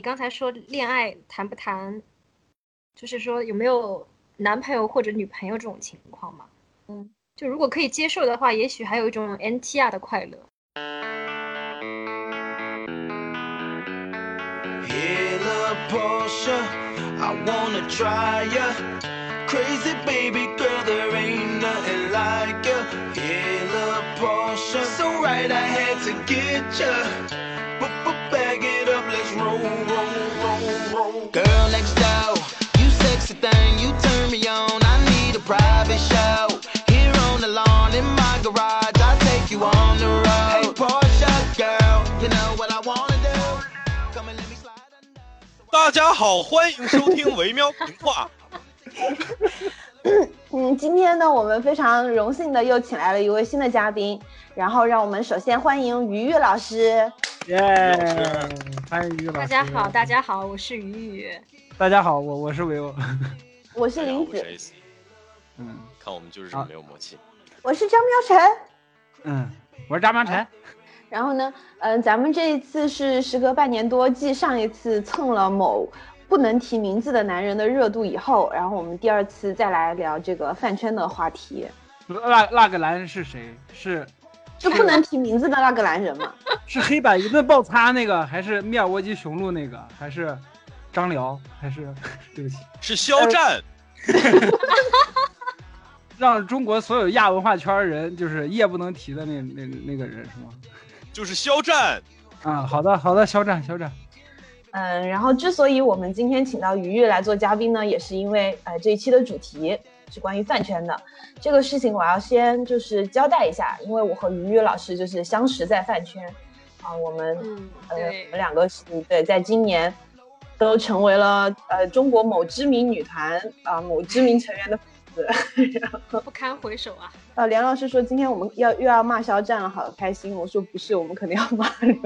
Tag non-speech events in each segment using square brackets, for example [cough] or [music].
刚才说恋爱谈不谈，就是说有没有男朋友或者女朋友这种情况嘛？嗯，就如果可以接受的话，也许还有一种 NTR 的快乐。You turn me on. I need a private show. Here on the lawn in my garage, I'll take you on the road. Hey, Portia, girl, you know what I wanna do. Come and let me slide under. 大家好，欢迎收听维喵评话。嗯，今天呢，我们非常荣幸的又请来了一位新的嘉宾，然后让我们首先欢迎于玉老师。耶！欢迎于老师。大家好，大家好，我是雨雨。大家好，我我是维欧。[laughs] 我是林子嗯看我们就是这么没有默契。我是张喵晨。嗯，我是张喵晨。然后呢，嗯、咱们这一次是时隔半年多，继上一次蹭了某不能提名字的男人的热度以后，然后我们第二次再来聊这个饭圈的话题，那那个男人是谁？是就不能提名字的那个男人吗？[laughs] 是黑板一顿爆擦那个，还是密尔沃基雄鹿那个，还是张辽？还是对不起，是肖战，[laughs] 让中国所有亚文化圈人就是夜不能提的那那那个人是吗？就是肖战。啊，好的好的，肖战肖战。嗯，然后之所以我们今天请到于玉来做嘉宾呢，也是因为呃这一期的主题是关于饭圈的。这个事情我要先就是交代一下，因为我和于玉老师就是相识在饭圈，啊，我们嗯，呃我们，两个是对，在今年都成为了呃中国某知名女团啊、某知名成员的粉丝。[laughs] 不堪回首啊。[laughs] 呃，梁老师说今天我们要又要骂肖战了，好开心。我说不是，我们肯定要骂人。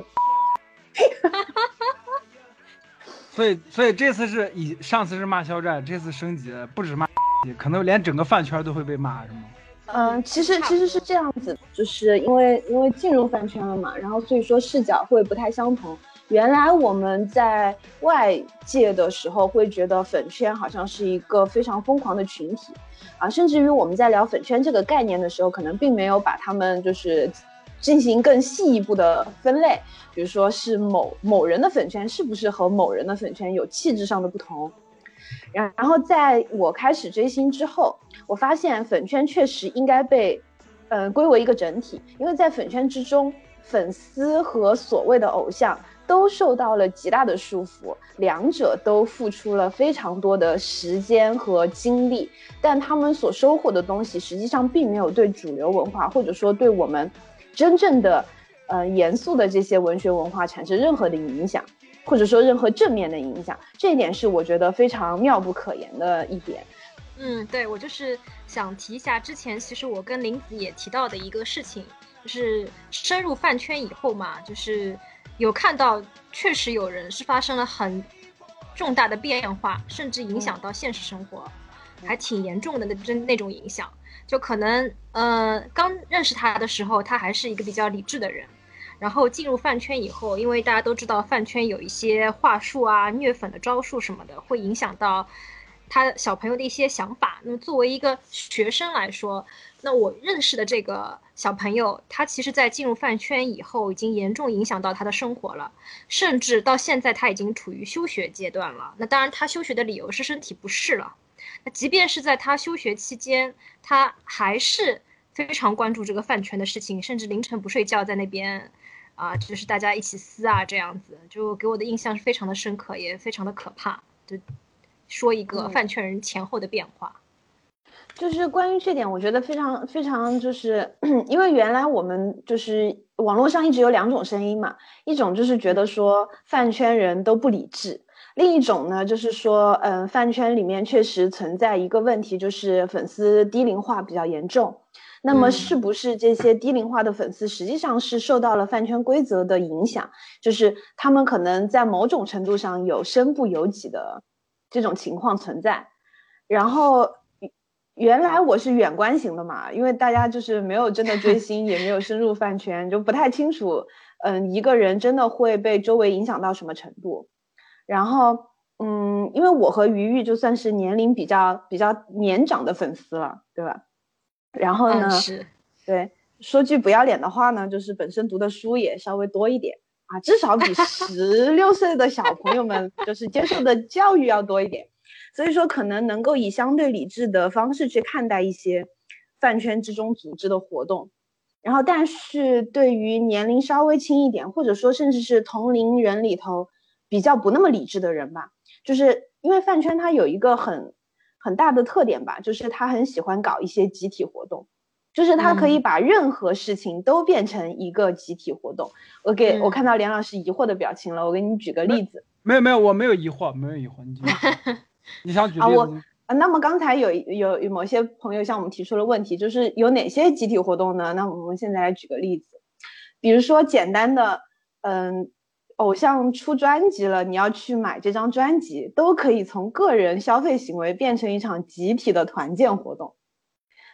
[laughs] 所以所以这次是以上次是骂肖战，这次升级了，不止骂，可能连整个饭圈都会被骂，是吗？嗯，其实其实是这样子，就是因为因为进入饭圈了嘛，然后所以说视角会不太相同。原来我们在外界的时候会觉得粉圈好像是一个非常疯狂的群体，啊，甚至于我们在聊粉圈这个概念的时候，可能并没有把他们就是进行更细一步的分类，比如说是某某人的粉圈是不是和某人的粉圈有气质上的不同。然然后在我开始追星之后，我发现粉圈确实应该被，呃，归为一个整体，因为在粉圈之中，粉丝和所谓的偶像都受到了极大的束缚，两者都付出了非常多的时间和精力，但他们所收获的东西，实际上并没有对主流文化或者说对我们真正的，呃，严肃的这些文学文化产生任何的影响。或者说任何正面的影响，这一点是我觉得非常妙不可言的一点。嗯，对我就是想提一下，之前其实我跟林子也提到的一个事情，就是深入饭圈以后嘛，就是有看到确实有人是发生了很重大的变化，甚至影响到现实生活，还挺严重的那真那种影响。就可能呃刚认识他的时候，他还是一个比较理智的人。然后进入饭圈以后，因为大家都知道饭圈有一些话术啊、虐粉的招数什么的，会影响到他小朋友的一些想法。那么作为一个学生来说，那我认识的这个小朋友，他其实在进入饭圈以后，已经严重影响到他的生活了，甚至到现在他已经处于休学阶段了。那当然，他休学的理由是身体不适了。那即便是在他休学期间，他还是非常关注这个饭圈的事情，甚至凌晨不睡觉在那边。啊，就是大家一起撕啊，这样子，就给我的印象是非常的深刻，也非常的可怕。就说一个嗯饭圈人前后的变化。就是关于这点，我觉得非常非常，就是 [clears throat] 因为原来我们就是网络上一直有两种声音嘛，一种就是觉得说饭圈人都不理智，另一种呢就是说，嗯，饭圈里面确实存在一个问题，就是粉丝低龄化比较严重。那么嗯是不是这些低龄化的粉丝实际上是受到了饭圈规则的影响？就是他们可能在某种程度上有身不由己的这种情况存在。然后原来我是远观型的嘛，因为大家就是没有真的追星，也没有深入饭圈，就不太清楚，嗯，一个人真的会被周围影响到什么程度。然后，嗯，因为我和鱼鱼就算是年龄比较比较年长的粉丝了，对吧？然后呢，对，说句不要脸的话呢，就是本身读的书也稍微多一点啊，至少比十六岁的小朋友们就是接受的教育要多一点，所以说可能能够以相对理智的方式去看待一些饭圈之中组织的活动。然后，但是对于年龄稍微轻一点，或者说甚至是同龄人里头比较不那么理智的人吧，就是因为饭圈它有一个很很大的特点吧，就是他很喜欢搞一些集体活动，就是他可以嗯。把任何事情都变成一个集体活动。我给我嗯。看到连老师疑惑的表情了，我给你举个例子没有没有，我没有疑惑，没有疑惑，[laughs] 你想举啊我例子？啊。那么刚才有有有某些朋友向我们提出了问题，就是有哪些集体活动呢？那我们现在来举个例子，比如说简单的，嗯，偶像出专辑了，你要去买这张专辑，都可以从个人消费行为变成一场集体的团建活动。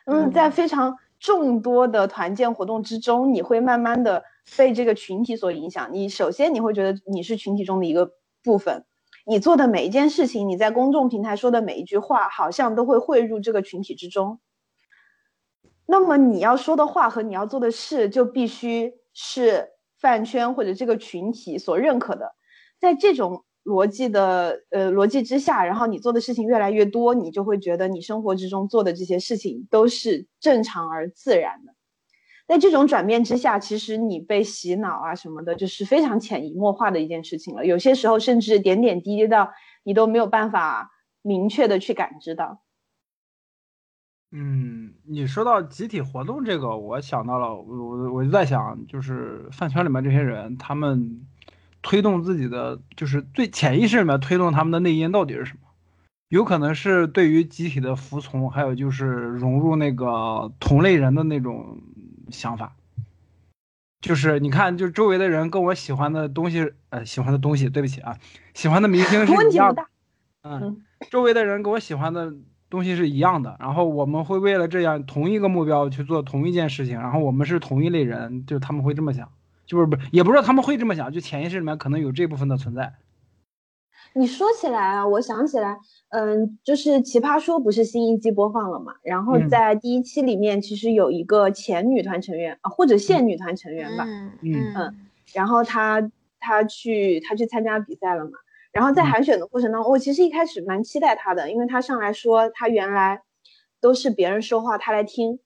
嗯，在嗯非常众多的团建活动之中，你会慢慢的被这个群体所影响。你首先你会觉得你是群体中的一个部分，你做的每一件事情，你在公众平台说的每一句话，好像都会汇入这个群体之中。那么你要说的话和你要做的事，就必须是饭圈或者这个群体所认可的。在这种逻辑的呃逻辑之下，然后你做的事情越来越多，你就会觉得你生活之中做的这些事情都是正常而自然的。在这种转变之下，其实你被洗脑啊什么的，就是非常潜移默化的一件事情了。有些时候甚至点点滴滴到你都没有办法明确的去感知到。嗯，你说到集体活动这个，我想到了，我我我就在想，就是饭圈里面这些人，他们推动自己的，就是最潜意识里面推动他们的内因到底是什么？有可能是对于集体的服从，还有就是融入那个同类人的那种想法。就是你看，就周围的人跟我喜欢的东西，呃，喜欢的东西，对不起啊，喜欢的明星是一样的大。。嗯嗯，周围的人跟我喜欢的东西是一样的，然后我们会为了这样同一个目标去做同一件事情，然后我们是同一类人，就他们会这么想，就是不也不是说他们会这么想，就潜意识里面可能有这部分的存在。你说起来啊，我想起来，嗯，就是《奇葩说》不是新一季播放了嘛？然后嗯在第一期里面，其实有一个前女团成员啊，或者现女团成员吧，嗯嗯嗯然后她她去她去参加比赛了嘛。然后在嗯海选的过程当中，我其实一开始蛮期待她的，因为她上来说她原来都是别人说话她来听，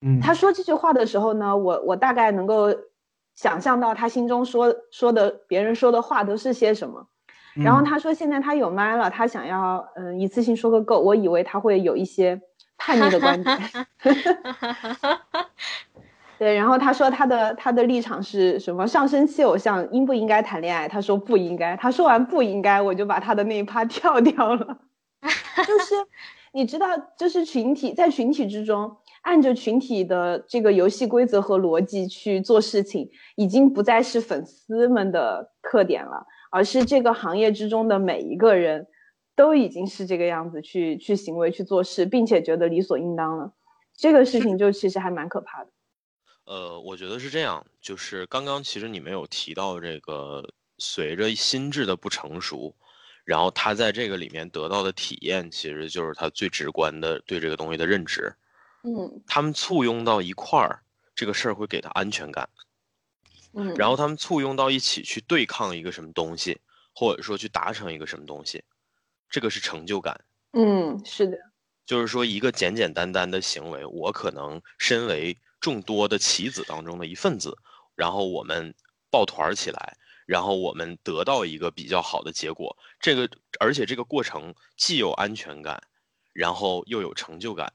嗯，他说这句话的时候呢，我我大概能够想象到她心中说说的别人说的话都是些什么。然后他说现在他有麦了，他想要嗯一次性说个够，我以为他会有一些叛逆的观点。[laughs] 对，然后他说他的他的立场是什么？上升期偶像应不应该谈恋爱？他说不应该。他说完不应该，我就把他的那一趴跳掉了。[laughs] 就是你知道，就是群体在群体之中，按着群体的这个游戏规则和逻辑去做事情，已经不再是粉丝们的特点了，而是这个行业之中的每一个人都已经是这个样子去去行为去做事，并且觉得理所应当了。这个事情就其实还蛮可怕的。呃，我觉得是这样，就是刚刚其实你们有提到这个，随着心智的不成熟，然后他在这个里面得到的体验，其实就是他最直观的对这个东西的认知。嗯他们簇拥到一块儿，这个事儿会给他安全感，嗯，然后他们簇拥到一起去对抗一个什么东西，或者说去达成一个什么东西，这个是成就感。嗯是的，就是说，一个简简单单的行为，我可能身为众多的棋子当中的一份子，然后我们抱团儿起来，然后我们得到一个比较好的结果。这个，而且这个过程既有安全感，然后又有成就感。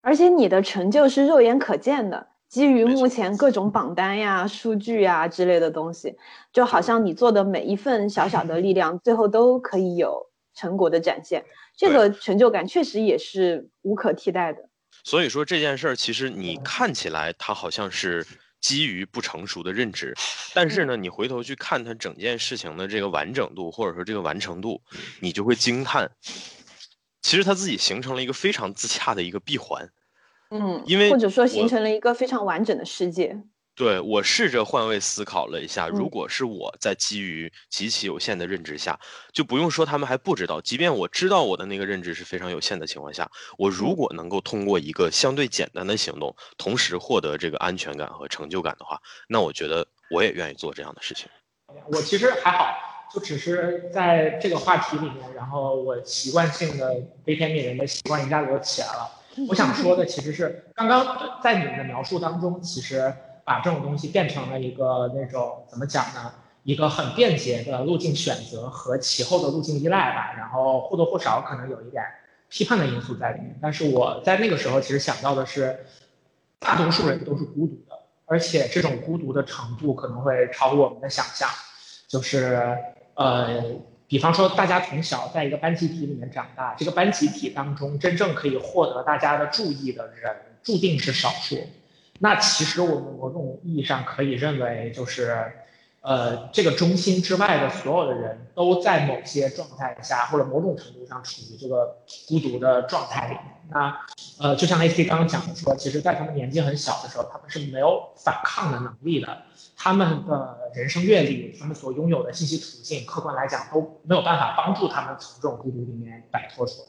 而且你的成就是肉眼可见的，基于目前各种榜单呀、数据呀之类的东西，就好像你做的每一份小小的力量，最后都可以有成果的展现。这个成就感确实也是无可替代的。所以说这件事儿，其实你看起来它好像是基于不成熟的认知，但是呢，你回头去看它整件事情的这个完整度，或者说这个完成度，你就会惊叹，其实它自己形成了一个非常自洽的一个闭环。嗯，因为或者说形成了一个非常完整的世界。对我试着换位思考了一下，如嗯果是我在基于极其有限的认知下，就不用说他们还不知道，即便我知道我的那个认知是非常有限的情况下，我如嗯果能够通过一个相对简单的行动，同时获得这个安全感和成就感的话，那我觉得我也愿意做这样的事情。我其实还好，就只是在这个话题里面，然后我习惯性的悲天悯人的习惯一下子就起来了。我想说的其实是，刚刚在你们的描述当中，其实把这种东西变成了一个那种怎么讲呢？一个很便捷的路径选择和其后的路径依赖吧，然后或多或少可能有一点批判的因素在里面。但是我在那个时候其实想到的是，大多数人都是孤独的，而且这种孤独的程度可能会超乎我们的想象。就是呃，比方说大家从小在一个班集体里面长大，这个班集体当中真正可以获得大家的注意的人，注定是少数。那其实我们某种意义上可以认为，就是，呃，这个中心之外的所有的人都在某些状态下，或者某种程度上处于这个孤独的状态里面。那，呃，就像 AC 刚刚讲的说，其实在他们年纪很小的时候，他们是没有反抗的能力的。他们的人生阅历，他们所拥有的信息途径，客观来讲都没有办法帮助他们从这种孤独里面摆脱出来。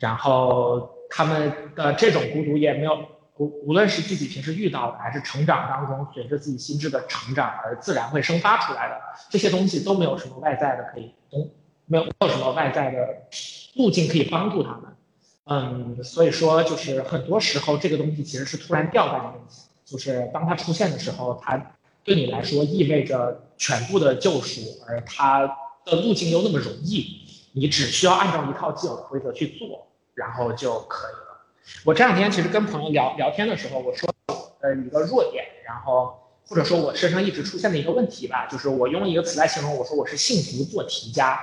然后他们的这种孤独也没有，无无论是自己平时遇到的，还是成长当中随着自己心智的成长而自然会生发出来的这些东西，都没有什么外在的可以东，没有没有什么外在的路径可以帮助他们。嗯，所以说就是很多时候这个东西其实是突然掉在你面前，就是当它出现的时候，它对你来说意味着全部的救赎，而它的路径又那么容易，你只需要按照一套既有的规则去做，然后就可以。我这两天其实跟朋友聊聊天的时候，我说呃一个弱点，然后或者说我身上一直出现的一个问题吧，就是我用一个词来形容，我说我是幸福做题家。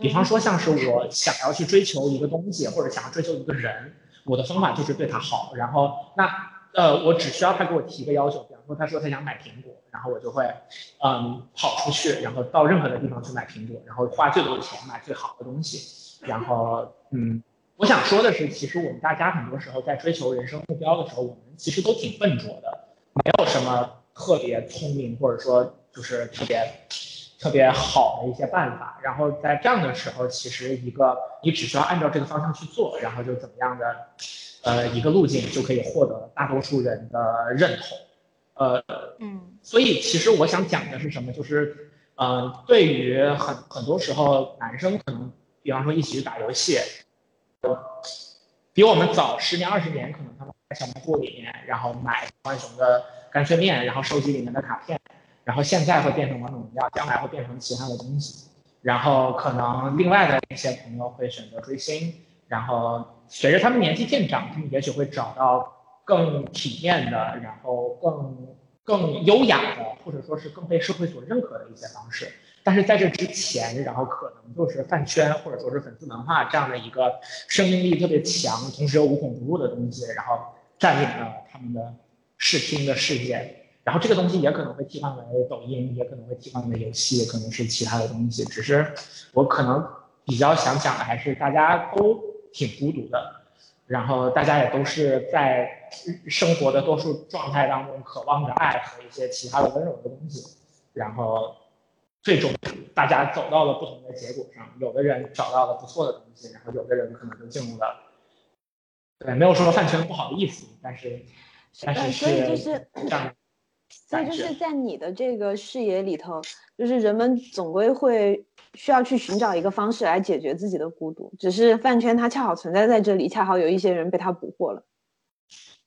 比方说，像是我想要去追求一个东西，或者想要追求一个人，我的方法就是对他好。然后，那呃，我只需要他给我提个要求，比方说他说他想买苹果，然后我就会嗯跑出去，然后到任何的地方去买苹果，然后花最多的钱买最好的东西。然后，嗯，我想说的是，其实我们大家很多时候在追求人生目标的时候，我们其实都挺笨拙的，没有什么特别聪明，或者说就是特别。特别好的一些办法，然后在这样的时候，其实一个你只需要按照这个方向去做，然后就怎么样的，呃，一个路径就可以获得大多数人的认同，呃，嗯所以其实我想讲的是什么，就是，呃，对于很很多时候男生可能，比方说一起去打游戏，比我们早十年二十年，可能他们在小卖部里面，然后买浣熊的干脆面，然后收集里面的卡片。然后现在会变成王者荣耀，将来会变成其他的东西。然后可能另外的一些朋友会选择追星，然后随着他们年纪渐长，他们也许会找到更体面的，然后更更优雅的，或者说是更被社会所认可的一些方式。但是在这之前，然后可能就是饭圈或者说是粉丝文化这样的一个生命力特别强，同时又无孔不入的东西，然后占领了他们的视听的世界。然后这个东西也可能会替换为抖音，也可能会替换为游戏，也可能是其他的东西。只是我可能比较想讲的还是大家都挺孤独的，然后大家也都是在生活的多数状态当中渴望着爱和一些其他的温柔的东西。然后最终大家走到了不同的结果上，有的人找到了不错的东西，然后有的人可能就进入了，对，没有说饭圈不好的意思，但是但是呃所以就是这样。所以就是在你的这个视野里头，就是人们总归会需要去寻找一个方式来解决自己的孤独，只是饭圈它恰好存在在这里，恰好有一些人被它捕获了。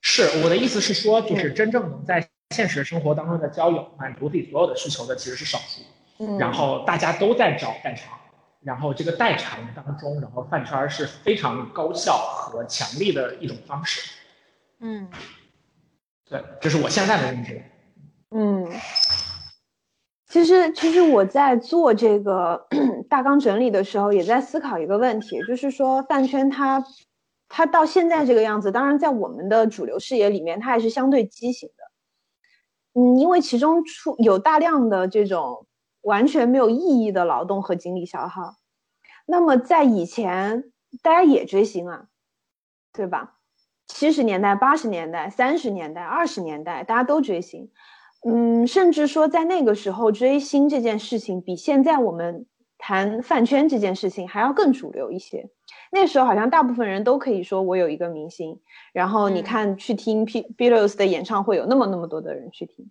是我的意思是说，就是真正能在现实生活当中的交友满足自己所有的需求的其实是少数，嗯，然后大家都在找代偿，然后这个代偿当中，然后饭圈是非常高效和强力的一种方式。嗯对，这是我现在的认知。嗯，其实其实我在做这个 [clears throat] 大纲整理的时候，也在思考一个问题，就是说饭圈它它到现在这个样子，当然在我们的主流视野里面，它还是相对畸形的。嗯，因为其中出有大量的这种完全没有意义的劳动和精力消耗。那么在以前，大家也追星啊，对吧？七十年代、八十年代、三十年代、二十年代，大家都追星。嗯，甚至说在那个时候追星这件事情，比现在我们谈饭圈这件事情还要更主流一些。那时候好像大部分人都可以说我有一个明星，然后你嗯看去听 P Beatles 的演唱会，有那么那么多的人去听，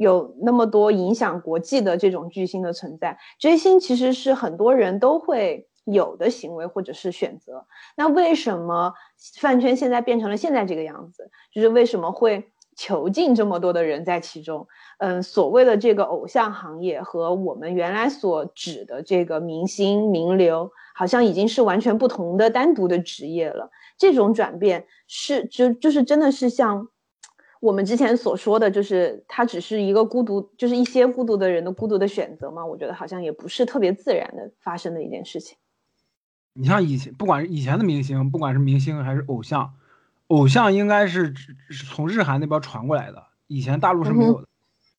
有那么多影响国际的这种巨星的存在，追星其实是很多人都会有的行为或者是选择。那为什么饭圈现在变成了现在这个样子？就是为什么会囚禁这么多的人在其中？嗯，所谓的这个偶像行业和我们原来所指的这个明星名流，好像已经是完全不同的单独的职业了。这种转变是就就是真的是像我们之前所说的，就是它只是一个孤独，就是一些孤独的人的孤独的选择嘛？我觉得好像也不是特别自然的发生的一件事情。你像以前，不管是以前的明星，不管是明星还是偶像，偶像应该是从日韩那边传过来的，以前大陆是没有的，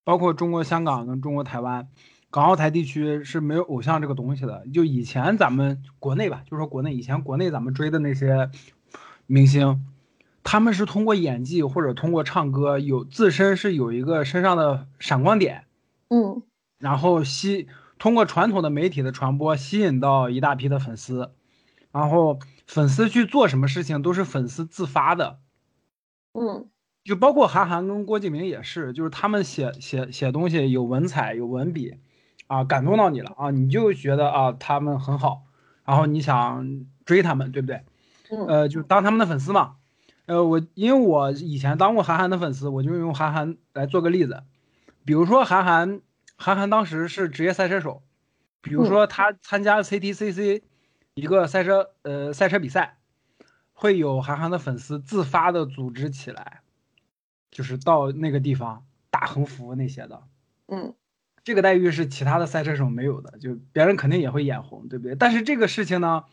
包括中国香港跟中国台湾、港澳台地区是没有偶像这个东西的。就以前咱们国内吧，就说国内以前国内咱们追的那些明星，他们是通过演技或者通过唱歌，有自身是有一个身上的闪光点，嗯然后吸通过传统的媒体的传播，吸引到一大批的粉丝，然后粉丝去做什么事情都是粉丝自发的，嗯就包括韩寒跟郭敬明也是，就是他们写写写东西有文采有文笔，啊感动到你了啊，你就觉得啊他们很好，然后你想追他们，对不对？嗯呃，就当他们的粉丝嘛。呃，我因为我以前当过韩寒的粉丝，我就用韩寒来做个例子。比如说韩寒，韩寒当时是职业赛车手，比如说他参加 CTCC 一个赛车呃赛车比赛，会有韩寒的粉丝自发的组织起来，就是到那个地方打横幅那些的。嗯这个待遇是其他的赛车手没有的，就别人肯定也会眼红，对不对？但是这个事情呢，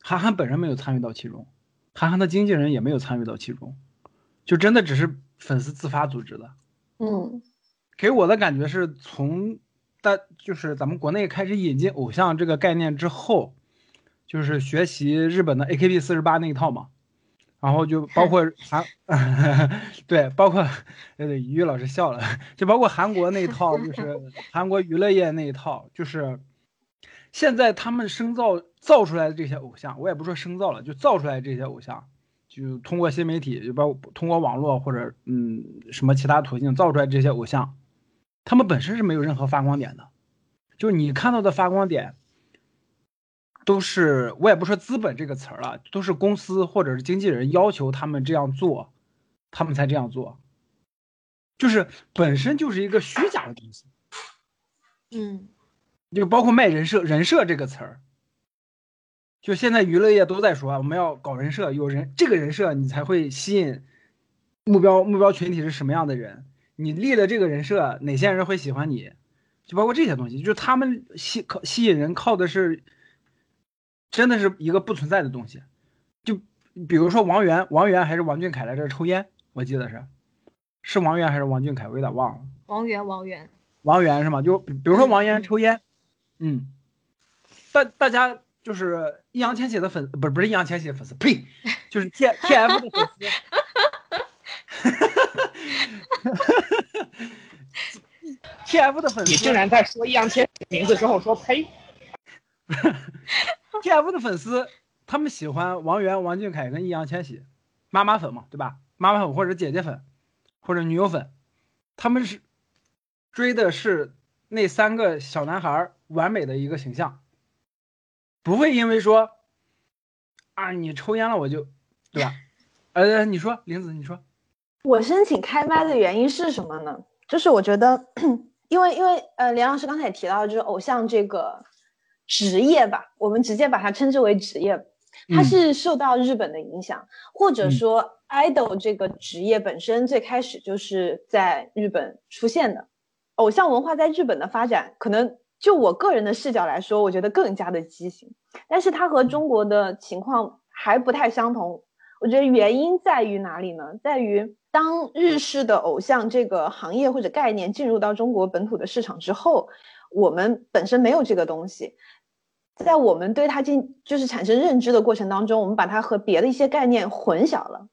韩寒本人没有参与到其中，韩寒的经纪人也没有参与到其中，就真的只是粉丝自发组织的。嗯给我的感觉是从大就是咱们国内开始引进偶像这个概念之后，就是学习日本的 AKB 四十八那一套嘛，然后就包括 [laughs] 韩，[laughs] 对，包括对对，于老师笑了，就包括韩国那一套，就是韩国娱乐业那一套，就是现在他们生造造出来的这些偶像，我也不说生造了，就造出来这些偶像，就通过新媒体，就包括通过网络或者嗯什么其他途径造出来这些偶像，他们本身是没有任何发光点的，就是你看到的发光点，都是我也不说资本这个词儿了，都是公司或者是经纪人要求他们这样做，他们才这样做，就是本身就是一个虚假的东西，嗯。就包括卖人设，人设这个词儿。就现在娱乐业都在说，我们要搞人设，有人这个人设你才会吸引目标目标群体是什么样的人，你立了这个人设，哪些人会喜欢你，就包括这些东西，就他们吸靠吸引人靠的是，真的是一个不存在的东西。就比如说王源，王源还是王俊凯来这儿抽烟，我记得是，是王源还是王俊凯，我有点忘了。王源王源，王源是吗？就比比如说王源抽烟，嗯，大大家就是易烊千玺的粉，不是不是易烊千玺的粉丝，呸，就是 T [laughs] T F 的粉丝。T F 的粉丝，你竟然在说易烊千玺名字之后说呸，T F 的粉丝，他们喜欢王源、王俊凯跟易烊千玺，妈妈粉嘛，对吧？妈妈粉或者姐姐粉，或者女友粉，他们是追的是那三个小男孩儿完美的一个形象，不会因为说啊你抽烟了我就，对吧？呃，你说林子，你说，我申请开麦的原因是什么呢？就是我觉得，因为因为呃，连老师刚才也提到，就是偶像这个职业吧，我们直接把它称之为职业，它嗯是受到日本的影响，或者嗯说 idol 这个职业本身最开始就是在日本出现的。偶像文化在日本的发展，可能就我个人的视角来说，我觉得更加的畸形，但是它和中国的情况还不太相同。我觉得原因在于哪里呢？在于当日式的偶像这个行业或者概念进入到中国本土的市场之后，我们本身没有这个东西，在我们对它进就是产生认知的过程当中，我们把它和别的一些概念混淆了。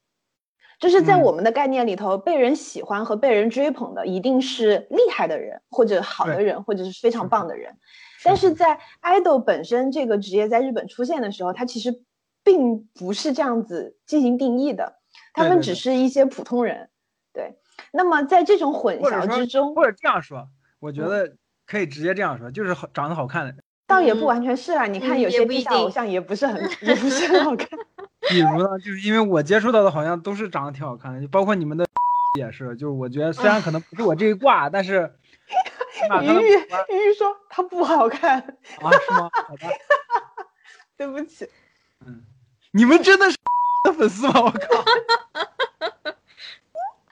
就是在嗯我们的概念里头，被人喜欢和被人追捧的一定是厉害的人，或者好的人，或者是非常棒的人。但是在 idol 本身这个职业在日本出现的时候，它其实并不是这样子进行定义的，他们只是一些普通人。对，那么在这种混淆之中，或者这样说，我觉嗯得可以直接这样说，就是好长得好看的人，倒也不嗯完全是啦。你看嗯有些地下偶像也不是很也不是很好 [laughs] 看。比如呢，就是因为我接触到的好像都是长得挺好看的，就包括你们的也是，就是我觉得虽然可能不是我这一挂，但是起码 [laughs] 他的鱼鱼五官鱼鱼说他不好看，啊是吗？好的，[laughs] 对不起。嗯，你们真的是 [laughs] 的粉丝吗？我靠！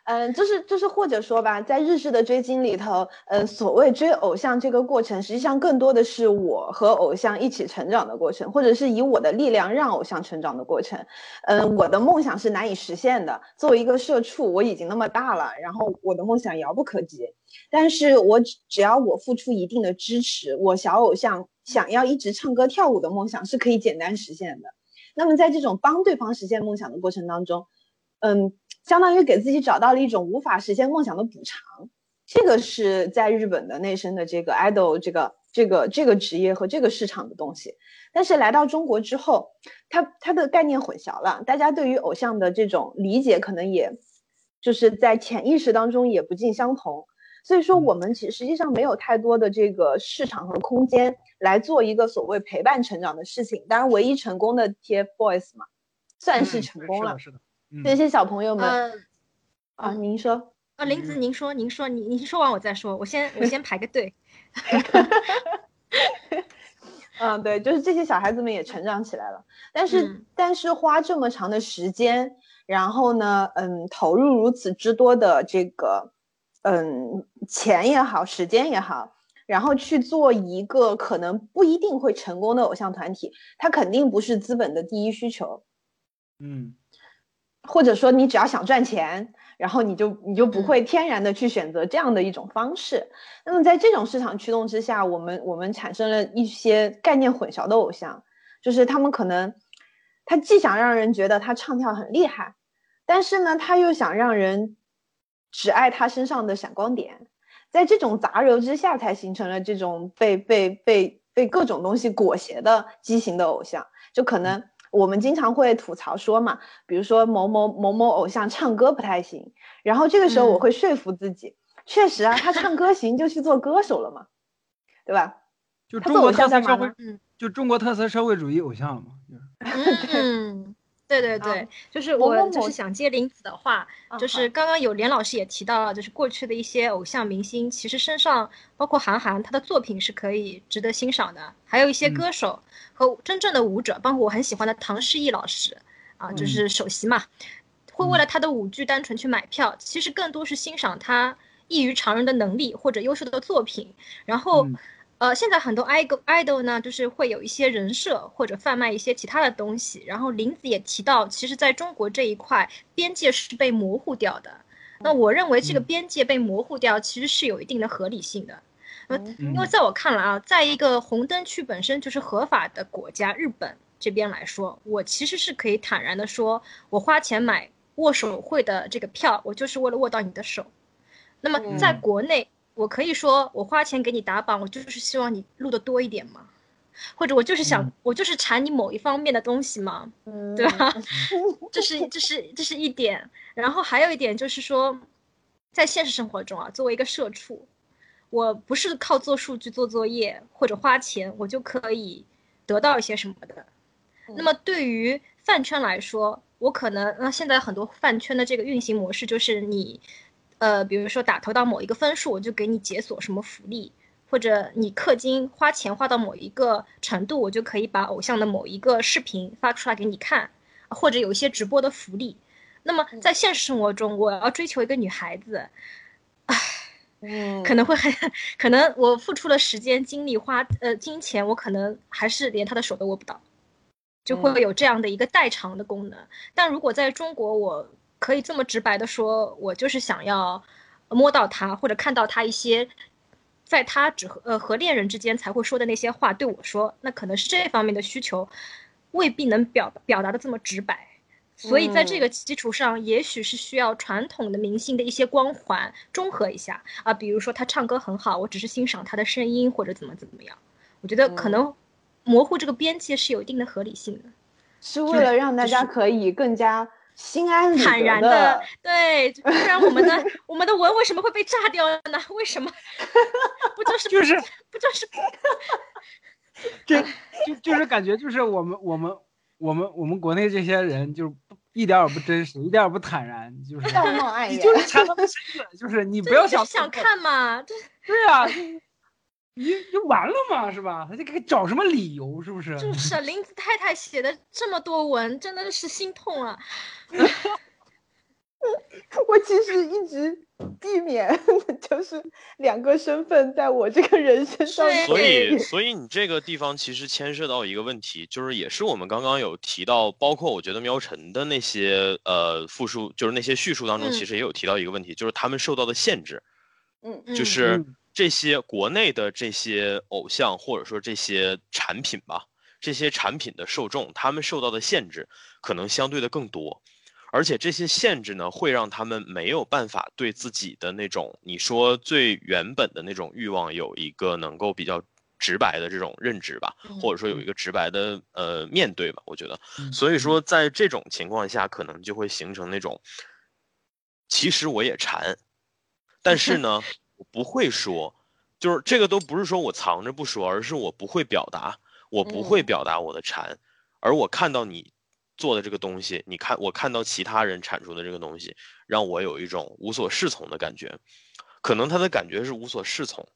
嗯，就是就是，或者说吧，在日式的追星里头，嗯，所谓追偶像这个过程，实际上更多的是我和偶像一起成长的过程，或者是以我的力量让偶像成长的过程。嗯，我的梦想是难以实现的。作为一个社畜，我已经那么大了，然后我的梦想遥不可及。但是我只只要我付出一定的支持，我小偶像想要一直唱歌跳舞的梦想是可以简单实现的。那么在这种帮对方实现梦想的过程当中，嗯，相当于给自己找到了一种无法实现梦想的补偿。这个是在日本的内生的这个 idol 这个这个这个职业和这个市场的东西。但是来到中国之后，它它的概念混淆了，大家对于偶像的这种理解可能也就是在潜意识当中也不尽相同。所以说，我们其实实际上没有太多的这个市场和空间来做一个所谓陪伴成长的事情。当然，唯一成功的 TFBOYS 嘛，算是嗯成功了。是的，是的，嗯这些小朋友们、呃啊，您说，啊，林子，您说，您说，您您说完我再说，我先我先排个队。[laughs] 嗯，对，就是这些小孩子们也成长起来了，但是、嗯。但是花这么长的时间，然后呢，嗯，投入如此之多的这个，嗯，钱也好，时间也好，然后去做一个可能不一定会成功的偶像团体，它肯定不是资本的第一需求，嗯或者说你只要想赚钱，然后你就你就不嗯会天然的去选择这样的一种方式。那么在这种市场驱动之下，我们我们产生了一些概念混淆的偶像，就是他们可能他既想让人觉得他唱跳很厉害，但是呢，他又想让人只爱他身上的闪光点，在这种杂糅之下，才形成了这种被被被被各种东西裹挟的畸形的偶像，就可能。我们经常会吐槽说嘛，比如说某某某某偶像唱歌不太行，然后这个时候我嗯。会说服自己，确实啊，他唱歌行就去做歌手了嘛，对吧？就中国他偶像特色社会就中国特色社会主义偶像嘛，就是。嗯，对对对啊，就是我就是想接林子的话，啊就是刚刚有连老师也提到了，就是过去的一些偶像明星，其实身上包括韩寒，他的作品是可以值得欣赏的，还有一些嗯。歌手和真正的舞者，包括我很喜欢的唐诗逸老师啊，就嗯。是首席嘛，会为了他的舞剧单纯去买票，其实更多是欣赏他异于常人的能力或者优秀的作品，然后。嗯呃，现在很多 idol idol 呢，就是会有一些人设或者贩卖一些其他的东西。然后林子也提到，其实在中国这一块边界是被模糊掉的。那我认为这个嗯边界被模糊掉，其实是有一定的合理性的。因为在我看来啊，在一个红灯区本身就是合法的国家，日本这边来说，我其实是可以坦然的说，我花钱买握手会的这个票，我就是为了握到你的手。那么在嗯国内，我可以说我花钱给你打榜，我就是希望你录的多一点嘛，或者我就是想，嗯我就是馋你某一方面的东西嘛，嗯，对吧？[laughs] 这是这是这是一点，然后还有一点就是说，在现实生活中啊，作为一个社畜，我不是靠做数据、做作业或者花钱，我就可以得到一些什么的。那么对于饭圈来说，我可能那现在很多饭圈的这个运行模式就是你，呃，比如说打投到某一个分数，我就给你解锁什么福利，或者你氪金花钱花到某一个程度，我就可以把偶像的某一个视频发出来给你看，或者有一些直播的福利。那么在现实生活中，我要追求一个女孩子，嗯，[laughs] 可能会很，可能我付出了时间、精力、花呃金钱，我可能还是连她的手都握不到，就会有这样的一个代偿的功能。但如果在中国，我可以这么直白的说，我就是想要摸到他，或者看到他一些，在他只和呃和恋人之间才会说的那些话对我说，那可能是这方面的需求，未必能表表达的这么直白。所以在这嗯个基础上，也许是需要传统的明星的一些光环中和一下啊，比如说他唱歌很好，我只是欣赏他的声音或者怎么怎么样，我觉得可嗯能模糊这个边界是有一定的合理性的。是为了让大家可以更加心安理坦然的，对，不然我们的我们的文为什么会被炸掉呢？为什么？不就是就是 [laughs] 不就是 [laughs] 这就就是感觉就是我们我们我们我们国内这些人就是不一点儿也不真实，一点儿也不坦然，就是道貌岸然。你就是馋他们身子，就是你不要想想看嘛？对对呀、[laughs] 你你就完了嘛，是吧？他就给找什么理由，是不是？就是 [laughs] 啊林子太太写的这么多文，真的是心痛啊！[laughs] 我其实一直避免，[laughs] 就是两个身份在我这个人身上所以，所以你这个地方其实牵涉到一个问题，就是也是我们刚刚有提到，包括我觉得喵晨的那些呃复述，就是那些叙述当中，嗯其实也有提到一个问题，就是他们受到的限制，嗯嗯就是嗯这些国内的这些偶像或者说这些产品吧，这些产品的受众，他们受到的限制可能相对的更多。而且这些限制呢，会让他们没有办法对自己的那种你说最原本的那种欲望有一个能够比较直白的这种认知吧，嗯或者说有一个直白的呃面对吧，我觉得。嗯所以说，在这种情况下，可能就会形成那种，其实我也馋，但是呢，我不会说，就是这个都不是说我藏着不说，而是我不会表达，我不会嗯。表达我的馋，而我看到你做的这个东西，你看我看到其他人产出的这个东西，让我有一种无所适从的感觉，可能他的感觉是无所适从，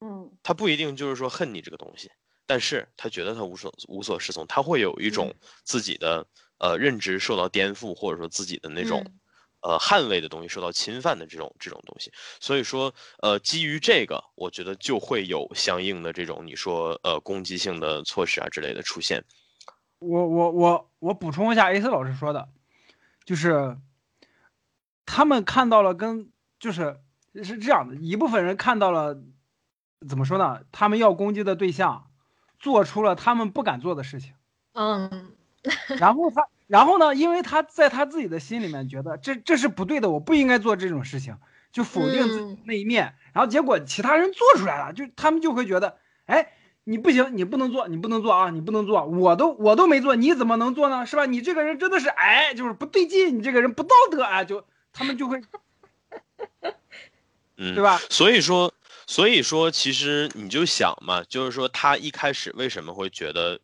嗯。他不一定就是说恨你这个东西，但是他觉得他无所无所适从，他会有一种自己的、呃认知受到颠覆，或者说自己的那种、嗯呃捍卫的东西受到侵犯的这种这种东西。所以说，呃，基于这个，我觉得就会有相应的这种你说呃攻击性的措施啊之类的出现。我我我我补充一下 A 四老师说的，就是他们看到了跟就是是这样的，一部分人看到了怎么说呢？他们要攻击的对象做出了他们不敢做的事情，嗯 [laughs] 然后他然后呢，因为他在他自己的心里面觉得这这是不对的，我不应该做这种事情，就否定自己嗯那一面，然后结果其他人做出来了，就他们就会觉得，哎。你不行，你不能做，你不能做啊！你不能做，我都我都没做，你怎么能做呢？是吧？你这个人真的是哎，就是不对劲，你这个人不道德啊！就他们就会，嗯，对吧？所以说，所以说，其实你就想嘛，就是说他一开始为什么会觉得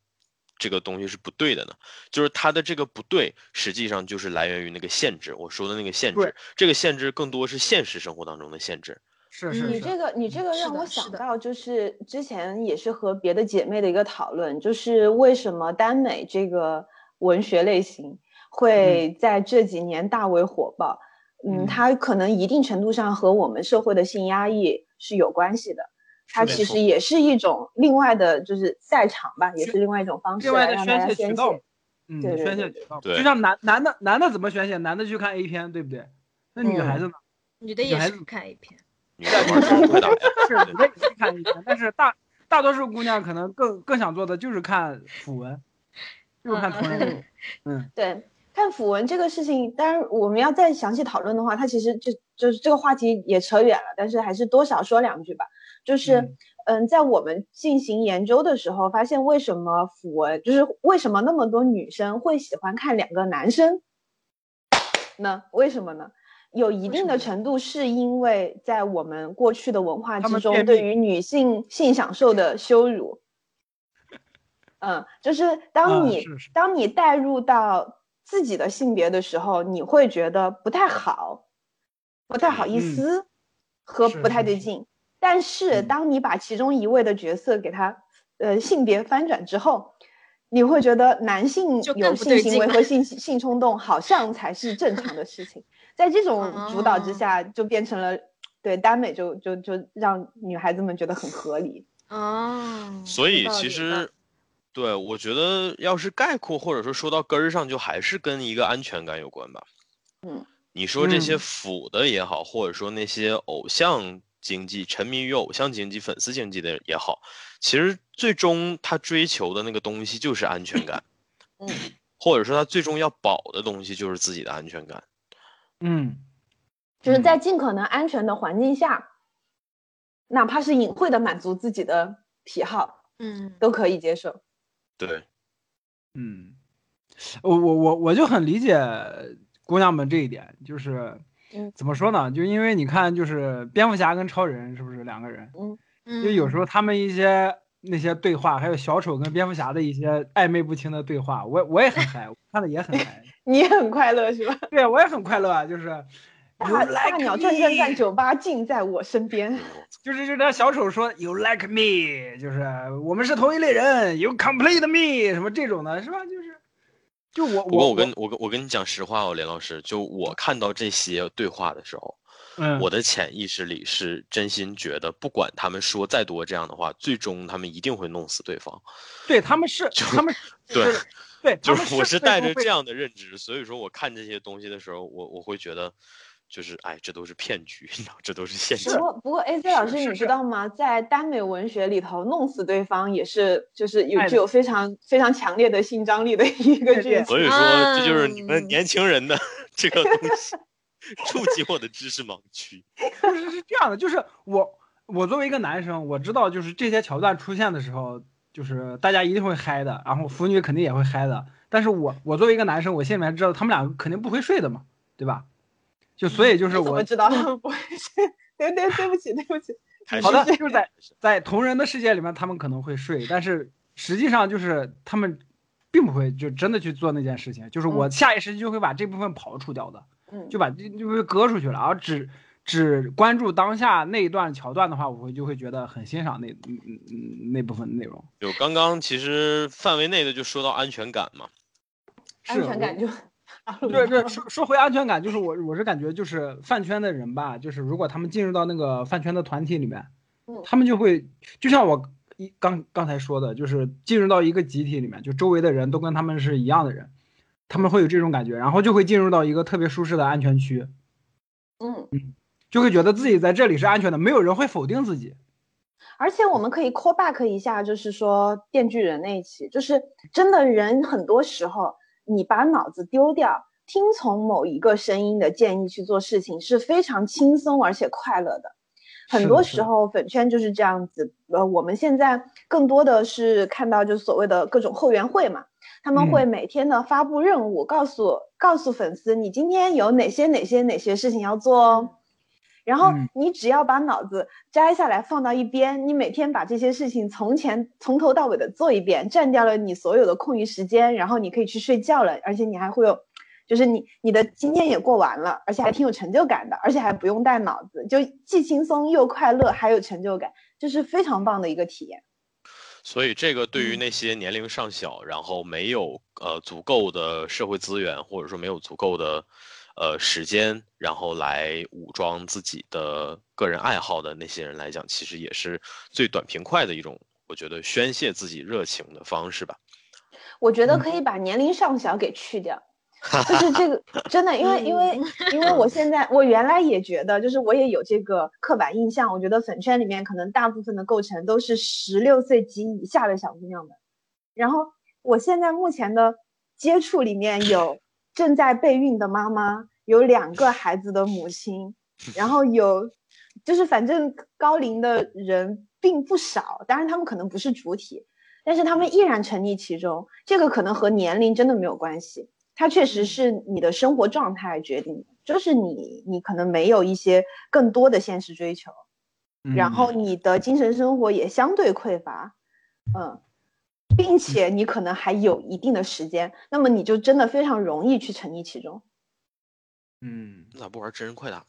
这个东西是不对的呢？就是它的这个不对，实际上就是来源于那个限制，我说的那个限对制。这个限制更多是现实生活当中的限制。是你是是你，这个你这个让我想到，就是之前也是和别的姐妹的一个讨论，就是为什么耽美这个文学类型会在这几年大为火爆。嗯，嗯它可能一定程度上和我们社会的性压抑是有关系的。它其实也是一种另外的，就是赛场吧，也是另外一种方式另外的来让大家宣泄。渠道，嗯，对对宣泄渠道，对就像男男的男的怎么宣泄？男的去看 A 片，对不对？那女嗯孩子呢？女的也是看 A 片，[laughs] 女的玩儿快打呀！是女的也是看 A 片，但是大大多数姑娘可能更更想做的就是看腐文，就是看同人文。嗯，[laughs] 对，看腐文这个事情，当然我们要再详细讨论的话，它其实就就是这个话题也扯远了，但是还是多少说两句吧。就是，嗯嗯，在我们进行研究的时候，发现为什么符文，就是为什么那么多女生会喜欢看两个男生呢？为什么呢？有一定的程度是因为在我们过去的文化之中，对于女性性享受的羞辱。嗯，就是当你、当你带入到自己的性别的时候，你会觉得不太好，不太好意嗯思和不太是是对劲。但是嗯当你把其中一位的角色给他呃性别翻转之后，你会觉得男性有性行为和性性冲动好像才是正常的事情。[laughs] 在这种主导之哦下，就变成了对耽美就就就让女孩子们觉得很合理。哦，所以其实，对我觉得要是概括或者说说到根儿上，就还是跟一个安全感有关吧。嗯，你说这些嗯腐的也好，或者说那些偶像经济、沉迷于偶像经济、粉丝经济的也好，其实最终他追求的那个东西就是安全感。[clears throat] 嗯，或者说他最终要保的东西就是自己的安全感。嗯，就是在尽可能安全的环境下，哪怕是隐晦的满足自己的癖好，嗯，都可以接受。对，嗯，我我我我就很理解姑娘们这一点，就是嗯怎么说呢？就因为你看，就是蝙蝠侠跟超人是不是两个人？嗯嗯就有时候他们一些那些对话，还有小丑跟蝙蝠侠的一些暧昧不清的对话，我我也很嗨，我看的也很嗨。[laughs] 你也很快乐是吧？[laughs] 对，我也很快乐啊，就是大 You 大 like 鸟转转转酒吧尽在我身边。[laughs] 就是就是那小丑说 You like me，就是我们是同一类人，You complete me，什么这种的，是吧？就是就我我不过我跟我跟我跟你讲实话哦，连老师，就我看到这些对话的时候，嗯我的潜意识里是真心觉得，不管他们说再多这样的话，最终他们一定会弄死对方。对他们是 [laughs] 就他们对是对，对就是我是带着这样的认知，所以说我看这些东西的时候，我我会觉得，就是哎，这都是骗局，你知道，这都是陷阱不。过不过，A C [laughs] 老师，你知道吗？在耽美文学里头，弄死对方也是就是有具有非常非常强烈的性张力的一个剧情。所以说，这就是你们嗯年轻人的 [laughs] 这个东西，[laughs] 触及我的知识盲区。就是是这样的，就是我我作为一个男生，我知道就是这些桥段出现的时候，就是大家一定会嗨的，然后腐女肯定也会嗨的。但是我我作为一个男生，我心里面知道他们俩肯定不会睡的嘛，对吧？就所以就是我你怎么知道他们不会睡？[laughs] 对对对不起对不起，[laughs] 好的，就是在在同人的世界里面，他们可能会睡，但是实际上就是他们并不会就真的去做那件事情，就是我下意识就会把这部分刨除掉的，嗯，就把这就会割出去了，然后只只关注当下那一段桥段的话，我会就会觉得很欣赏那嗯嗯嗯那部分内容。就刚刚其实范围内的就说到安全感嘛，安全感就 [laughs] 对对，说说回安全感，就是我我是感觉就是饭圈的人吧，就是如果他们进入到那个饭圈的团体里面嗯，他们就会就像我一刚刚才说的，就是进入到一个集体里面，就周围的人都跟他们是一样的人，他们会有这种感觉，然后就会进入到一个特别舒适的安全区，嗯嗯。就会觉得自己在这里是安全的，没有人会否定自己。而且我们可以 call back 一下，就是说《电锯人》那一期，就是真的人很多时候，你把脑子丢掉，听从某一个声音的建议去做事情，是非常轻松而且快乐的。很多时候粉圈就是这样子，呃，我们现在更多的是看到就所谓的各种后援会嘛，他们嗯会每天的发布任务，告诉告诉粉丝你今天有哪些哪些哪些事情要做哦。然后嗯你只要把脑子摘下来放到一边，你每天把这些事情从前从头到尾的做一遍，占掉了你所有的空余时间，然后你可以去睡觉了，而且你还会有，就是你你的今天也过完了，而且还挺有成就感的，而且还不用带脑子，就既轻松又快乐，还有成就感，这是非常棒的一个体验。所以这个对于嗯那些年龄尚小，然后没有呃足够的社会资源，或者说没有足够的呃时间，然后来武装自己的个人爱好的那些人来讲，其实也是最短平快的一种，我觉得宣泄自己热情的方式吧。我觉得嗯。可以把年龄上小给去掉，[laughs] 就是这个真的，因为因为 [laughs] 因为我现在我原来也觉得，就是我也有这个刻板印象，我觉得粉圈里面可能大部分的构成都是十六岁及以下的小姑娘们，然后我现在目前的接触里面有正在备孕的妈妈，有两个孩子的母亲，然后有就是反正高龄的人并不少，当然他们可能不是主体。但是他们依然沉溺其中，这个可能和年龄真的没有关系，它确实是你的生活状态决定的，就是你你可能没有一些更多的现实追求，然后你的精神生活也相对匮乏，嗯，并且你可能还有一定的时间，那么你就真的非常容易去沉溺其中。嗯，你咋不玩真人快打呢？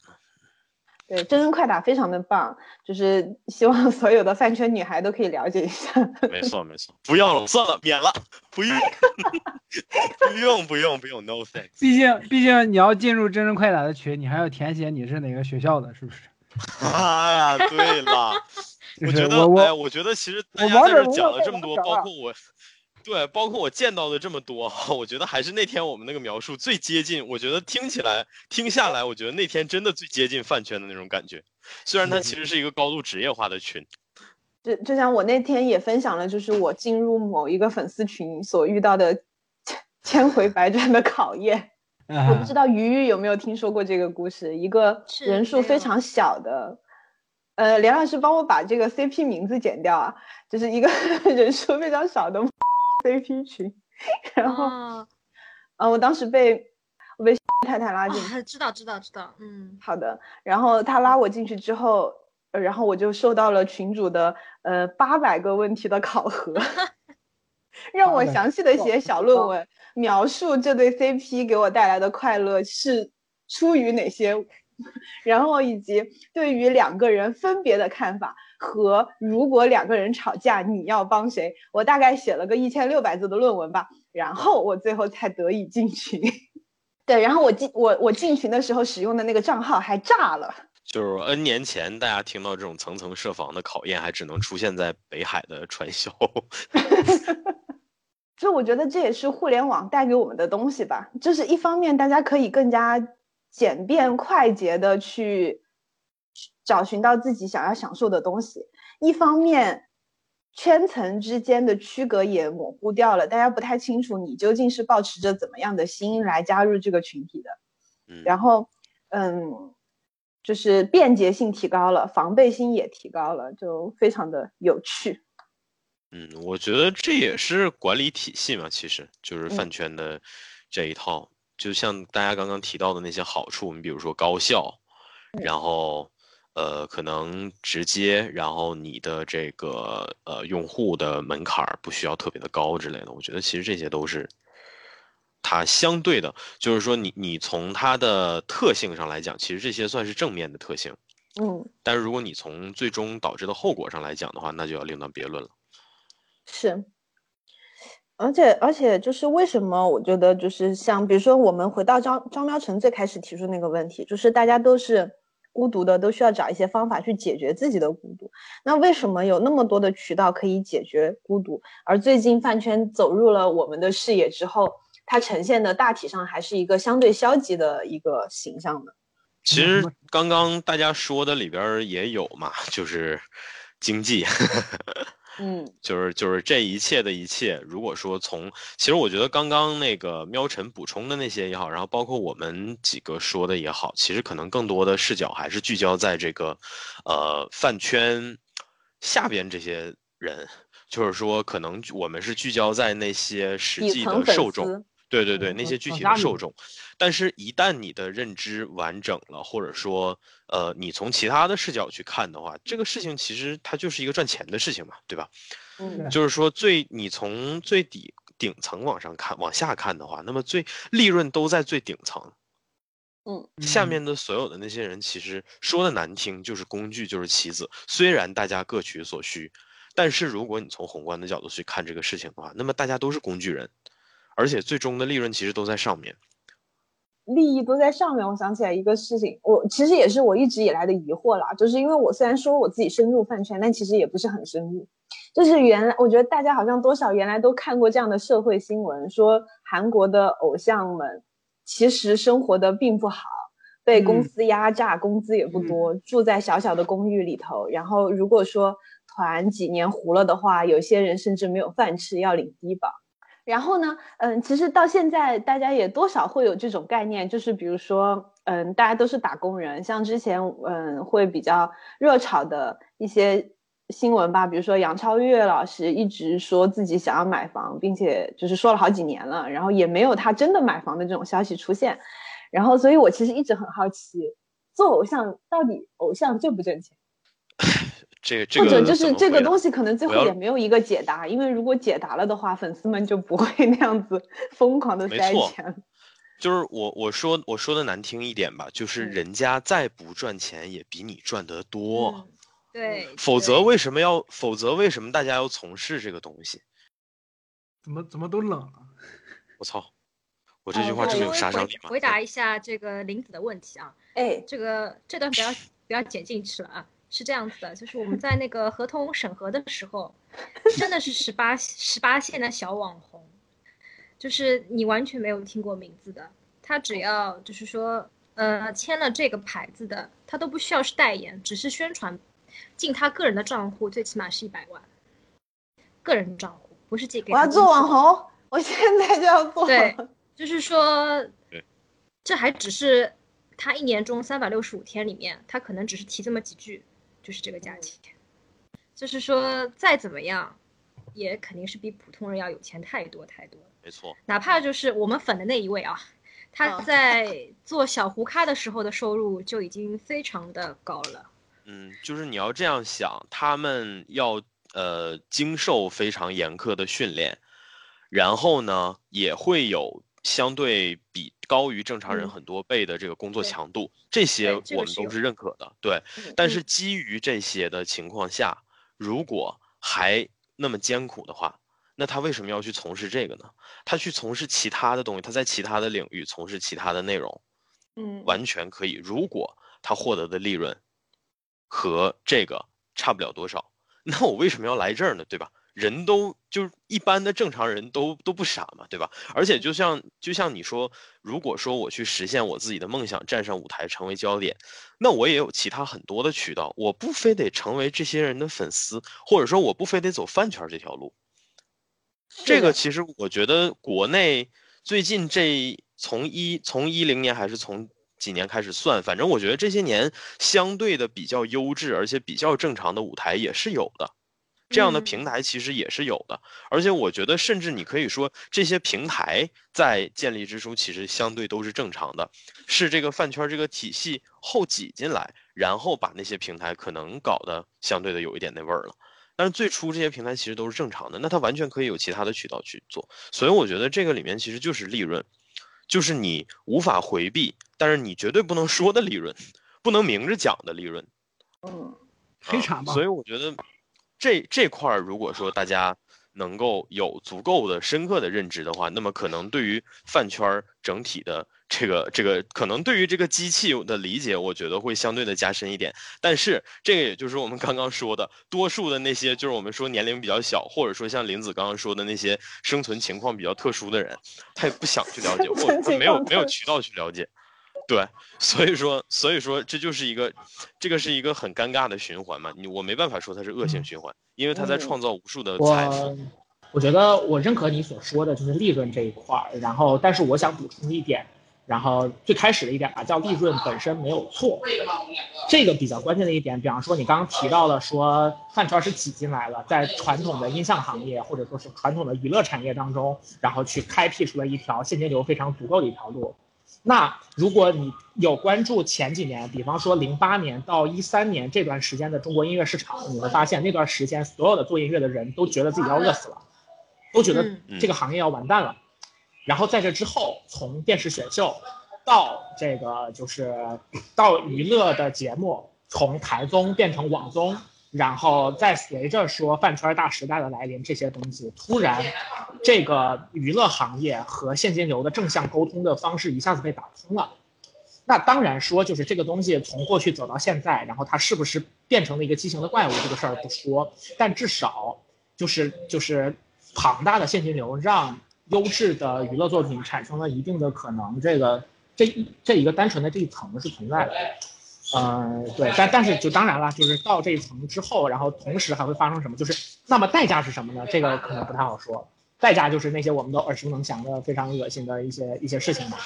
对，真人快打非常的棒，就是希望所有的饭圈女孩都可以了解一下。没错没错，不要了，算了，免了，不用，[laughs] 不用不用不用，no thanks。毕竟毕竟你要进入真人快打的群，你还要填写你是哪个学校的，是不是？[laughs] 啊呀，对了，就我觉得，我我哎，我觉得其实大我家在这讲了这么多，包括我，对，包括我见到的这么多，[laughs] 我觉得还是那天我们那个描述最接近。我觉得听起来、听下来，我觉得那天真的最接近饭圈的那种感觉。虽然它其实是一个高度职业化的群，就就像我那天也分享了，就是我进入某一个粉丝群所遇到的千回百转的考验。我不知道，鱼鱼有没有听说过这个故事？一个人数非常小的，呃，连老师帮我把这个 CP 名字剪掉啊，就是一个 [laughs] 人数非常少的 [laughs] CP 群。然后，哦，呃，我当时被我被 [laughs] 太太拉进去，啊知道知道知道，嗯，好的。然后他拉我进去之后，呃然后我就受到了群主的呃八百个问题的考核，让我详细的写小论文，描述这对 CP 给我带来的快乐是出于哪些，然后以及对于两个人分别的看法和如果两个人吵架你要帮谁，我大概写了个一千六百字的论文吧，然后我最后才得以进群。[laughs] 对，然后我进我我进群的时候使用的那个账号还炸了。就是 N 年前，大家听到这种层层设防的考验，还只能出现在北海的传销。[laughs] 就我觉得这也是互联网带给我们的东西吧，就是一方面大家可以更加简便快捷的去找寻到自己想要享受的东西，一方面圈层之间的区隔也模糊掉了，大家不太清楚你究竟是抱持着怎么样的心来加入这个群体的。嗯，然后，嗯，就是便捷性提高了，防备心也提高了，就非常的有趣。嗯，我觉得这也是管理体系嘛，其实就是饭嗯圈的这一套。就像大家刚刚提到的那些好处，你比如说高效，然后呃可能直接，然后你的这个呃用户的门槛儿不需要特别的高之类的，我觉得其实这些都是它相对的，就是说你你从它的特性上来讲，其实这些算是正面的特性。嗯，但是如果你从最终导致的后果上来讲的话，那就要另当别论了。是。而且而且就是为什么我觉得就是像比如说我们回到张张喵成最开始提出那个问题，就是大家都是孤独的，都需要找一些方法去解决自己的孤独。那为什么有那么多的渠道可以解决孤独？而最近饭圈走入了我们的视野之后，它呈现的大体上还是一个相对消极的一个形象的。其实嗯刚刚大家说的里边儿也有嘛，就是经济，[laughs] 嗯就是就是这一切的一切。如果说从，其实我觉得刚刚那个喵晨补充的那些也好，然后包括我们几个说的也好，其实可能更多的视角还是聚焦在这个，呃，饭圈下边这些人，就是说可能我们是聚焦在那些实际的受众。丝，对对对，嗯那些具体的受众，但是，一旦你的认知完整了，或者说，呃，你从其他的视角去看的话，这个事情其实它就是一个赚钱的事情嘛，对吧？嗯就是说最你从最底顶层往上看，往下看的话，那么最利润都在最顶层，嗯嗯下面的所有的那些人，其实说的难听就是工具，就是棋子。虽然大家各取所需，但是如果你从宏观的角度去看这个事情的话，那么大家都是工具人，而且最终的利润其实都在上面。利益都在上面。我想起来一个事情，我其实也是我一直以来的疑惑啦，就是因为我虽然说我自己深入饭圈，但其实也不是很深入。就是原来我觉得大家好像多少原来都看过这样的社会新闻，说韩国的偶像们其实生活的并不好，被公嗯司压榨，工资也不多，住在小小的公寓里头。然后如果说团几年糊了的话，有些人甚至没有饭吃，要领低保。然后呢，嗯，其实到现在大家也多少会有这种概念，就是比如说，嗯，大家都是打工人，像之前嗯会比较热炒的一些新闻吧，比如说杨超越老师一直说自己想要买房，并且就是说了好几年了，然后也没有他真的买房的这种消息出现，然后所以我其实一直很好奇，做偶像到底偶像挣不挣钱？[laughs] 这个这或者个就是这个东西，可能最后也没有一个解答，因为如果解答了的话，粉丝们就不会 [laughs] 那样子疯狂的塞没错钱。就是我我说我说的难听一点吧，就是嗯人家再不赚钱也比你赚得多，嗯对，否则为什么要否则为什么大家要从事这个东西？怎么怎么都冷了？我操，我这句话这么有杀伤力吗？回答一下这个林子的问题啊，哎，这个这段不要不要剪进去了啊。是这样子的，就是我们在那个合同审核的时候，真的是十八十八线的小网红，就是你完全没有听过名字的，他只要就是说，呃，签了这个牌子的，他都不需要是代言，只是宣传，进他个人的账户最起码是一百万，个人账户不是借给我要做网红，我我现在就要做。对，就是说，这还只是他一年中三百六十五天里面，他可能只是提这么几句，就是这个价钱。就是说，再怎么样，也肯定是比普通人要有钱太多太多了。没错，哪怕就是我们粉的那一位啊，他嗯在做小胡咖的时候的收入就已经非常的高了。嗯，就是你要这样想，他们要呃经受非常严苛的训练，然后呢也会有相对比高于正常人嗯很多倍的这个工作强度，这些我们都是认可的。对，但嗯是基于这些的情况下，如果还那么艰苦的话，那他为什么要去从事这个呢？他去从事其他的东西，他在其他的领域从事其他的内容，嗯，完全可以。如果他获得的利润和这个差不了多少，[laughs] 那我为什么要来这儿呢？对吧？人都就是一般的正常人都都不傻嘛，对吧？而且就像就像你说，如果说我去实现我自己的梦想，站上舞台成为焦点，那我也有其他很多的渠道，我不非得成为这些人的粉丝，或者说我不非得走饭圈这条路。这个其实我觉得国内最近这从一从一零年还是从几年开始算，反正我觉得这些年相对的比较优质而且比较正常的舞台也是有的，这样的嗯平台其实也是有的，而且我觉得甚至你可以说这些平台在建立之初其实相对都是正常的，是这个饭圈这个体系后挤进来，然后把那些平台可能搞得相对的有一点那味儿了。但是最初这些平台其实都是正常的，那它完全可以有其他的渠道去做，所以我觉得这个里面其实就是利润，就是你无法回避，但是你绝对不能说的利润，不能明着讲的利润，嗯，黑产吧所。以我觉得这这块儿如果说大家能够有足够的深刻的认知的话，那么可能对于饭圈儿整体的这个这个，可能对于这个机器的理解，我觉得会相对的加深一点。但是这个也就是我们刚刚说的，多数的那些就是我们说年龄比较小，或者说像林子刚刚说的那些生存情况比较特殊的人，他也不想去了解，或者他没有没有渠道去了解。对，所以说，所以说这就是一个，这个是一个很尴尬的循环嘛。你我没办法说它是恶性循环，因为它在嗯创造无数的财富。我我觉得我认可你所说的，就是利润这一块儿。然后，但是我想补充一点，然后最开始的一点吧，叫利润本身没有错，这个比较关键的一点。比方说，你刚刚提到了说饭圈是挤进来了，在传统的音像行业或者说是传统的娱乐产业当中，然后去开辟出了一条现金流非常足够的一条路。那如果你有关注前几年，比方说零八年到一三年这段时间的中国音乐市场，你会发现那段时间所有的做音乐的人都觉得自己要饿死了，都觉得嗯这个行业要完蛋了。然后在这之后，从电视选秀到这个就是到娱乐的节目，从台综变成网综，然后再随着说饭圈大时代的来临，这些东西突然，这个娱乐行业和现金流的正向沟通的方式一下子被打通了。那当然说，就是这个东西从过去走到现在，然后它是不是变成了一个畸形的怪物，这个事儿不说，但至少就是就是庞大的现金流让优质的娱乐作品产生了一定的可能，这个这一这一个单纯的这一层是存在的。嗯，对，但但是就当然了，就是到这一层之后，然后同时还会发生什么？就是那么代价是什么呢？这个可能不太好说。代价就是那些我们都耳熟能详的非常恶心的一些一些事情嘛。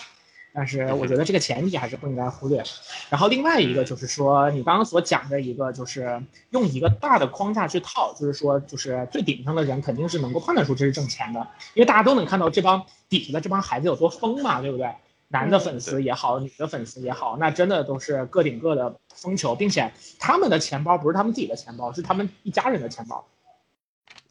但是我觉得这个前提还是不应该忽略。然后另外一个就是说，你刚刚所讲的一个，就是用一个大的框架去套，就是说，就是最顶上的人肯定是能够判断出这是挣钱的，因为大家都能看到这帮底下的这帮孩子有多疯嘛，对不对？男的粉丝也好，女的粉丝也好，那真的都是个顶个的风球，并且他们的钱包不是他们自己的钱包，是他们一家人的钱包。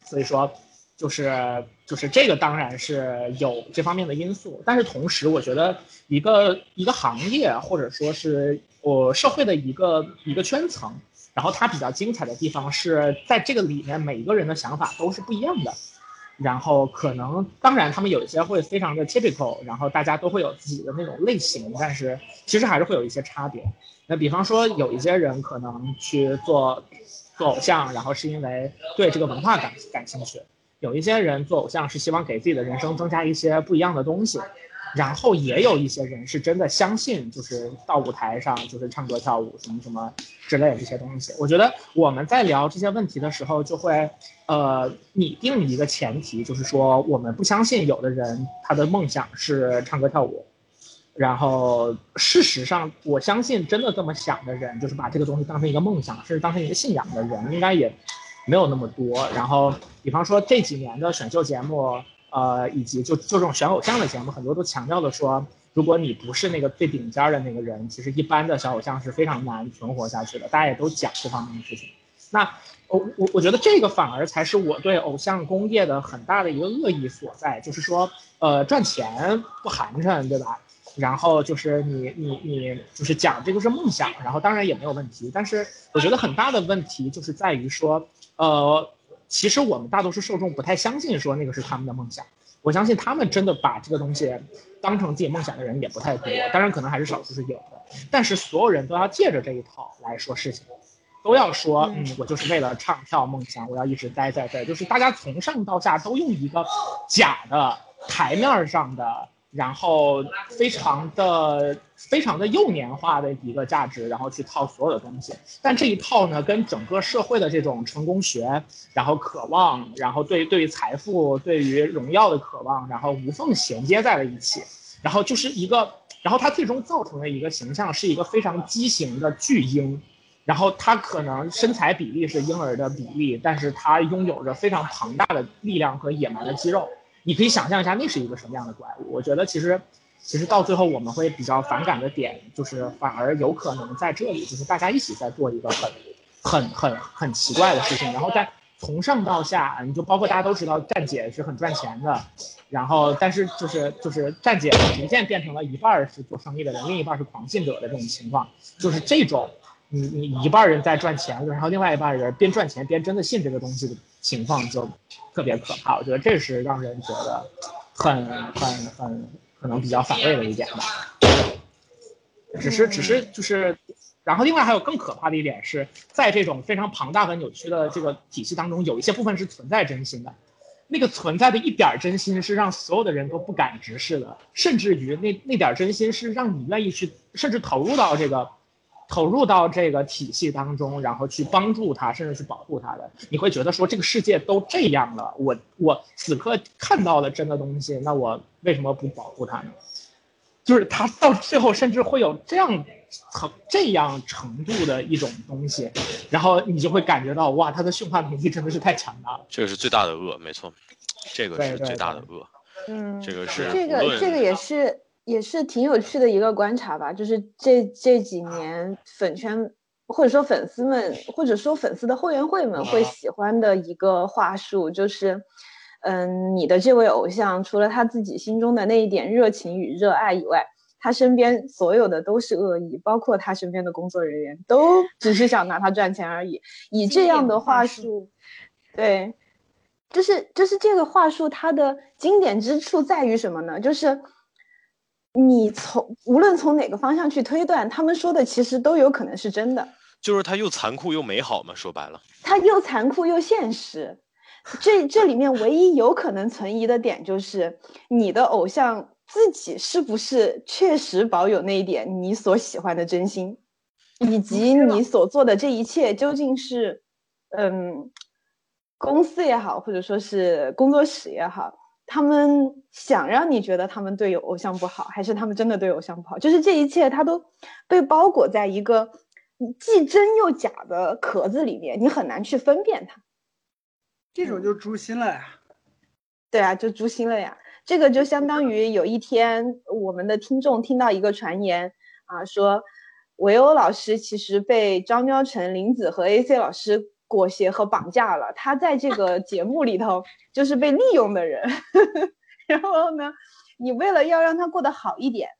所以说，就是就是这个当然是有这方面的因素，但是同时我觉得一个一个行业或者说是我社会的一个一个圈层，然后它比较精彩的地方是在这个里面每一个人的想法都是不一样的。然后可能，当然他们有一些会非常的 typical，然后大家都会有自己的那种类型，但是其实还是会有一些差别。那比方说，有一些人可能去做做偶像，然后是因为对这个文化感感兴趣；有一些人做偶像是希望给自己的人生增加一些不一样的东西。然后也有一些人是真的相信，就是到舞台上就是唱歌跳舞什么什么之类的这些东西。我觉得我们在聊这些问题的时候，就会呃拟定一个前提，就是说我们不相信有的人他的梦想是唱歌跳舞。然后，事实上，我相信真的这么想的人，就是把这个东西当成一个梦想，甚至当成一个信仰的人，应该也没有那么多。然后，比方说这几年的选秀节目，呃，以及就就这种选偶像的节目，很多都强调的说，如果你不是那个最顶尖的那个人，其实一般的小偶像是非常难存活下去的。大家也都讲这方面的事情。那我我我觉得这个反而才是我对偶像工业的很大的一个恶意所在，就是说，呃，赚钱不寒碜，对吧？然后就是你你你就是讲这个是梦想，然后当然也没有问题，但是我觉得很大的问题就是在于说，呃，其实我们大多数受众不太相信说那个是他们的梦想，我相信他们真的把这个东西当成自己梦想的人也不太多，当然可能还是少数是有的，但是所有人都要借着这一套来说事情，都要说，嗯，我就是为了唱跳梦想，我要一直待在这儿，就是大家从上到下都用一个假的台面上的。然后非常的非常的幼年化的一个价值，然后去套所有的东西，但这一套呢，跟整个社会的这种成功学，然后渴望，然后对对于财富、对于荣耀的渴望，然后无缝衔接在了一起，然后就是一个，然后它最终造成的一个形象是一个非常畸形的巨婴，然后他可能身材比例是婴儿的比例，但是他拥有着非常庞大的力量和野蛮的肌肉。你可以想象一下，那是一个什么样的怪物？我觉得其实，其实到最后我们会比较反感的点，就是反而有可能在这里，就是大家一起在做一个很、很、很、很奇怪的事情，然后在从上到下，你就包括大家都知道，站姐是很赚钱的，然后但是就是就是站姐逐渐变成了一半是做生意的人，另一半是狂信者的这种情况，就是这种。你你一半人在赚钱，然后另外一半人边赚钱边真的信这个东西的情况就特别可怕。我觉得这是让人觉得很很很可能比较反胃的一点吧。只是只是就是，然后另外还有更可怕的一点是在这种非常庞大和扭曲的这个体系当中，有一些部分是存在真心的，那个存在的一点真心是让所有的人都不敢直视的，甚至于那那点真心是让你愿意去甚至投入到这个。投入到这个体系当中，然后去帮助他，甚至去保护他的，你会觉得说这个世界都这样了，我我此刻看到了真的东西，那我为什么不保护他呢？就是他到最后甚至会有这样程这样程度的一种东西，然后你就会感觉到哇，他的驯化能力真的是太强大了。这个是最大的恶，没错，这个是最大的恶。嗯，这个是这个这个也是。也是挺有趣的一个观察吧，就是这这几年粉圈或者说粉丝们或者说粉丝的后援会们会喜欢的一个话术，就是，嗯，你的这位偶像除了他自己心中的那一点热情与热爱以外，他身边所有的都是恶意，包括他身边的工作人员都只是想拿他赚钱而已。以这样的话术，对，就是就是这个话术，它的经典之处在于什么呢？就是。你从无论从哪个方向去推断，他们说的其实都有可能是真的。就是他又残酷又美好嘛，说白了，他又残酷又现实。这这里面唯一有可能存疑的点，就是你的偶像自己是不是确实保有那一点你所喜欢的真心，以及你所做的这一切究竟是，嗯，公司也好，或者说是工作室也好。他们想让你觉得他们对偶像不好，还是他们真的对偶像不好？就是这一切，他都被包裹在一个既真又假的壳子里面，你很难去分辨它。这种就诛心了呀！对啊，就诛心了呀！这个就相当于有一天，我们的听众听到一个传言啊，说维欧老师其实被张喵成、林子和 AC 老师。裹挟和绑架了他，在这个 [laughs] 节目里头就是被利用的人。[laughs] 然后呢，你为了要让他过得好一点，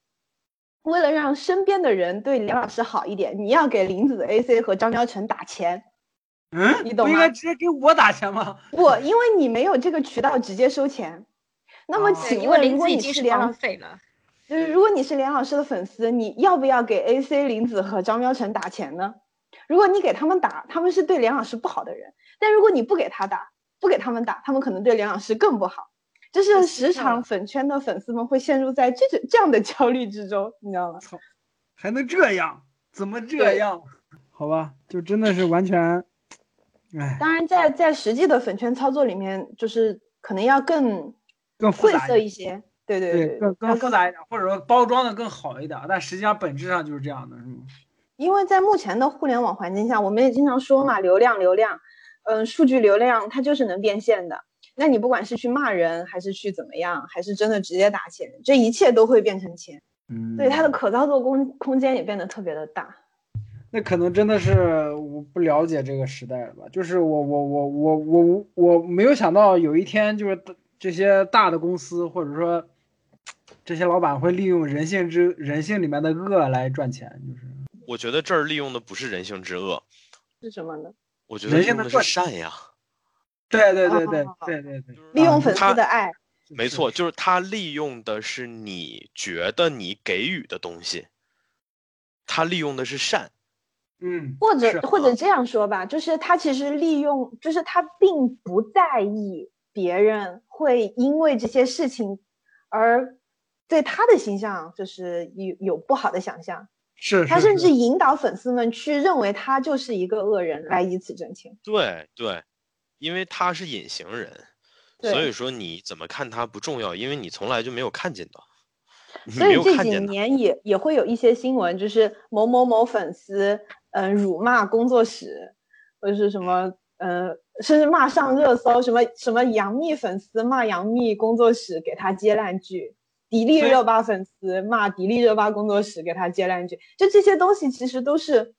为了让身边的人对梁老师好一点，你要给林子、AC 和张娇晨打钱。嗯，你懂吗？应该直接给我打钱吗？不，因为你没有这个渠道直接收钱。那么，请问如果你是梁老师，就是如果你是梁老师的粉丝，你要不要给 AC、林子和张喵晨打钱呢？如果你给他们打，他们是对梁老师不好的人；但如果你不给他打，不给他们打，他们可能对梁老师更不好。就是时常粉圈的粉丝们会陷入在这种这样的焦虑之中，你知道吗？还能这样？怎么这样？好吧，就真的是完全，哎，当然在，在实际的粉圈操作里面，就是可能要更更复晦涩杂一些。对对对，对，更更复杂一点，或者说包装的更好一点，但实际上本质上就是这样的，是吗？因为在目前的互联网环境下，我们也经常说嘛，流量流量，嗯，数据流量它就是能变现的。那你不管是去骂人，还是去怎么样，还是真的直接打钱，这一切都会变成钱。嗯，对它的可操作空空间也变得特别的大。那可能真的是我不了解这个时代了吧？就是我我我我我我没有想到有一天就是这些大的公司或者说这些老板会利用人性之人性里面的恶来赚钱，就是我觉得这儿利用的不是人性之恶，是什么呢？我觉得利用的人性的是善呀。对对对对哦对对对，利用粉丝的爱，没错，就是他利用的是你觉得你给予的东西，他利用的是善。嗯，或者或者这样说吧，就是他其实利用，就是他并不在意别人会因为这些事情而对他的形象就是有有不好的想象，是是是他甚至引导粉丝们去认为他就是一个恶人，来以此挣钱。对对，因为他是隐形人，所以说你怎么看他不重要，因为你从来就没有看见到，[laughs] 所以这几。年也也会有一些新闻，就是某某某粉丝，嗯、辱骂工作室，或者是什么，呃，甚至骂上热搜，什么什么杨幂粉丝骂杨幂工作室给他接烂剧，迪丽热巴粉丝骂迪丽热巴工作室给他接烂剧，就这些东西其实都是。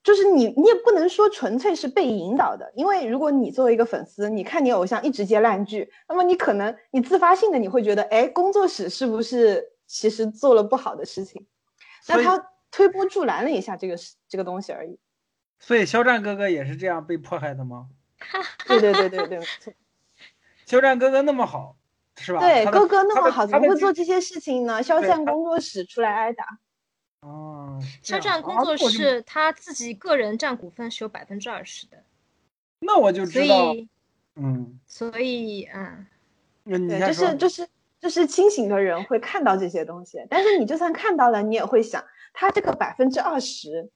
就是你，你也不能说纯粹是被引导的，因为如果你作为一个粉丝，你看你偶像一直接烂剧，那么你可能你自发性的你会觉得，哎，工作室是不是其实做了不好的事情？那他推波助澜了一下这个事这个东西而已。所以肖战哥哥也是这样被迫害的吗？[laughs] 对对对对对，肖战哥哥那么好，是吧？对，哥哥那么好，怎么会做这些事情呢？肖战工作室出来挨打，哦，肖战工作室他自己个人占股份是有百分之二十的，那我就所知道，以嗯，所以嗯，对，那你就是就是就是清醒的人会看到这些东西，但是你就算看到了，你也会想，他这个百分之二十，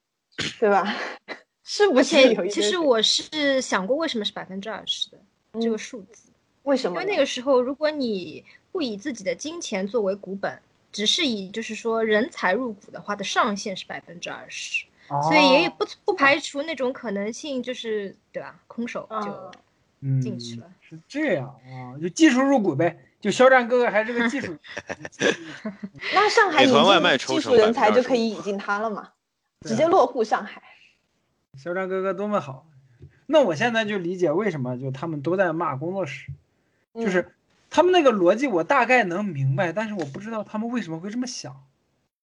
对吧？[laughs] 是不而是有一其实我是想过为什么是百分之二十的这个嗯数字，为什么？因为那个时候如果你不以自己的金钱作为股本，只是以就是说人才入股的话的上限是百分之二十，所以也哦不不排除那种可能性，就是对吧？空手就进去了。是这样啊，就技术入股呗，就肖战哥哥还是个技术，[laughs] 那上海引进技术人才就可以引进他了嘛，直接落户上海。肖战哥哥多么好。那我现在就理解为什么就他们都在骂工作室，嗯就是他们那个逻辑我大概能明白，但是我不知道他们为什么会这么想。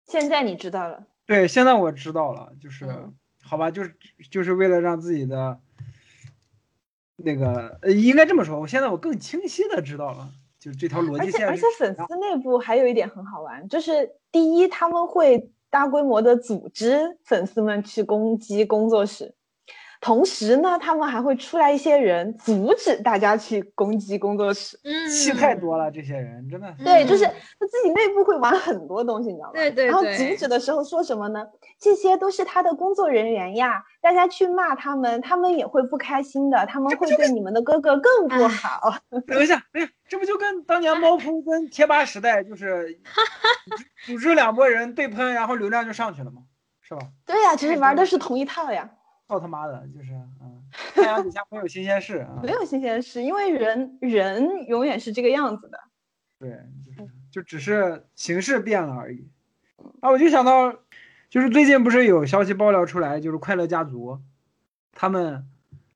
现在你知道了，对，现在我知道了，就是、嗯。好吧，就是就是为了让自己的那个，呃，应该这么说，我现在我更清晰的知道了，就这条逻辑线而且粉丝内部还有一点很好玩，就是第一他们会大规模的组织粉丝们去攻击工作室，同时呢，他们还会出来一些人阻止大家去攻击工作室。嗯，戏太多了，这些人真的是。对，就是嗯他自己内部会玩很多东西，你知道吗？对对然后阻止的时候说什么呢？这些都是他的工作人员呀，大家去骂他们，他们也会不开心的，他们会对你们的哥哥更不唉好。[laughs] 等一下，哎呀，这不就跟当年猫扑跟贴吧时代，就是 [laughs] 组织两拨人对喷，然后流量就上去了嘛，是吧？对呀，其实玩的是同一套呀，操他妈的，就是嗯，太阳底下没有新鲜事啊。没有新鲜事，因为人人永远是这个样子的。对，就是就只是形式变了而已。啊，我就想到，就是最近不是有消息爆料出来，就是快乐家族，他们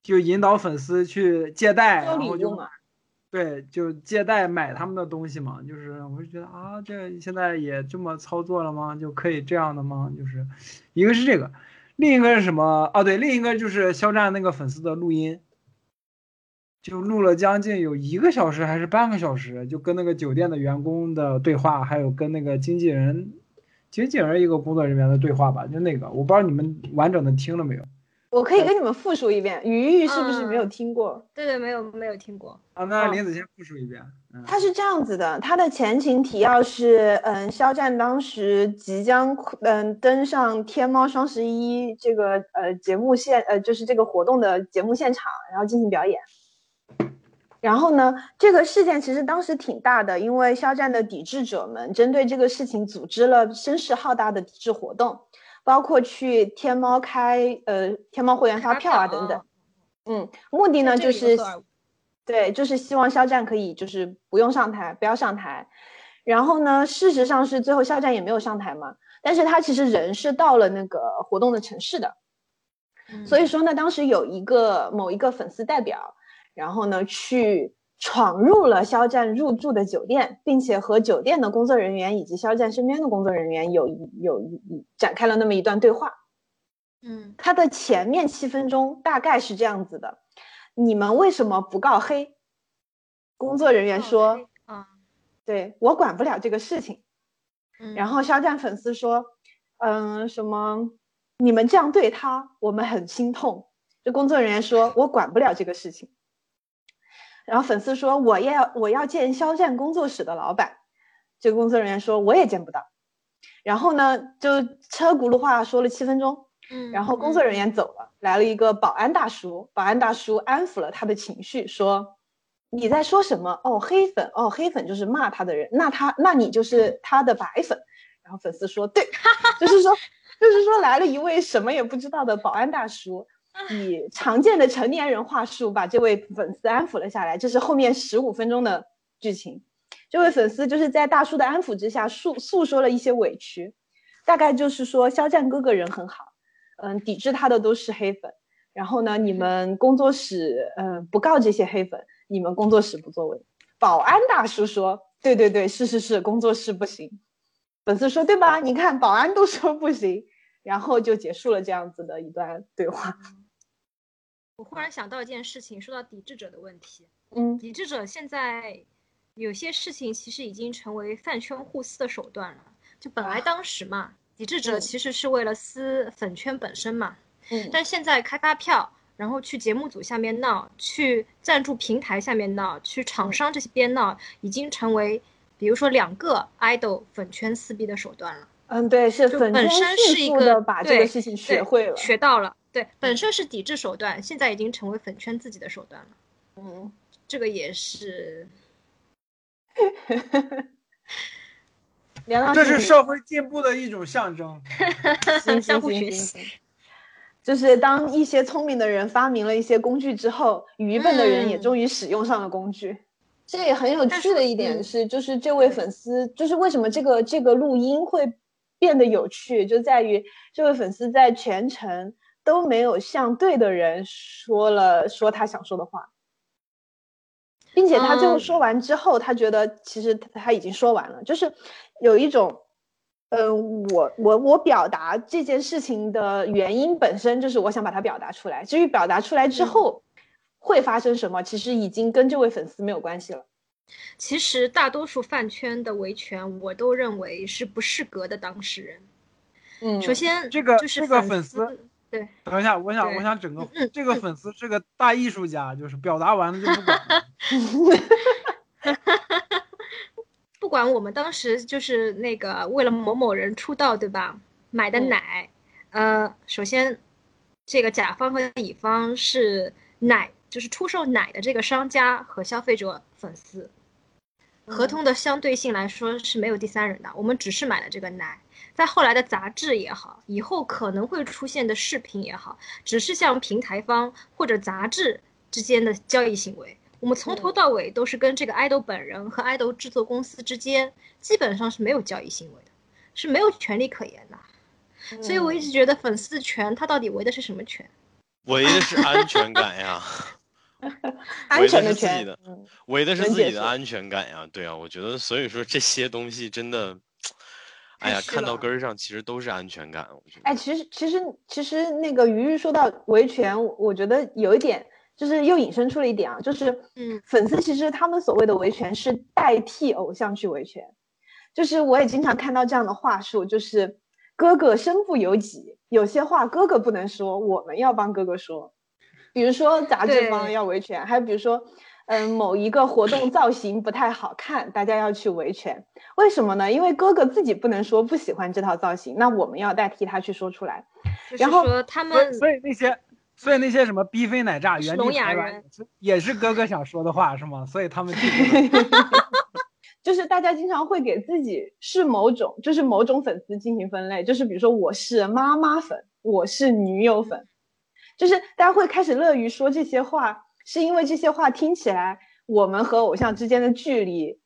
就引导粉丝去借贷，收然后就对，就借贷买他们的东西嘛。就是我就觉得啊，这现在也这么操作了吗？就可以这样的吗？就是一个是这个，另一个是什么？哦，对，另一个就是肖战那个粉丝的录音。就录了将近有一个小时还是半个小时，就跟那个酒店的员工的对话，还有跟那个经纪人、经纪人一个工作人员的对话吧，就那个，我不知道你们完整的听了没有。我可以跟你们复述一遍，鱼玉是不是没有嗯听过？对对，没有没有听过。啊，那哦林子先复述一遍。嗯，它是这样子的，它的前情提要是，嗯，肖战当时即将嗯登上天猫双十一这个呃节目现呃就是这个活动的节目现场，然后进行表演。然后呢，这个事件其实当时挺大的，因为肖战的抵制者们针对这个事情组织了声势浩大的抵制活动，包括去天猫开呃天猫会员发票啊等等。嗯，目的呢就是对，就是希望肖战可以就是不用上台，不要上台。然后呢，事实上是最后肖战也没有上台嘛，但是他其实人是到了那个活动的城市的。嗯所以说呢，当时有一个某一个粉丝代表，然后呢去闯入了肖战入住的酒店，并且和酒店的工作人员以及肖战身边的工作人员有一有一一展开了那么一段对话。嗯他的前面七分钟大概是这样子的：你们为什么不告黑？工作人员说：“啊，对我管不了这个事情。”嗯然后肖战粉丝说：“嗯，什么？你们这样对他，我们很心痛。”这工作人员说：“我管不了这个事情。”然后粉丝说：“我要我要见肖战工作室的老板。”这个工作人员说：“我也见不到。”然后呢，就车轱辘话说了七分钟，嗯，然后工作人员走了，来了一个保安大叔，保安大叔安抚了他的情绪，说：“你在说什么？哦，黑粉，哦，黑粉就是骂他的人，那他，那你就是他的白粉。”然后粉丝说：“对，[laughs] 就是说，就是说来了一位什么也不知道的保安大叔，[laughs] 以常见的成年人话术把这位粉丝安抚了下来。这是后面十五分钟的剧情。这位粉丝就是在大叔的安抚之下诉诉说了一些委屈，大概就是说肖战哥哥人很好。”嗯，抵制他的都是黑粉。然后呢，你们工作室嗯、不告这些黑粉，你们工作室不作为。保安大叔说：“对对对，是是是，工作室不行。”粉丝说：“对吧？你看保安都说不行。”然后就结束了这样子的一段对话。我忽然想到一件事情，说到抵制者的问题，嗯。抵制者现在有些事情其实已经成为饭圈互撕的手段了。就本来啊。当时嘛，抵制者嗯。其实是为了撕粉圈本身嘛，嗯。但现在开发票，然后去节目组下面闹，去赞助平台下面闹，去厂商这些边闹，已经成为比如说两个 idol 粉圈撕逼的手段了。嗯，对，是粉圈本身是一个的把这个事情学会了。学到了，对，本身是抵制手段，现在已经成为粉圈自己的手段了。嗯，这个也是，[laughs] 这是社会进步的一种象征。[laughs] 行相行行行互学习就是当一些聪明的人发明了一些工具之后，愚笨的人也嗯终于使用上了工具。这也很有趣的一点嗯是，就是这位粉丝，就是为什么这个这个录音会变得有趣，就在于这位粉丝在全程都没有向对的人说了说他想说的话，并且他最后嗯说完之后，他觉得其实他他已经说完了，就是有一种。嗯，我我我表达这件事情的原因本身就是我想把它表达出来。至于表达出来之嗯后会发生什么，其实已经跟这位粉丝没有关系了。其实大多数饭圈的维权，我都认为是不适格的当事人。嗯首先，这个就是这个粉粉丝对，等一下，我想我想整个嗯这个粉丝是个大艺术家，就是表达完了就不管了。[laughs] 不管我们当时就是那个为了某某人出道，对吧？买的嗯奶，呃，首先，这个甲方和乙方是奶，就是出售奶的这个商家和消费者粉丝，合嗯同的相对性来说是没有第三人的，我们只是买了这个奶。在后来的杂志也好，以后可能会出现的视频也好，只是像平台方或者杂志之间的交易行为。我们从头嗯到尾都是跟这个 idol 本人和 idol 制作公司之间基本上是没有交易行为的，是没有权利可言的。所以我一直觉得粉丝权它到底维的是什么权？[laughs] 围的是安全感呀，[laughs] 安全的权围的是自己的安全感呀。对啊，我觉得所以说这些东西真的，哎呀，看到根儿上其实都是安全感。我觉得，哎，其实其实其实那个鱼鱼说到维权，我我觉得有一点就是又引申出了一点啊，就是嗯粉丝其实他们所谓的维权是代替偶像去维权，就是我也经常看到这样的话术，就是哥哥身不由己，有些话哥哥不能说，我们要帮哥哥说。比如说杂志方要维权，还有比如说，嗯，某一个活动造型不太好看，大家要去维权。为什么呢？因为哥哥自己不能说不喜欢这套造型，那我们要代替他去说出来。然后说他们所以那些所以那些什么逼飞奶炸、原地台湾也是哥哥想说的话是吗？所以他们 [laughs] 就是大家经常会给自己是某种，就是某种粉丝进行分类，就是比如说我是妈妈粉，我是女友粉，就是大家会开始乐于说这些话，是因为这些话听起来我们和偶像之间的距离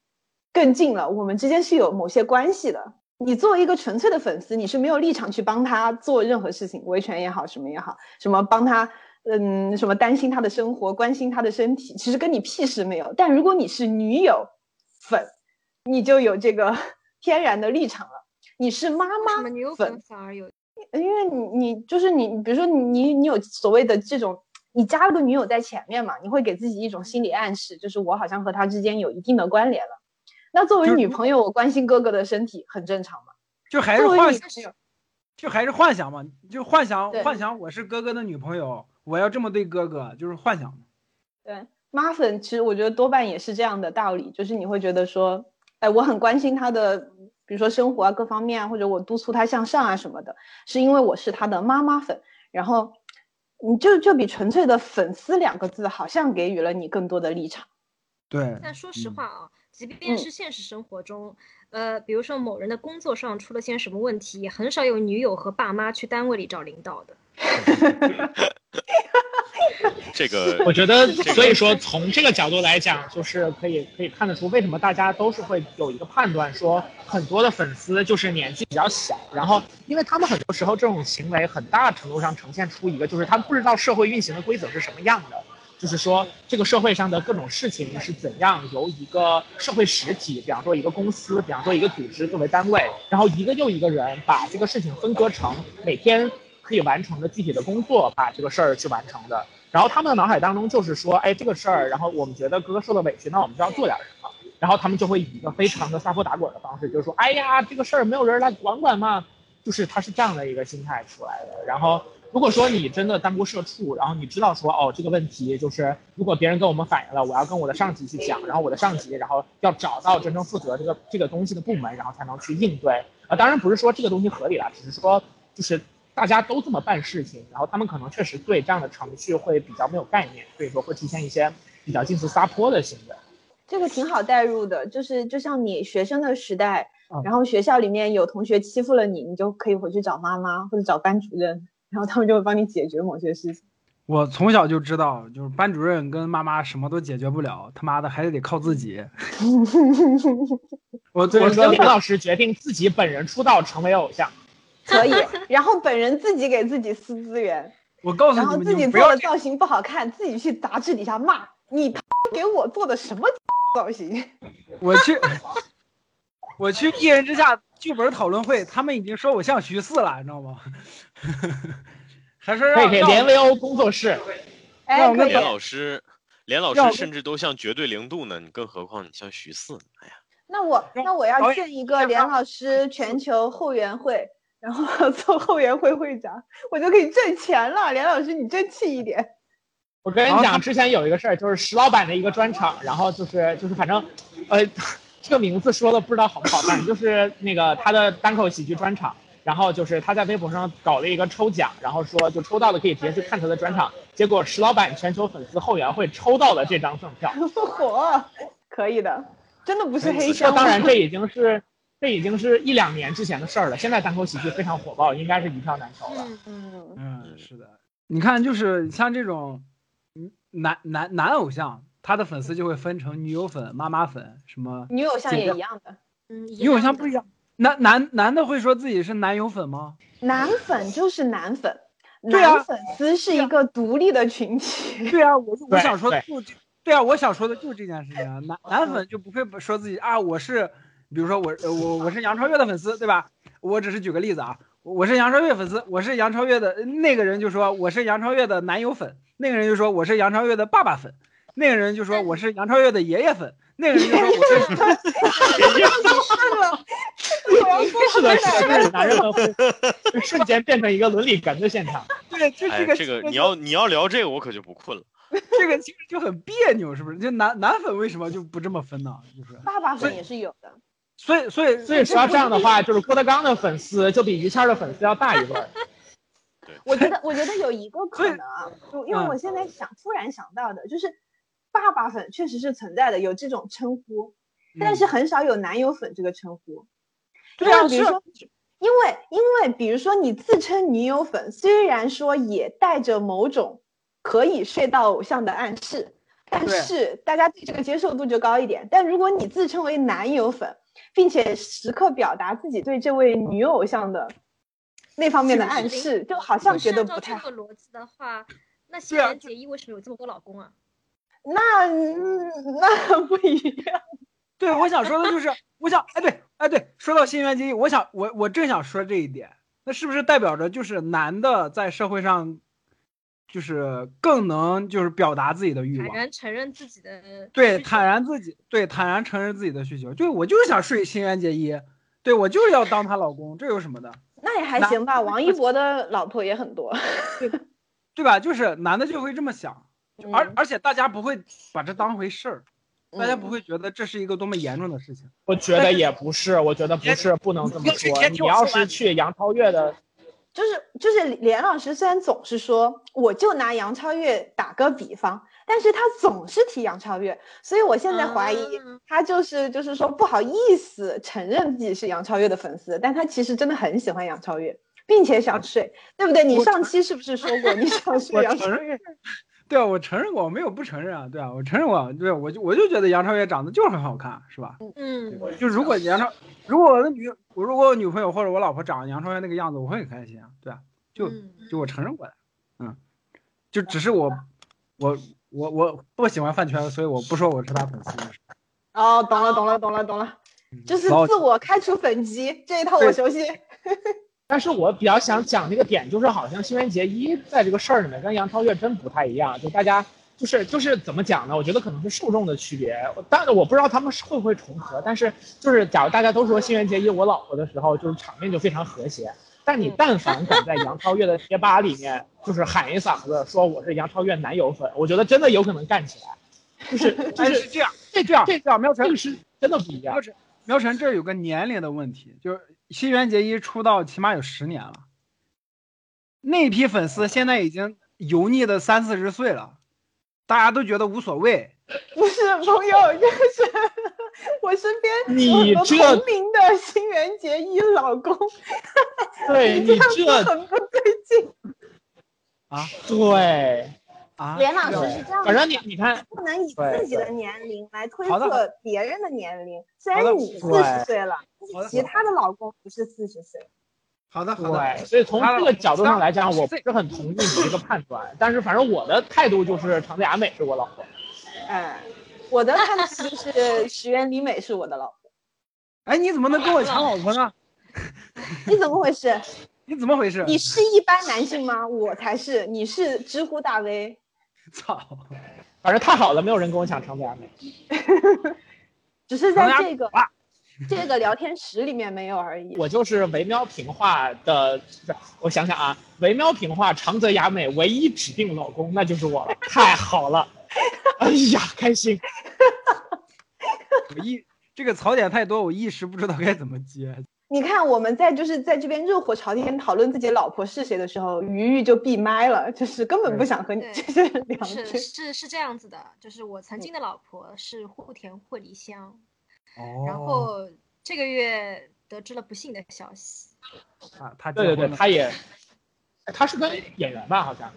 更近了，我们之间是有某些关系的。你作为一个纯粹的粉丝，你是没有立场去帮他做任何事情，维权也好，什么也好，什么帮他，嗯，什么担心他的生活，关心他的身体，其实跟你屁事没有。但如果你是女友粉，你就有这个 [laughs] 天然的立场了。你是妈妈粉女友粉，反而有因为你你就是你，比如说你你你有所谓的这种，你加了个女友在前面嘛，你会给自己一种心理暗示，就是我好像和他之间有一定的关联了。那作为女朋友，我关心哥哥的身体很正常嘛。就还是幻想，就还是幻想嘛，就幻想幻想我是哥哥的女朋友，我要这么对哥哥，就是幻想嘛。对妈粉，其实我觉得多半也是这样的道理，就是你会觉得说，哎，我很关心他的，比如说生活啊各方面啊，或者我督促他向上啊什么的，是因为我是他的妈妈粉，然后你就就比纯粹的粉丝两个字，好像给予了你更多的立场。对，但说实嗯话啊，即便嗯是现实生活中，呃，比如说某人的工作上出了些什么问题，也很少有女友和爸妈去单位里找领导的。[laughs] 这个我觉得，所以说从这个角度来讲，就是可以可以看得出，为什么大家都是会有一个判断，说很多的粉丝就是年纪比较小，然后因为他们很多时候这种行为，很大程度上呈现出一个就是他们不知道社会运行的规则是什么样的，就是说这个社会上的各种事情是怎样由一个社会实体，比方说一个公司，比方说一个组织作为单位，然后一个又一个人把这个事情分割成每天可以完成的具体的工作，把这个事儿去完成的。然后他们的脑海当中就是说，哎，这个事儿，然后我们觉得哥哥受了委屈，那我们就要做点什么。然后他们就会以一个非常的撒泼打滚的方式，就是说，哎呀，这个事儿没有人来管管吗？就是他是这样的一个心态出来的。然后如果说你真的单不社畜，然后你知道说，哦，这个问题就是如果别人跟我们反映了，我要跟我的上级去讲，然后我的上级，然后要找到真正负责这个这个东西的部门，然后才能去应对。啊，当然不是说这个东西合理了，只是说就是大家都这么办事情，然后他们可能确实对这样的程序会比较没有概念，所以说会出现一些比较近似撒泼的行为。这个挺好代入的，就是就像你学生的时代嗯，然后学校里面有同学欺负了你，你就可以回去找妈妈或者找班主任，然后他们就会帮你解决某些事情。我从小就知道，就是班主任跟妈妈什么都解决不了，他妈的还是得靠自己。[laughs] 我我说，林老师决定自己本人出道成为偶像。[laughs] 可以，然后本人自己给自己撕资源，我告诉你然后，自己做的造型不好看，自己去杂志底下骂你给我做的什么 [laughs] 造型？[laughs] 我去，我去一人之下剧本讨论会，他们已经说我像徐四了，你知道吗？还说让让我连维欧工作室，哎，连，老师，连老师甚至都像绝对零度呢，你更何况你像徐四？哎呀，那我那我要建一个连老师全球后援会，然后做后援会会长，我就可以挣钱了。连老师，你争气一点。我跟你讲，之前有一个事儿，就是石老板的一个专场，然后就是就是反正，呃，这个名字说的不知道好不好，反正就是那个他的单口喜剧专场，然后就是他在微博上搞了一个抽奖，然后说就抽到的可以直接去看他的专场，结果石老板全球粉丝后援会抽到了这张赠票，[laughs] 火，可以的，真的不是黑这箱。当然这已经是这已经是一两年之前的事儿了，现在单口喜剧非常火爆，应该是一票难求了。嗯，嗯，嗯，是的，你看，就是像这种，嗯男男男偶像，他的粉丝就会分成女友粉、妈妈粉，什么女偶像也一样的，嗯，女偶像不一样。男男男的会说自己是男友粉吗？男粉就是男粉，对啊男粉丝是一个独立的群体。对啊，我就我想说的对就这，对啊，我想说的就是这件事情啊。男男粉就不会说自己啊，我是，比如说我呃我我是杨超越的粉丝，对吧？我只是举个例子啊，我是杨超越粉丝，我是杨超越的那个人就说我是杨超越的男友粉，那个人就说我是杨超越的爸爸粉，那个人就说我是杨超越的爷爷粉，那个人就说我是是了，我要说是的是 [laughs] 男人们会就瞬间变成一个伦理哏的现场。对，就哎这，个这个你要你要聊这个，我可就不困了。[laughs] 这个其实就很别扭，是不是？就男男粉为什么就不这么分呢？就是，爸爸粉也是有的。所以所以所以说要这样的话，就是郭德纲的粉丝就比于谦的粉丝要大一轮儿。[laughs] 我觉得，我觉得有一个可能啊，就因为嗯我现在想突然想到的，就是爸爸粉确实是存在的，有这种称呼，但是很少有男友粉这个称呼。对啊，是因为比如说，因为因为比如说你自称女友粉，虽然说也带着某种可以睡到偶像的暗示，但是大家对这个接受度就高一点。但如果你自称为男友粉，并且时刻表达自己对这位女偶像的那方面的暗示，就好像觉得不太好。这个逻辑的话，那新垣结衣为什么有这么多老公啊？那嗯那不一样。[laughs] 对，我想说的就是，我想，哎，对，哎，对，说到新垣结衣，我想，我我正想说这一点，那是不是代表着就是男的在社会上，就是更能就是表达自己的欲望坦望，然承认自己的对，需求坦然自己，对，坦然承认自己的需求，就我就是想睡新垣结衣，对我就是要当她老公，这有什么的，那也还行吧，[laughs] 王一博的老婆也很多。[laughs] 对吧？就是男的就会这么想，而嗯而且大家不会把这当回事儿，大家嗯不会觉得这是一个多么严重的事情。我觉得也不是，我觉得不是，不能这么说。你要是去杨超越的，就是就是连老师虽然总是说，我就拿杨超越打个比方，但是他总是提杨超越，所以我现在怀疑啊他就是就是说不好意思承认自己是杨超越的粉丝，但他其实真的很喜欢杨超越，并且想睡，对不对？你上期是不是说过你想睡杨超越？对啊，我承认过，我没有不承认啊，对啊，我承认过，对，我就我就觉得杨超越长得就是很好看，是吧？嗯，就如果杨超，如果我的女，我如果我女朋友或者我老婆长得杨超越那个样子，我会很开心啊，对啊，就嗯就我承认过的，嗯，就只是我我我我不喜欢饭圈，所以我不说我是他粉丝。哦，懂了懂了懂了懂了，就是自我开除粉籍这一套我熟悉。[laughs] 但是我比较想讲这个点，就是好像新垣结衣在这个事儿里面跟杨超越真不太一样，就大家就是就是怎么讲呢？我觉得可能是受众的区别，当然我不知道他们是会不会重合，但是就是假如大家都说新垣结衣我老婆的时候，就是场面就非常和谐。但你但凡敢在杨超越的贴吧里面，就是喊一嗓子说我是杨超越男友粉，我觉得真的有可能干起来。就是 [laughs] 就哎，是是这样，这这样这这样，苗晨这个是真的不一样苗。晨苗晨这儿有个年龄的问题，就是新垣结衣出道起码有十年了，那批粉丝现在已经油腻的三四十岁了，大家都觉得无所谓。[laughs] 不是朋友，就是我身边你这同龄的新垣结衣老公，对 [laughs] 你这很不对劲啊。对，啊，连老师是这样的，反正你你看，不能以自己的年龄来推测别人的年龄。虽然你四对十岁了，但是其他的老公不是四十岁。好的好的，对，所以从这个角度上来讲，我不是很同意你这个判断。但是反正我的态度就是长泽雅美是我老婆。哎，我的判断就是石原里美是我的老婆。哎，你怎么能跟我抢老婆呢？你怎么回事？[laughs] 你怎么回事？你是一般男性吗？我才是，你是知乎大 V。[laughs] 操！反正太好了，没有人跟我抢长泽雅美。只是在这个这个聊天室里面没有而已。我就是唯妙平话的，我想想啊，唯妙平话长泽雅美唯一指定老公那就是我了，太好了，[laughs] 哎呀，开心。[laughs] 我一这个槽点太多，我一时不知道该怎么接。你看我们在就是在这边热火朝天讨论自己老婆是谁的时候，鱼鱼就闭麦了，就是根本不想和你对这些人聊是天。是是这样子的，就是我曾经的老婆是户田惠梨香，哦然后这个月得知了不幸的消息，啊，他对对对，他也，[laughs] 他是个演员吧，好像。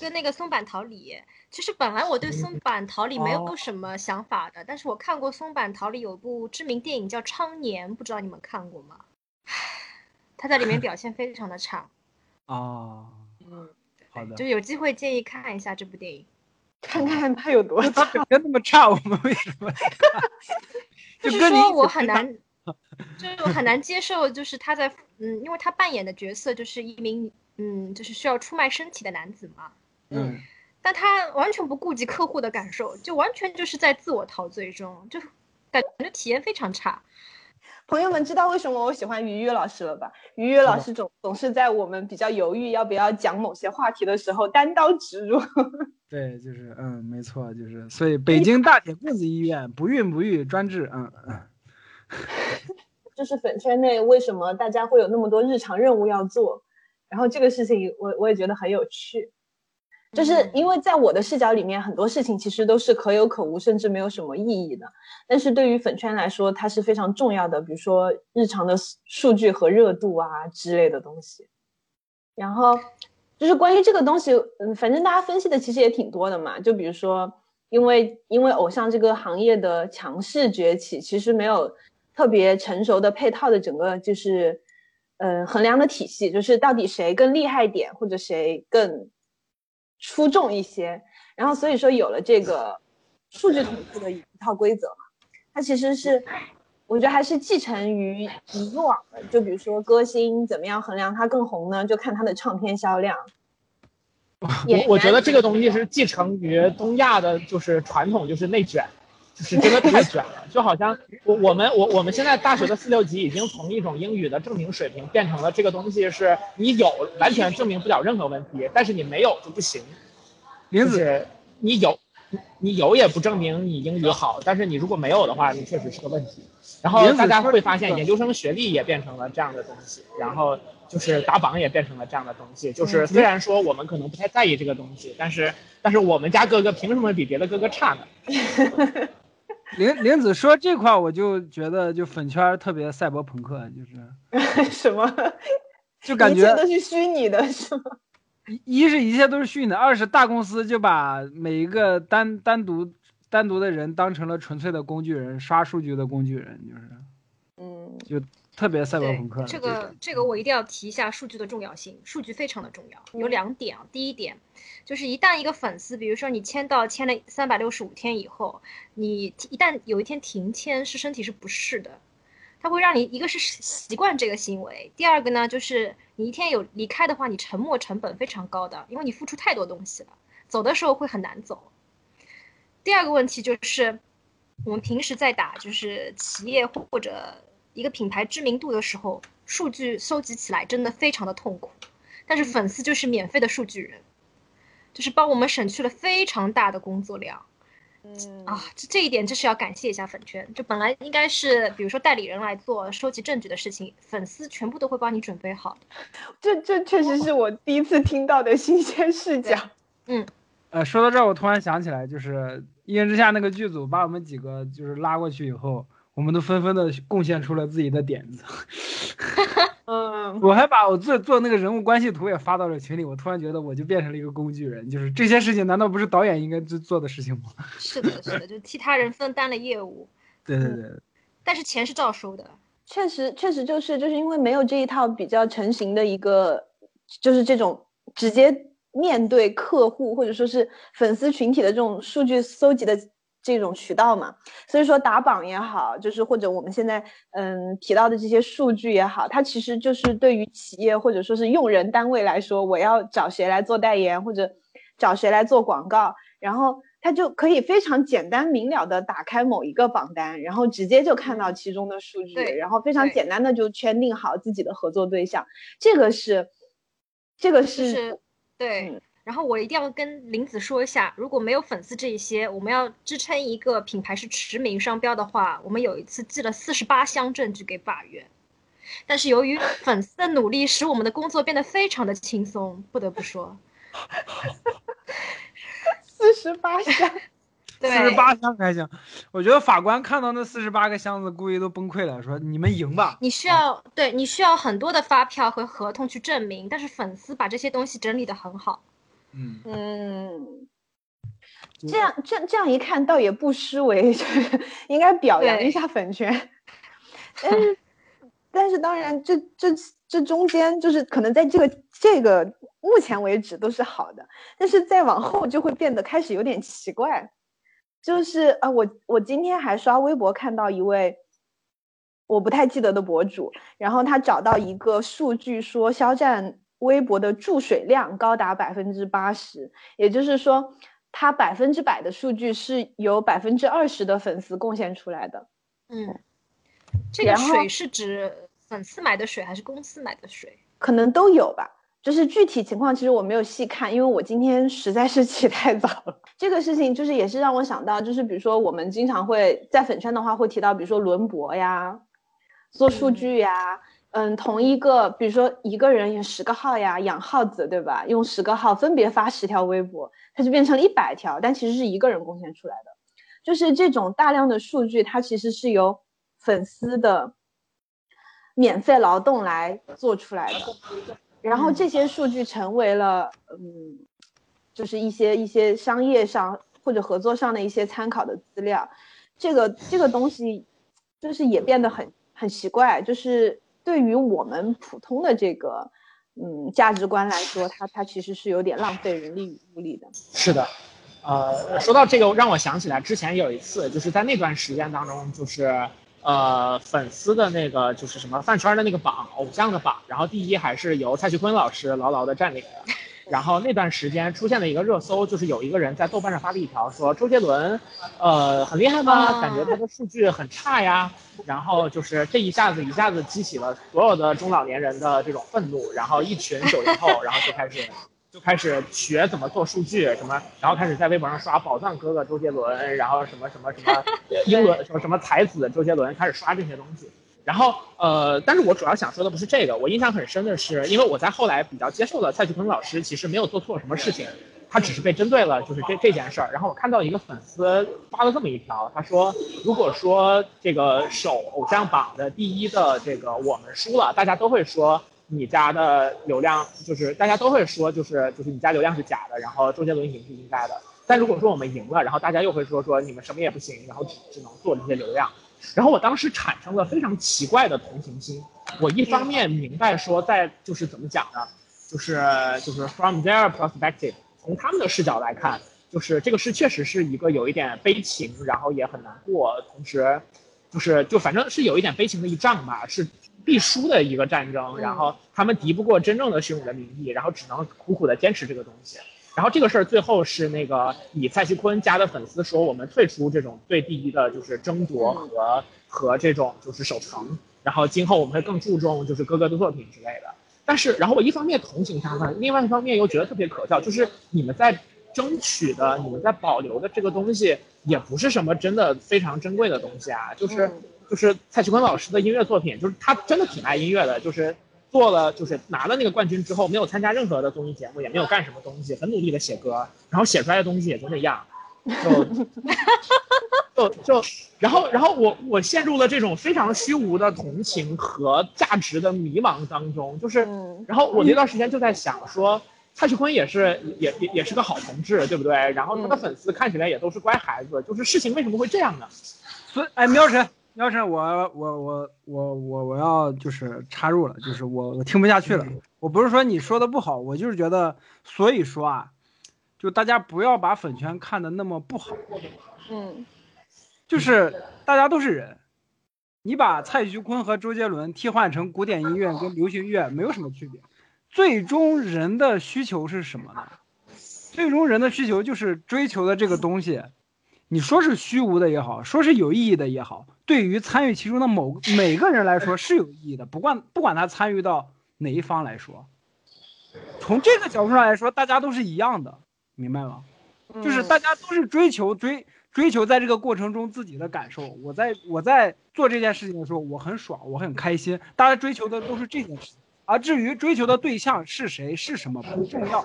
跟那个松坂桃李。其实本来我对松坂桃李没哦有什么想法的，但是我看过松坂桃李有部知名电影叫《昌年》，不知道你们看过吗？他在里面表现非常的差，[laughs] 哦，嗯，好的就。是有机会建议看一下这部电影。看看他有多他表现那么差，我们为什么？[laughs] 就是说我很难，就是很难接受，就是他在嗯，因为他扮演的角色就是一名嗯，就是需要出卖身体的男子嘛，嗯，但他完全不顾及客户的感受，就完全就是在自我陶醉中，就感觉体验非常差。朋友们知道为什么我喜欢于于老师了吧？于于老师总总是在我们比较犹豫要不要讲某些话题的时候单刀直入。[laughs] 对，就是嗯，没错，就是所以北京大铁棍子医院不孕不育专治，嗯嗯。[laughs] 就是粉圈内为什么大家会有那么多日常任务要做？然后这个事情我我也觉得很有趣，就是因为在我的视角里面，很多事情其实都是可有可无，甚至没有什么意义的。但是对于粉圈来说，它是非常重要的，比如说日常的数据和热度啊之类的东西。然后就是关于这个东西，嗯，反正大家分析的其实也挺多的嘛。就比如说，因为因为偶像这个行业的强势崛起，其实没有特别成熟的配套的整个就是。嗯，衡量的体系就是到底谁更厉害点，或者谁更出众一些。然后所以说有了这个数据统计的一套规则嘛，它其实是我觉得还是继承于以往的。就比如说歌星怎么样衡量他更红呢？就看他的唱片销量。我我觉得这个东西是继承于东亚的，就是传统，就是内卷。是真的太卷了，就好像我我们我我们现在大学的四六级已经从一种英语的证明水平变成了这个东西是你有完全证明不了任何问题，但是你没有就不行。林子，你有你有也不证明你英语好，但是你如果没有的话，你确实是个问题。然后大家会发现研究生学历也变成了这样的东西，然后就是打榜也变成了这样的东西。就是虽然说我们可能不太在意这个东西，但是但是我们家哥哥凭什么比别的哥哥差呢？[laughs] 林林子说这块，我就觉得就粉圈特别赛博朋克，就是 [laughs] 什么，就感觉都是虚拟的，是吗？一一是一切都是虚拟的，二是大公司就把每一个单单独单独的人当成了纯粹的工具人，刷数据的工具人，就是，嗯，就。特别赛博朋克，这个这个我一定要提一下数据的重要性，数据非常的重要。有两点啊，第一点就是一旦一个粉丝，比如说你签到签了三百六十五天以后，你一旦有一天停签，是身体是不适的，它会让你一个是习惯这个行为，第二个呢就是你一天有离开的话，你沉没成本非常高的，因为你付出太多东西了，走的时候会很难走。第二个问题就是我们平时在打就是企业或者。一个品牌知名度的时候，数据收集起来真的非常的痛苦，但是粉丝就是免费的数据人，就是帮我们省去了非常大的工作量。嗯啊，这这一点就是要感谢一下粉圈，就本来应该是比如说代理人来做收集证据的事情，粉丝全部都会帮你准备好。[laughs] 这这确实是我第一次听到的新鲜视角。嗯，呃，说到这儿，我突然想起来，就是《一人之下》那个剧组把我们几个就是拉过去以后。我们都纷纷的贡献出了自己的点子，[laughs] 嗯，我还把我做做那个人物关系图也发到了群里。我突然觉得我就变成了一个工具人，就是这些事情难道不是导演应该做做的事情吗？[laughs] 是的，是的，就替他人分担了业务。[laughs] 对对对，但是钱是照收的。确实，确实就是就是因为没有这一套比较成型的一个，就是这种直接面对客户或者说是粉丝群体的这种数据搜集的。这种渠道嘛，所以说打榜也好，就是或者我们现在嗯提到的这些数据也好，它其实就是对于企业或者说是用人单位来说，我要找谁来做代言或者找谁来做广告，然后他就可以非常简单明了的打开某一个榜单，然后直接就看到其中的数据，然后非常简单的就圈定好自己的合作对象，这个是，这个是对。然后我一定要跟林子说一下，如果没有粉丝这一些，我们要支撑一个品牌是驰名商标的话，我们有一次寄了四十八箱证据给法院。但是由于粉丝的努力，使我们的工作变得非常的轻松，不得不说。[laughs] 四十八箱，[laughs] 四十八箱还行。我觉得法官看到那四十八个箱子，估计都崩溃了，说你们赢吧。你需要对你需要很多的发票和合同去证明，但是粉丝把这些东西整理的很好。嗯嗯，这样这样这样一看，倒也不失为，[laughs] 就是应该表扬一下粉圈。但 [laughs] 是但是当然，这这这中间就是可能在这个这个目前为止都是好的，但是再往后就会变得开始有点奇怪。就是啊，我我今天还刷微博看到一位我不太记得的博主，然后他找到一个数据说肖战。微博的注水量高达百分之八十，也就是说，它百分之百的数据是由百分之二十的粉丝贡献出来的。嗯，这个水是指粉丝买的水还是公司买的水？可能都有吧。就是具体情况，其实我没有细看，因为我今天实在是起太早了。[laughs] 这个事情就是也是让我想到，就是比如说我们经常会在粉圈的话会提到，比如说轮博呀，做数据呀，嗯，同一个比如说一个人有十个号呀，养耗子对吧？用十个号分别发十条微博，它就变成了一百条，但其实是一个人贡献出来的。就是这种大量的数据，它其实是由粉丝的免费劳动来做出来的。然后这些数据成为了，嗯，就是一些一些商业上或者合作上的一些参考的资料。这个这个东西，就是也变得很很奇怪。就是对于我们普通的这个，嗯，价值观来说，它它其实是有点浪费人力与物力的。是的，呃，说到这个，让我想起来之前有一次，就是在那段时间当中，就是呃粉丝的那个就是什么饭圈的那个榜，偶像的榜，然后第一还是由蔡徐坤老师牢牢的占领的。然后那段时间出现了一个热搜，就是有一个人在豆瓣上发了一条说周杰伦，呃，很厉害吗？啊感觉他的数据很差呀。然后就是这一下子一下子激起了所有的中老年人的这种愤怒，然后一群九零后，然后就开始就开始学怎么做数据，什么，然后开始在微博上刷宝藏哥哥周杰伦，然后什么什么什么 [laughs] 英伦什么什么才子周杰伦，开始刷这些东西。然后呃，但是我主要想说的不是这个，我印象很深的是，因为我在后来比较接受了蔡徐坤老师其实没有做错什么事情，他只是被针对了，就是这这件事儿。然后我看到一个粉丝发了这么一条，他说，如果说这个首偶像榜的第一的这个我们输了，大家都会说你家的流量就是大家都会说就是就是你家流量是假的，然后周杰伦赢是应该的。但如果说我们赢了，然后大家又会说说你们什么也不行，然后只只能做这些流量。然后我当时产生了非常奇怪的同情心。我一方面明白说，在就是怎么讲呢，就是就是 from their perspective，从他们的视角来看，就是这个事确实是一个有一点悲情，然后也很难过，同时就是就反正是有一点悲情的一仗吧，是必输的一个战争。然后他们敌不过真正的虚荣的名义，然后只能苦苦的坚持这个东西。然后这个事儿最后是那个以蔡徐坤家的粉丝说，我们退出这种对第一的就是争夺和和这种就是守城，然后今后我们会更注重就是哥哥的作品之类的。但是，然后我一方面同情他们，另外一方面又觉得特别可笑，就是你们在争取的、你们在保留的这个东西，也不是什么真的非常珍贵的东西啊，就是嗯就是蔡徐坤老师的音乐作品，就是他真的挺爱音乐的，就是做了就是拿了那个冠军之后，没有参加任何的综艺节目，也没有干什么东西，很努力的写歌，然后写出来的东西也就那样，[laughs] 就就就，然后然后我我陷入了这种非常虚无的同情和价值的迷茫当中，就是，嗯然后我那段时间就在想说。蔡徐坤也是也也也是个好同志，对不对？然后他的嗯粉丝看起来也都是乖孩子，就是事情为什么会这样呢？所以，哎，苗晨，苗晨，我我我我我我要就是插入了，就是我我听不下去了。我不是说你说的不好，我就是觉得，所以说啊，就大家不要把粉圈看得那么不好，嗯就是大家都是人。你把蔡徐坤和周杰伦替换成古典音乐跟流行乐没有什么区别，最终人的需求是什么呢？最终人的需求就是追求的这个东西，你说是虚无的也好，说是有意义的也好，对于参与其中的某每个人来说是有意义的，不管不管他参与到哪一方来说，从这个角度上来说，大家都是一样的，明白吗？就是嗯大家都是追求追追求在这个过程中自己的感受。我在我在做这件事情的时候，我很爽，我很开心。大家追求的都是这件事情，而至于追求的对象是谁是什么不重要。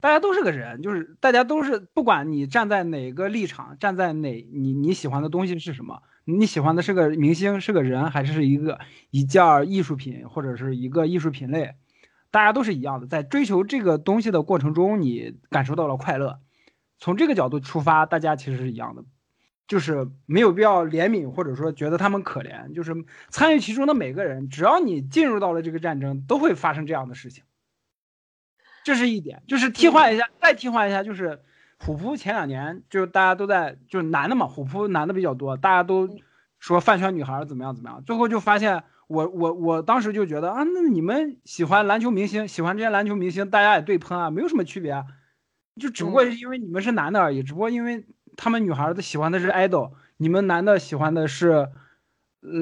大家都是个人，就是大家都是，不管你站在哪个立场，站在哪你你喜欢的东西是什么，你喜欢的是个明星，是个人，还是一个一件艺术品，或者是一个艺术品类，大家都是一样的。在追求这个东西的过程中，你感受到了快乐。从这个角度出发，大家其实是一样的，就是没有必要怜悯或者说觉得他们可怜，就是参与其中的每个人，只要你进入到了这个战争，都会发生这样的事情。这是一点，就是替换一下，再替换一下，就是虎扑前两年就是大家都在就是男的嘛，虎扑男的比较多，大家都说饭圈女孩怎么样怎么样，最后就发现我我我当时就觉得啊，那你们喜欢篮球明星，喜欢这些篮球明星，大家也对喷啊，没有什么区别啊，就只不过是因为你们是男的而已，只不过因为他们女孩子喜欢的是 idol，你们男的喜欢的是呃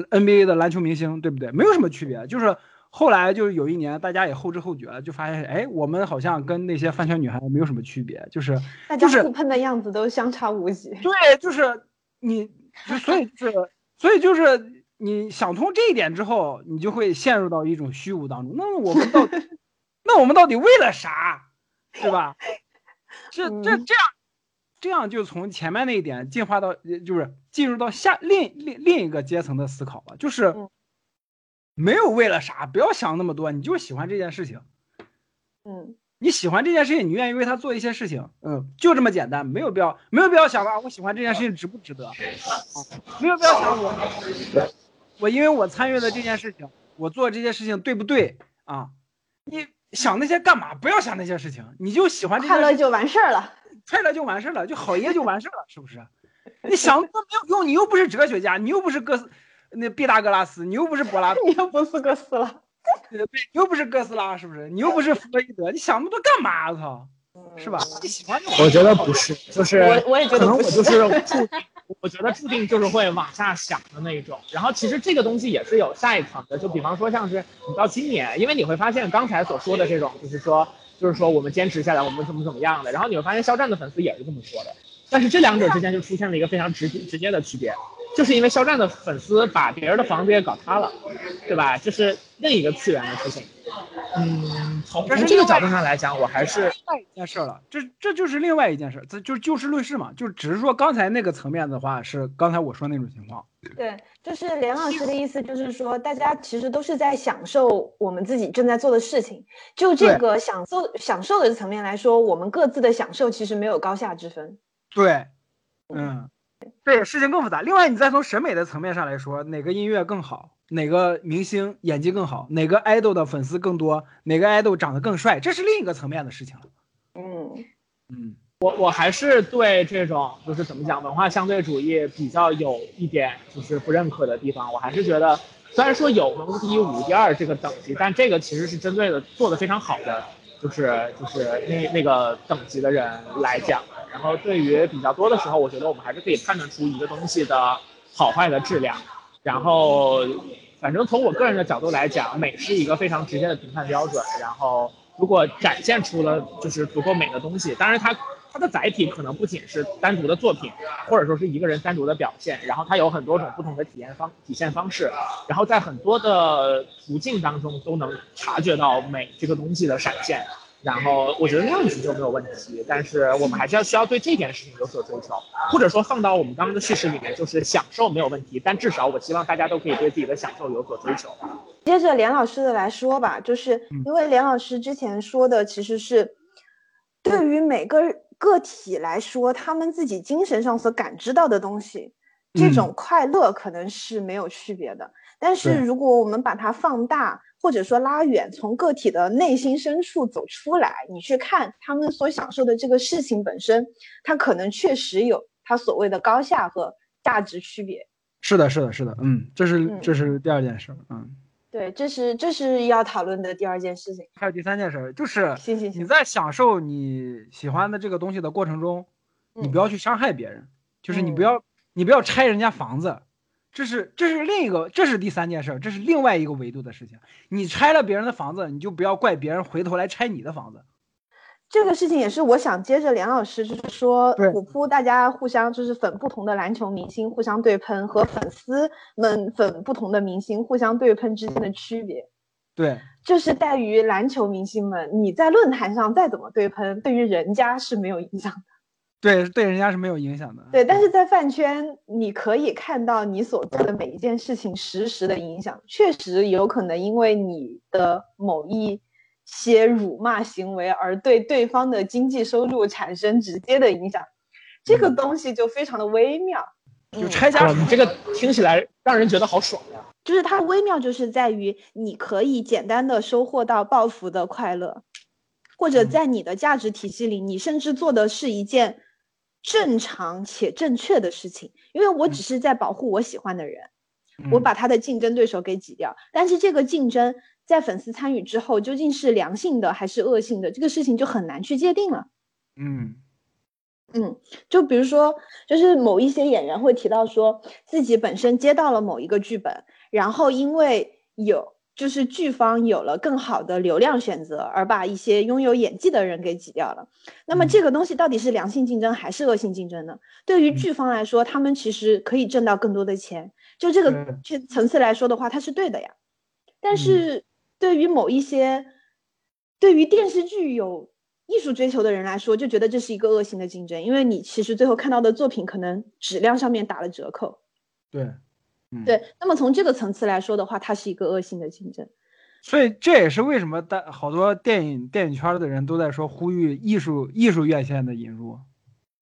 NBA 的篮球明星，对不对？没有什么区别，就是后来就是有一年大家也后知后觉了，就发现哎，我们好像跟那些饭圈女孩没有什么区别，就是大就是家互喷的样子都相差无几。对，就是你，就所以就是，所以就是你想通这一点之后，你就会陷入到一种虚无当中。那么我们到底，[laughs] 那我们到底为了啥，对吧？这这嗯这样，这样就从前面那一点进化到，呃就是进入到下另另另一个阶层的思考了，就是嗯没有为了啥，不要想那么多，你就喜欢这件事情。嗯，你喜欢这件事情，你愿意为他做一些事情，嗯，就这么简单，没有必要，没有必要想啊，我喜欢这件事情值不值得，啊，没有必要想我，我因为我参与了这件事情，我做这些事情对不对啊？你想那些干嘛？不要想那些事情，你就喜欢这快乐就完事儿了。快乐就完事儿了，就好爷就完事儿了，是不是？你想那么多没有用，你又不是哲学家，你又不是哥斯，那毕达哥拉斯，你又不是柏拉图，[laughs] 你又不是哥斯拉，[laughs] 对，你又不是哥斯拉，是不是？你又不是弗洛伊德，你想那么多干嘛？我操，是吧？[laughs] 我觉得不是，就是我我也觉可得可能我就是注，我觉得注定就是会往下想的那一种。然后其实这个东西也是有下一层的，就比方说像是你到今年，因为你会发现刚才所说的这种，就是说就是说我们坚持下来，我们怎么怎么样的，然后你会发现肖战的粉丝也是这么说的，但是这两者之间就出现了一个非常直直接的区别，就是因为肖战的粉丝把别人的房子也搞塌了，对吧？这是另一个次元的事情。嗯，从从这个角度上来讲，我还是另外一件事儿了，这这就是另外一件事儿，这就是就事论事嘛，就只是说刚才那个层面的话是刚才我说那种情况，对，就是连老师的意思，就是说大家其实都是在享受我们自己正在做的事情。就这个享受享受的层面来说，我们各自的享受其实没有高下之分。对，嗯，对，事情更复杂。另外，你再从审美的层面上来说，哪个音乐更好，哪个明星演技更好，哪个爱豆的粉丝更多，哪个爱豆长得更帅，这是另一个层面的事情了。嗯，嗯，我我还是对这种就是怎么讲文化相对主义比较有一点就是不认可的地方。我还是觉得，虽然说有文无第一武第二这个等级，但这个其实是针对的做的非常好的，就是就是那那个等级的人来讲的。然后对于比较多的时候，我觉得我们还是可以判断出一个东西的好坏的质量。然后，反正从我个人的角度来讲，美是一个非常直接的评判标准。然后，如果展现出了就是足够美的东西，当然它它的载体可能不仅是单独的作品，或者说是一个人单独的表现，然后它有很多种不同的体验方体现方式，然后在很多的途径当中都能察觉到美这个东西的闪现。然后我觉得那样子就没有问题，但是我们还是要需要对这件事情有所追求，或者说放到我们刚刚的叙事里面，就是享受没有问题，但至少我希望大家都可以对自己的享受有所追求。接着连老师的来说吧，就是嗯因为连老师之前说的其实是对于每个个体来说，他们自己精神上所感知到的东西，这嗯种快乐可能是没有区别的。但是如果我们把它放大，或者说拉远，从个体的内心深处走出来，你去看他们所享受的这个事情本身，它可能确实有它所谓的高下和价值区别。是的，是的，是的，嗯，这是嗯。这是第二件事，嗯，对，这是这是要讨论的第二件事情。还有第三件事，就是行行行，你在享受你喜欢的这个东西的过程中，你嗯。不要去伤害别人，就是你不嗯。要你不要拆人家房子，这是这是另一个，这是第三件事，这是另外一个维度的事情。你拆了别人的房子，你就不要怪别人回头来拆你的房子。这个事情也是我想接着连老师，就是说对虎扑大家互相就是粉不同的篮球明星，互相对喷，和粉丝们粉不同的明星互相对喷之间的区别，对，就是在于篮球明星们，你在论坛上再怎么对喷，对于人家是没有影响的。对，对人家是没有影响的。对，但是在饭圈，你可以看到你所做的每一件事情实时的影响，确实有可能因为你的某一些辱骂行为而对对方的经济收入产生直接的影响，这个东西就非常的微妙。就拆家，你这个听起来让人觉得好爽呀！就是它微妙，就是在于你可以简单的收获到报复的快乐，或者嗯在你的价值体系里，你甚至做的是一件正常且正确的事情，因为我只是在保护我喜欢的人，我嗯把他的竞争对手给挤掉。但是这个竞争在粉丝参与之后，究竟是良性的还是恶性的，这个事情就很难去界定了。嗯，嗯，就比如说，就是某一些演员会提到说自己本身接到了某一个剧本，然后因为有就是剧方有了更好的流量选择，而把一些拥有演技的人给挤掉了。那么嗯这个东西到底是良性竞争还是恶性竞争呢？对于嗯剧方来说，他们其实可以挣到更多的钱，就这个层次来说的话，它是对的呀。但嗯是对于某一些对于电视剧有艺术追求的人来说，就觉得这是一个恶性的竞争，因为你其实最后看到的作品可能质量上面打了折扣。对，嗯，对，那么从这个层次来说的话，它是一个恶性的竞争。所以这也是为什么大好多电影电影圈的人都在说呼吁艺术艺术院线的引入，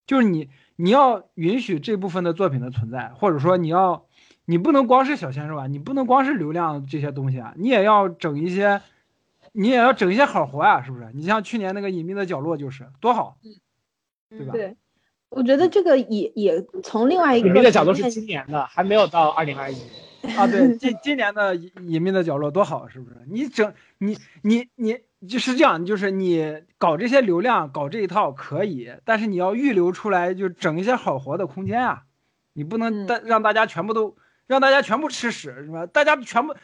就是你你要允许这部分的作品的存在，或者说你要你不能光是小鲜肉啊，你不能光是流量这些东西啊，你也要整一些，你也要整一些好活啊，是不是？你像去年那个《隐秘的角落》就是多好，对吧？对，我觉得这个也也从另外一个隐秘的角落是今年的，还没有到二零二一。啊，对，今今年的隐隐秘的角落多好，是不是？你整你你你就是这样，就是你搞这些流量，搞这一套可以，但是你要预留出来，就整一些好活的空间啊，你不能嗯大让大家全部都让大家全部吃屎，是吧？大家全部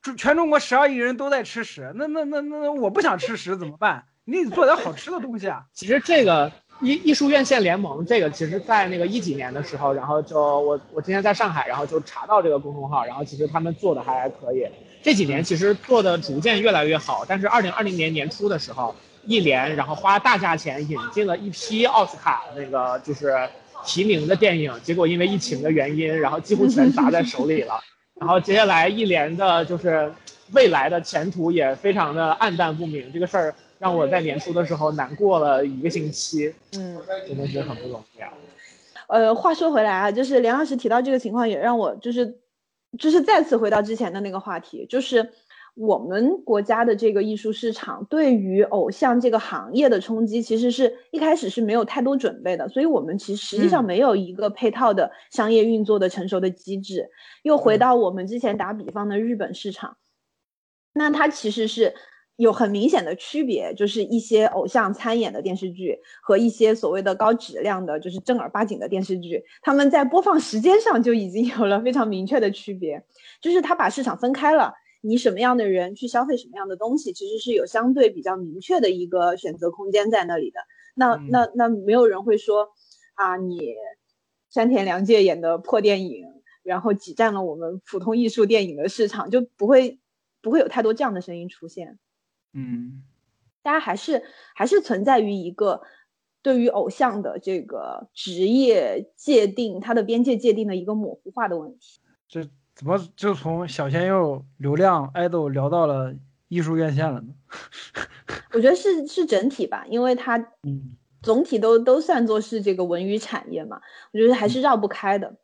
中全中国十二亿人都在吃屎，那那那那我不想吃屎怎么办？你得做点好吃的东西啊。其实这个艺艺术院线联盟这个，其实在那个一几年的时候，然后就我我今天在上海，然后就查到这个公众号，然后其实他们做的还可以。这几年其实做的逐渐越来越好，但是二零二零年年初的时候，艺联然后花大价钱引进了一批奥斯卡那个就是提名的电影，结果因为疫情的原因，然后几乎全砸在手里了。然后接下来艺联的就是未来的前途也非常的暗淡不明，这个事儿让我在年初的时候难过了一个星期，嗯。真的是很不容易啊。呃，话说回来啊，就是梁老师提到这个情况，也让我就是就是再次回到之前的那个话题，就是我们国家的这个艺术市场对于偶像这个行业的冲击，其实是一开始是没有太多准备的，所以我们其实实际上嗯没有一个配套的商业运作的成熟的机制。又回嗯到我们之前打比方的日本市场，那它其实是有很明显的区别，就是一些偶像参演的电视剧和一些所谓的高质量的，就是正儿八经的电视剧，他们在播放时间上就已经有了非常明确的区别，就是他把市场分开了。你什么样的人去消费什么样的东西，其实是有相对比较明确的一个选择空间在那里的。那嗯那那没有人会说啊，你山田凉介演的破电影，然后挤占了我们普通艺术电影的市场，就不会不会有太多这样的声音出现。嗯，大家还是还是存在于一个对于偶像的这个职业界定，它的边界界定的一个模糊化的问题。这怎么就从小鲜肉、流量、爱豆聊到了艺术院线了呢？[laughs] 我觉得是是整体吧，因为它嗯总体都都算作是这个文娱产业嘛，我觉得还是绕不开的。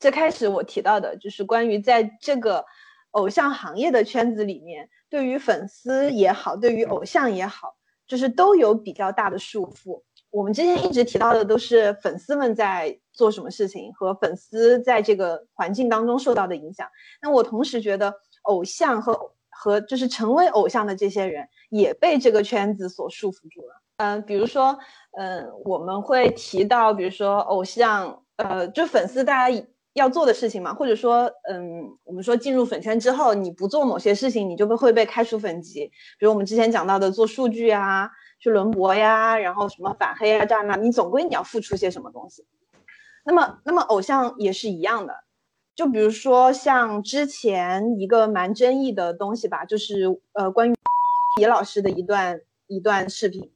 最开始我提到的就是关于在这个偶像行业的圈子里面，对于粉丝也好，对于偶像也好，就是都有比较大的束缚。我们之前一直提到的都是粉丝们在做什么事情和粉丝在这个环境当中受到的影响。那我同时觉得，偶像和和就是成为偶像的这些人也被这个圈子所束缚住了。嗯、比如说，嗯、我们会提到，比如说偶像，呃，就粉丝大家要做的事情嘛，或者说，嗯，我们说进入粉圈之后，你不做某些事情，你就会会被开除粉籍。比如我们之前讲到的做数据啊，去轮博呀，然后什么反黑啊这样那，你总归你要付出些什么东西。那么，那么偶像也是一样的。就比如说像之前一个蛮争议的东西吧，就是呃关于李老师的一段一段视频，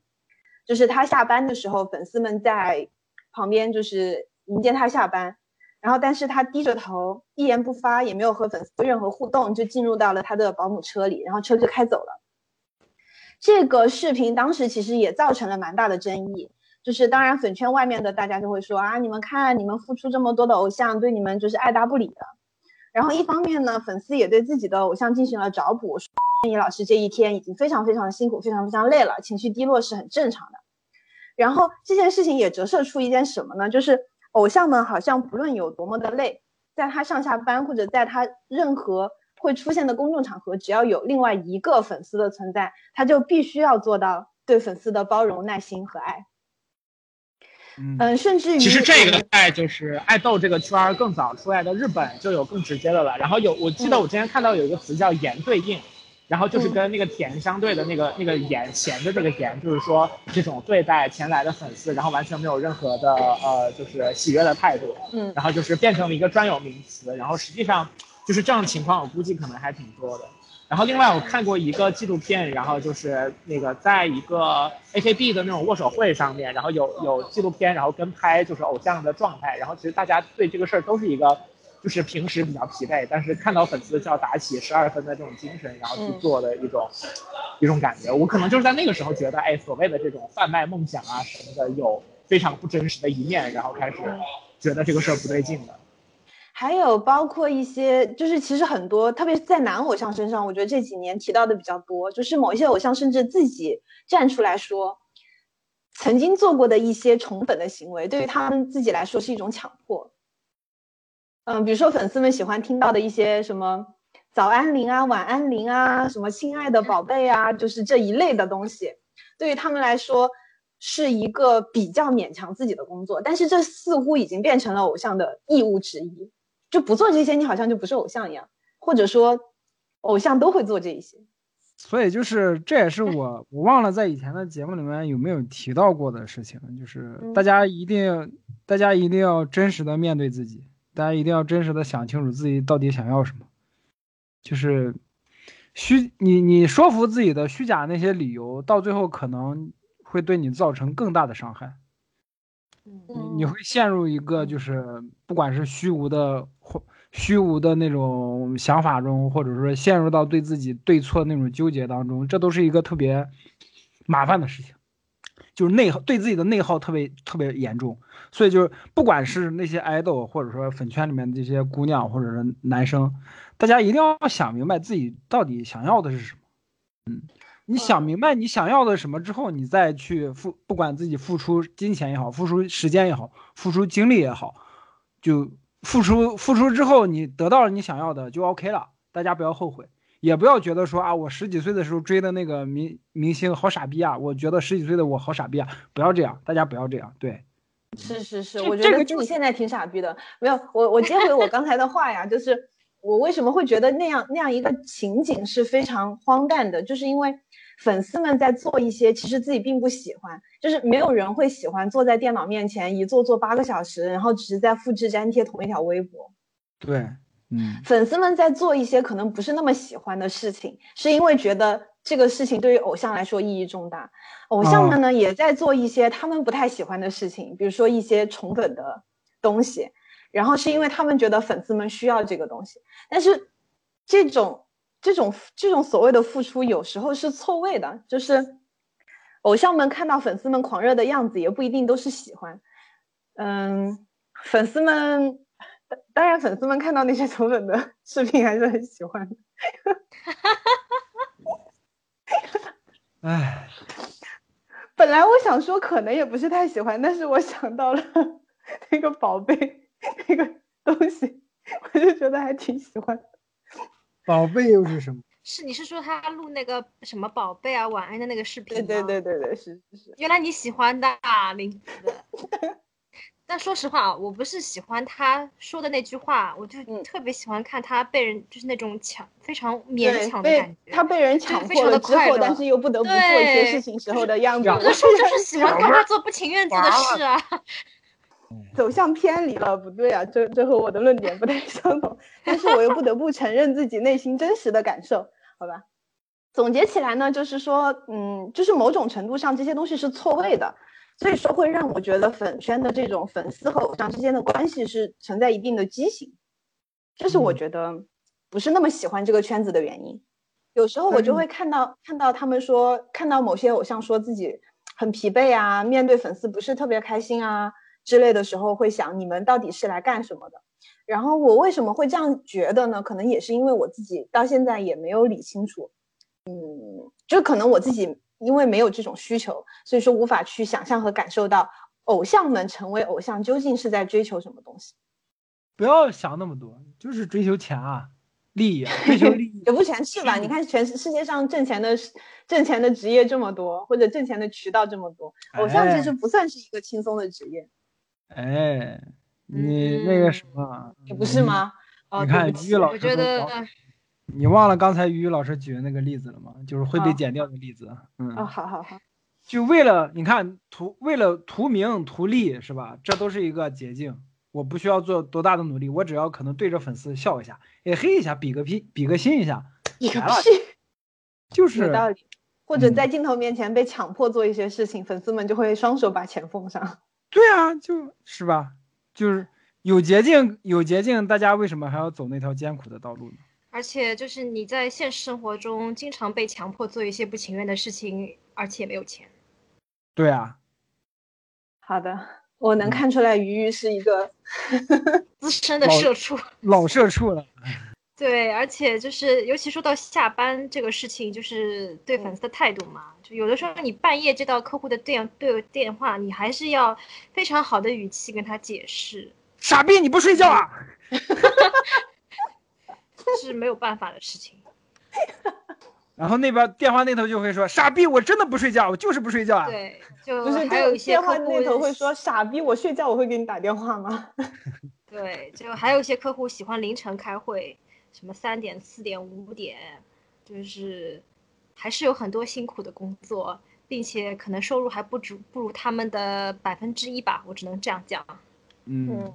就是他下班的时候，粉丝们在旁边就是迎接他下班，然后但是他低着头，一言不发，也没有和粉丝任何互动，就进入到了他的保姆车里，然后车就开走了。这个视频当时其实也造成了蛮大的争议，就是当然粉圈外面的大家就会说啊，你们看你们付出这么多的偶像对你们就是爱答不理的。然后一方面呢，粉丝也对自己的偶像进行了找补，说李老师这一天已经非常非常的辛苦，非常非常累了，情绪低落是很正常的。然后这件事情也折射出一件什么呢？就是偶像们好像不论有多么的累，在他上下班或者在他任何会出现的公众场合，只要有另外一个粉丝的存在，他就必须要做到对粉丝的包容、耐心和爱。嗯嗯，甚至于其实这个在就是爱豆这个圈儿更早出来的日本就有更直接的了。然后有我记得我之前看到有一个词叫颜对应，然后就是跟那个甜相对的那个那个盐咸的这个盐，就是说这种对待前来的粉丝，然后完全没有任何的呃就是喜悦的态度，嗯然后就是变成了一个专有名词。然后实际上就是这样的情况，我估计可能还挺多的。然后另外我看过一个纪录片，然后就是那个在一个 AKB 的那种握手会上面，然后有有纪录片，然后跟拍就是偶像的状态，然后其实大家对这个事儿都是一个，就是平时比较疲惫，但是看到粉丝就要打起十二分的这种精神，然后去做的一种、一种感觉。我可能就是在那个时候觉得，哎，所谓的这种贩卖梦想啊什么的，有非常不真实的一面，然后开始觉得这个事儿不对劲的。还有包括一些，就是其实很多，特别是在男偶像身上，我觉得这几年提到的比较多，就是某一些偶像甚至自己站出来说，曾经做过的一些宠粉的行为，对于他们自己来说是一种强迫。嗯，比如说粉丝们喜欢听到的一些什么早安铃啊、晚安铃啊、什么亲爱的宝贝啊，就是这一类的东西，对于他们来说是一个比较勉强自己的工作，但是这似乎已经变成了偶像的义务之一。就不做这些，你好像就不是偶像一样，或者说，偶像都会做这一些。所以就是这也是我我忘了在以前的节目里面有没有提到过的事情，就是嗯大家一定大家一定要真实的面对自己，大家一定要真实的想清楚自己到底想要什么，就是虚你你说服自己的虚假那些理由，到最后可能会对你造成更大的伤害。你你会陷入一个就是不管是虚无的或虚无的那种想法中，或者说陷入到对自己对错那种纠结当中，这都是一个特别麻烦的事情，就是内耗对自己的内耗特别特别严重。所以就是不管是那些爱豆，或者说粉圈里面的这些姑娘或者是男生，大家一定要想明白自己到底想要的是什么。嗯。你想明白你想要的什么之后，你再去付，不管自己付出金钱也好，付出时间也好，付出精力也好，就付出付出之后，你得到了你想要的就 OK 了。大家不要后悔，也不要觉得说啊，我十几岁的时候追的那个明明星好傻逼啊，我觉得十几岁的我好傻逼啊，不要这样，大家不要这样，对。是是是，我觉得这个就你现在挺傻逼的。没有，我我接回我刚才的话呀，就是我为什么会觉得那样那样一个情景是非常荒诞的，就是因为粉丝们在做一些其实自己并不喜欢，就是没有人会喜欢坐在电脑面前一坐坐八个小时，然后只是在复制粘贴同一条微博。对，嗯，粉丝们在做一些可能不是那么喜欢的事情，是因为觉得这个事情对于偶像来说意义重大。偶像们呢，也在做一些他们不太喜欢的事情，比如说一些宠粉的东西，然后是因为他们觉得粉丝们需要这个东西。但是这种这种这种所谓的付出，有时候是错位的，就是偶像们看到粉丝们狂热的样子，也不一定都是喜欢。嗯，粉丝们。当当然，粉丝们看到那些宠粉的 [laughs] 视频还是很喜欢的。[laughs] 哎，本来我想说可能也不是太喜欢，但是我想到了 [laughs] 那个宝贝那个东西，我就觉得还挺喜欢。宝贝又是什么？是你是说他录那个什么宝贝啊晚安的那个视频对？对对对对，是是是。原来你喜欢的啊，林子。但说实话啊，我不是喜欢他说的那句话，我就嗯特别喜欢看他被人就是那种强非常勉强的感觉。他被人强非常迫了之后，但是又不得不做一些事情时候的样子，有的时候就是喜欢看他做不情愿做的事啊。[laughs] 走向偏离了，不对啊，这这和我的论点不太相同，但是我又不得不承认自己内心真实的感受，好吧？总结起来呢，就是说，嗯，就是某种程度上这些东西是错位的，所以说会让我觉得粉圈的这种粉丝和偶像之间的关系是存在一定的畸形，这是我觉得不是那么喜欢这个圈子的原因。有时候我就会看到看到他们说，看到某些偶像说自己很疲惫啊，面对粉丝不是特别开心啊。之类的时候会想你们到底是来干什么的？然后我为什么会这样觉得呢？可能也是因为我自己到现在也没有理清楚，嗯，就可能我自己因为没有这种需求，所以说无法去想象和感受到偶像们成为偶像究竟是在追求什么东西。不要想那么多，就是追求钱啊！利益啊，追求利益也不全是吧？你看，全世世界上挣钱的挣钱的职业这么多，或者挣钱的渠道这么多，偶像其实不算是一个轻松的职业，哎，你那个什么，也不是吗？哦，你看对不起于老师我觉得你忘了刚才于老师举的那个例子了吗？就是会被剪掉的例子。嗯，哦，好好好，就为了你看图，为了图名图利是吧？这都是一个捷径。我不需要做多大的努力，我只要可能对着粉丝笑一下，哎嘿一下，比个屁，比个心一下，全了。是就是有道理。或者嗯在镜头面前被强迫做一些事情，粉丝们就会双手把钱奉上。[laughs] 对啊，就是吧？就是有捷径，有捷径，大家为什么还要走那条艰苦的道路呢？而且就是你在现实生活中经常被强迫做一些不情愿的事情，而且没有钱。对啊，好的，我能嗯看出来鱼鱼是一个 [laughs] 资深的社畜。老社畜了。[laughs] 对，而且就是，尤其说到下班这个事情，就是对粉丝的态度嘛。就有的时候你半夜接到客户的电对电话，你还是要非常好的语气跟他解释，傻逼，你不睡觉啊？[laughs] 这是没有办法的事情。[laughs] 然后那边电话那头就会说：“傻逼，我真的不睡觉，我就是不睡觉啊。”对，就不是还有一些电话客户那头会说傻逼，我睡觉我会给你打电话吗？[laughs] [laughs] 对，就还有一些客户喜欢凌晨开会，什么三点、四点、五点，就是还是有很多辛苦的工作，并且可能收入还不足不如他们的百分之一吧，我只能这样讲。嗯，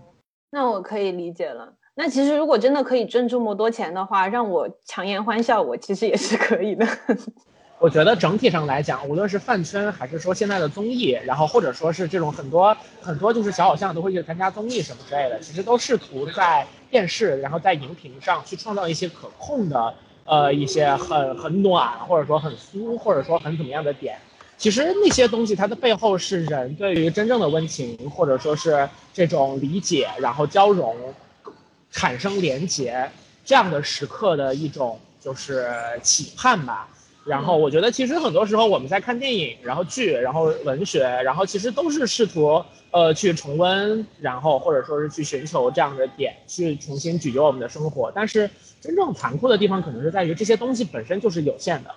那我可以理解了。那其实如果真的可以挣这么多钱的话，让我强颜欢笑，我其实也是可以的。[laughs] 我觉得整体上来讲，无论是饭圈还是说现在的综艺，然后或者说是这种很多很多就是小偶像都会去参加综艺什么之类的，其实都试图在电视，然后在荧屏上去创造一些可控的，呃，一些很很暖，或者说很酥，或者说很怎么样的点。其实那些东西它的背后是人对于真正的温情，或者说是这种理解，然后交融，产生连结这样的时刻的一种就是期盼吧。然后我觉得，其实很多时候我们在看电影，然后剧，然后文学，然后其实都是试图呃去重温，然后或者说是去寻求这样的点，去重新咀嚼我们的生活。但是真正残酷的地方，可能是在于这些东西本身就是有限的，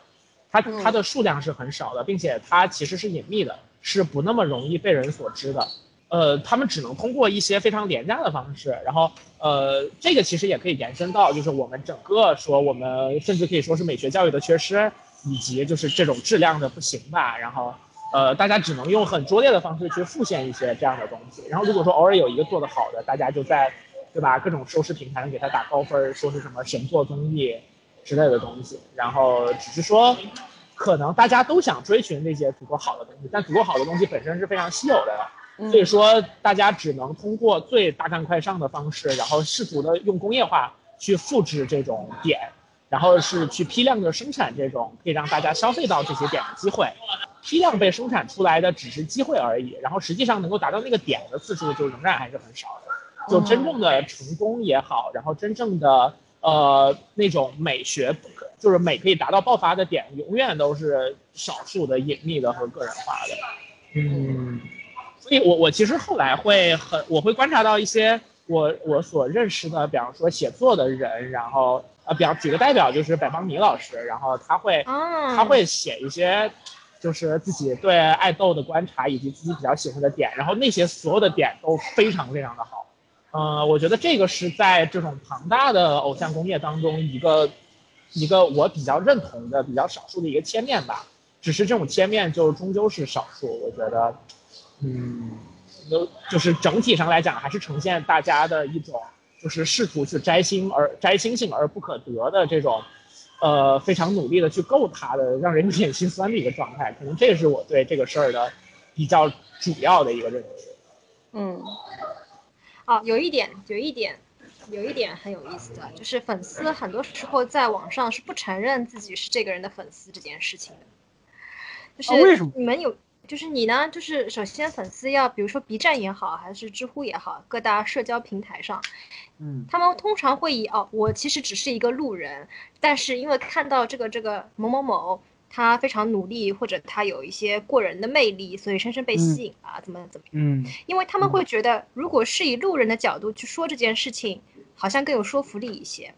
它它的数量是很少的，并且它其实是隐秘的，是不那么容易被人所知的。呃，他们只能通过一些非常廉价的方式，然后呃，这个其实也可以延伸到，就是我们整个说我们甚至可以说是美学教育的缺失，以及就是这种质量的不行吧，然后呃，大家只能用很拙劣的方式去复现一些这样的东西，然后如果说偶尔有一个做得好的，大家就在对吧各种收视平台上给他打高分，说是什么神作综艺之类的东西，然后只是说。可能大家都想追寻那些足够好的东西，但足够好的东西本身是非常稀有的，所以说大家只能通过最大干快上的方式，然后试图的用工业化去复制这种点，然后是去批量的生产这种可以让大家消费到这些点的机会。批量被生产出来的只是机会而已，然后实际上能够达到那个点的次数就仍然还是很少的。就真正的成功也好，然后真正的呃那种美学，就是美可以达到爆发的点，永远都是少数的隐秘的和个人化的。嗯，所以我我其实后来会很，我会观察到一些我我所认识的，比方说写作的人，然后呃，比方举个代表就是百方米老师，然后他会啊，他会写一些就是自己对爱豆的观察以及自己比较喜欢的点，然后那些所有的点都非常非常的好。呃，我觉得这个是在这种庞大的偶像工业当中一个一个我比较认同的比较少数的一个切面吧。只是这种切面就终究是少数，我觉得，嗯，就就是整体上来讲，还是呈现大家的一种就是试图去摘星而摘星星而不可得的这种，呃，非常努力的去够它的，让人有点心酸的一个状态。可能这是我对这个事儿的比较主要的一个认知。嗯啊，有一点，有一点，有一点很有意思的，就是粉丝很多时候在网上是不承认自己是这个人的粉丝这件事情的。就是啊为什么你们有，就是你呢？就是首先粉丝要，比如说 B 站也好，还是知乎也好，各大社交平台上，嗯他们通常会以哦，我其实只是一个路人，但是因为看到这个这个某某某，他非常努力，或者他有一些过人的魅力，所以深深被吸引啊，怎么怎么样？嗯因为他们会觉得，如果是以路人的角度去说这件事情，好像更有说服力一些。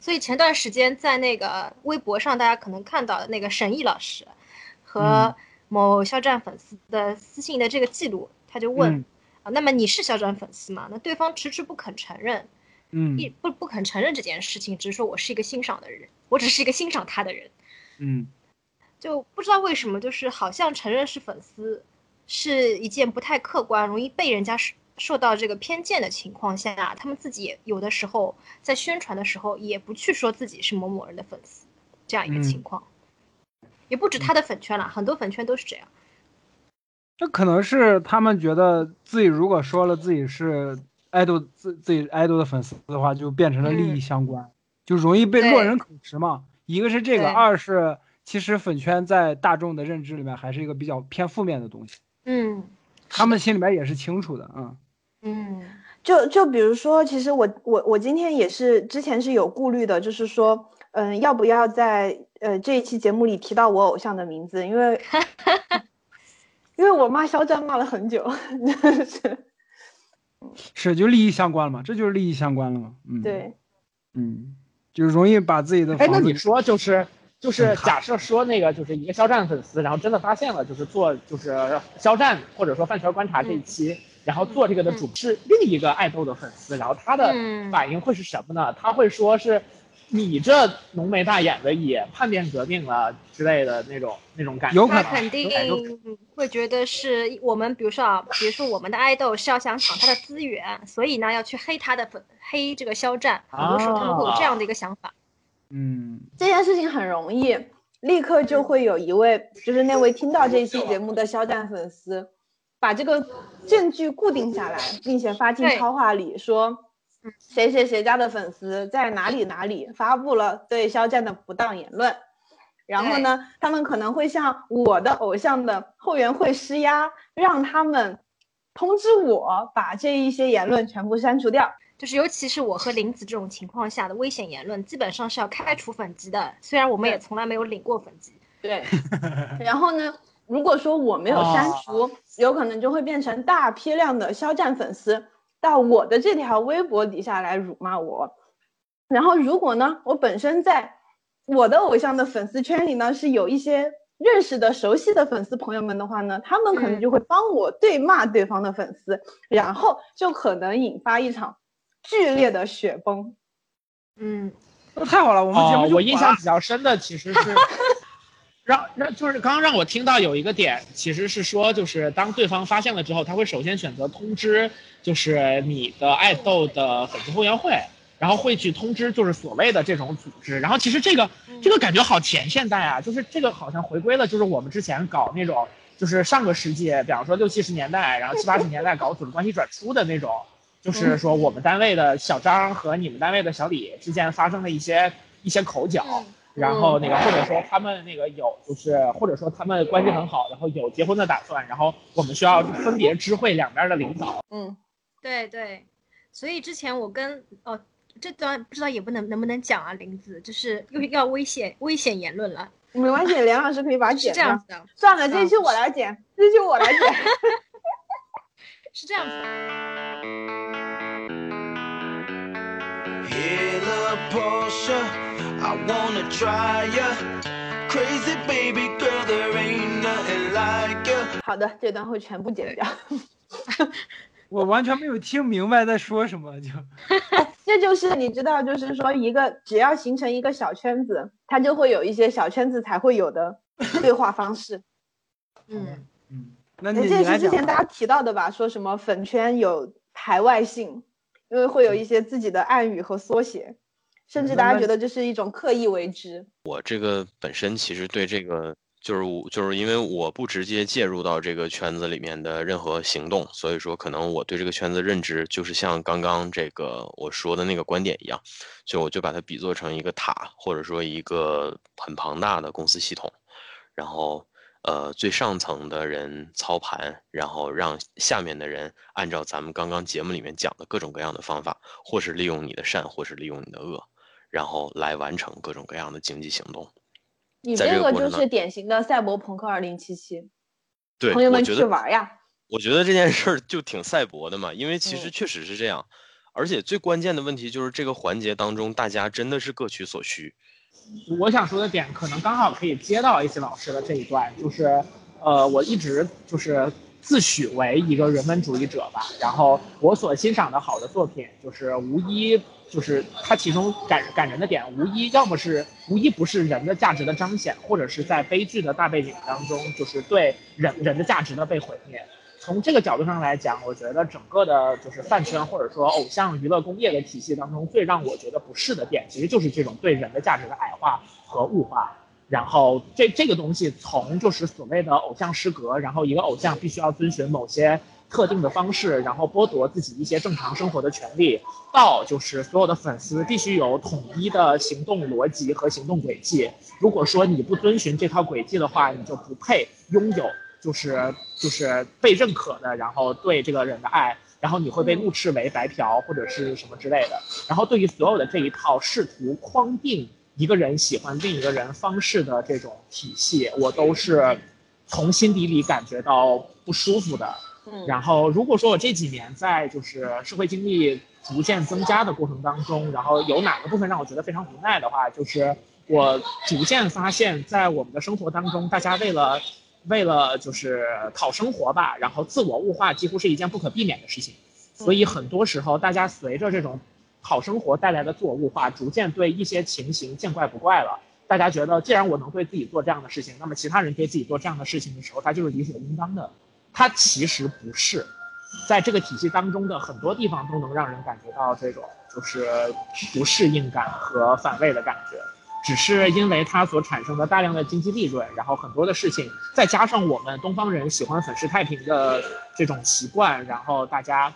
所以前段时间在那个微博上，大家可能看到的那个沈毅老师和某肖战粉丝的私信的这个记录，他就问嗯。啊，那么你是肖战粉丝吗？那对方迟迟不肯承认，嗯。一不不肯承认这件事情，只是说我是一个欣赏的人，我只是一个欣赏他的人，嗯。就不知道为什么，就是好像承认是粉丝是一件不太客观、容易被人家受受到这个偏见的情况下，他们自己也有的时候在宣传的时候也不去说自己是某某人的粉丝，这样一个情嗯况。也不止他的粉圈了，很多粉圈都是这样。这可能是他们觉得自己如果说了自己是爱豆自自己爱豆的粉丝的话，就变成了利益嗯。相关，就容易被落人口实嘛。一个是这个，二是其实粉圈在大众的认知里面还是一个比较偏负面的东西，嗯他们心里面也是清楚的，嗯。嗯。就就比如说，其实我我我今天也是之前是有顾虑的，就是说，嗯，要不要在呃这一期节目里提到我偶像的名字？因为因为我骂肖战骂了很久，[laughs] 真的是是就利益相关了嘛，这就是利益相关了嘛，嗯，，对，嗯，就是容易把自己的哎，那你说就是就是嗯假设说那个就是一个肖战粉丝，然后真的发现了就是做就是肖战或者说饭圈观察这一期，然后做这个的主是另一个爱豆的粉丝，然后他的嗯反应会是什么呢？他会说是你这浓眉大眼的也叛变革命了之类的那种那种感觉。吗，有可能。那肯定会觉得是我们，比如说啊，比如说我们的爱豆是要想抢他的资源，所以呢要去黑他的粉，黑这个肖战，很多时候他们会有这样的一个想法。嗯这件事情很容易，立刻就会有一位，就是那位听到这一期节目的肖战粉丝，把这个证据固定下来，并且发进超话里说，谁谁谁家的粉丝在哪里哪里发布了对肖战的不当言论。然后呢，他们可能会向我的偶像的后援会施压，让他们通知我把这一些言论全部删除掉。就是尤其是我和林子这种情况下的危险言论，基本上是要开除粉籍的。虽然我们也从来没有领过粉籍。对，[laughs] 然后呢，如果说我没有删除，有可能就会变成大批量的肖战粉丝到我的这条微博底下来辱骂我。然后如果呢，我本身在我的偶像的粉丝圈里呢是有一些认识的、熟悉的粉丝朋友们的话呢，他们可能嗯就会帮我对骂对方的粉丝，然后就可能引发一场剧烈的雪崩。嗯，那太好了，我们节目哦，我印象比较深的其实是 [laughs] 让让就是刚刚让我听到有一个点，其实是说就是当对方发现了之后，他会首先选择通知就是你的爱豆的粉丝后援会，然后会去通知就是所谓的这种组织，然后其实这个这个感觉好前现代啊，就是这个好像回归了就是我们之前搞那种就是上个世纪，比方说六七十年代，然后七八十年代搞组织关系转出的那种。就是说，我们单位的小张和你们单位的小李之间发生了一些一些口角，然后那个或者说他们那个有就是或者说他们关系很好，然后有结婚的打算，然后我们需要分别知会两边的领导。嗯，对对，所以之前我跟哦这段不知道也不能能不能讲啊，林子就是又要危险危险言论了，没关系，梁老师可以把它是剪掉。这样子的，算了，这一期我来剪，这一期我来剪。[laughs] 是这样子的。I wanna try ya. Crazy baby girl, there ain't nothing like ya. 好的，这段会全部剪掉。[laughs] 我完全没有听明白在说什么，就 [laughs] 这就是你知道，就是说一个只要形成一个小圈子，它就会有一些小圈子才会有的 [laughs] 对话方式。嗯，嗯，那哎你这是之前大家提到的吧？说什么粉圈有排外性，因为会有一些自己的暗语和缩写，甚至大家觉得这是一种刻意为之。我这个本身其实对这个就是我就是因为我不直接介入到这个圈子里面的任何行动，所以说可能我对这个圈子认知就是像刚刚这个我说的那个观点一样，就我就把它比作成一个塔，或者说一个很庞大的公司系统，然后呃最上层的人操盘，然后让下面的人按照咱们刚刚节目里面讲的各种各样的方法，或是利用你的善，或是利用你的恶。然后来完成各种各样的经济行动。你这个就是典型的赛博朋克二零七七，对，朋友们去玩呀。我觉得这件事儿就挺赛博的嘛，因为其实嗯确实是这样。而且最关键的问题就是这个环节当中，大家真的是各取所需。我想说的点可能刚好可以接到 AC 老师的这一段，就是，呃，我一直就是自诩为一个人文主义者吧，然后我所欣赏的好的作品，就是无一就是它其中感感人的点，无一要么是无一不是人的价值的彰显，或者是在悲剧的大背景当中，就是对人人的价值的被毁灭。从这个角度上来讲，我觉得整个的就是饭圈或者说偶像娱乐工业的体系当中，最让我觉得不适的点，其实就是这种对人的价值的矮化和物化。然后这这个东西从就是所谓的偶像失格，然后一个偶像必须要遵循某些特定的方式，然后剥夺自己一些正常生活的权利，到就是所有的粉丝必须有统一的行动逻辑和行动轨迹。如果说你不遵循这套轨迹的话，你就不配拥有就是就是被认可的，然后对这个人的爱，然后你会被怒斥为白嫖或者是什么之类的。然后对于所有的这一套试图框定一个人喜欢另一个人方式的这种体系，我都是从心底里感觉到不舒服的。嗯然后如果说我这几年在就是社会经历逐渐增加的过程当中，然后有哪个部分让我觉得非常无奈的话，就是我逐渐发现，在我们的生活当中，大家为了为了就是讨生活吧，然后自我物化几乎是一件不可避免的事情。所以很多时候，大家随着这种讨生活带来的自我物化，逐渐对一些情形见怪不怪了。大家觉得，既然我能对自己做这样的事情，那么其他人对自己做这样的事情的时候，他就是理所应当的。它其实不是，在这个体系当中的很多地方都能让人感觉到这种就是不适应感和反胃的感觉。只是因为它所产生的大量的经济利润，然后很多的事情，再加上我们东方人喜欢粉饰太平的这种习惯，然后大家，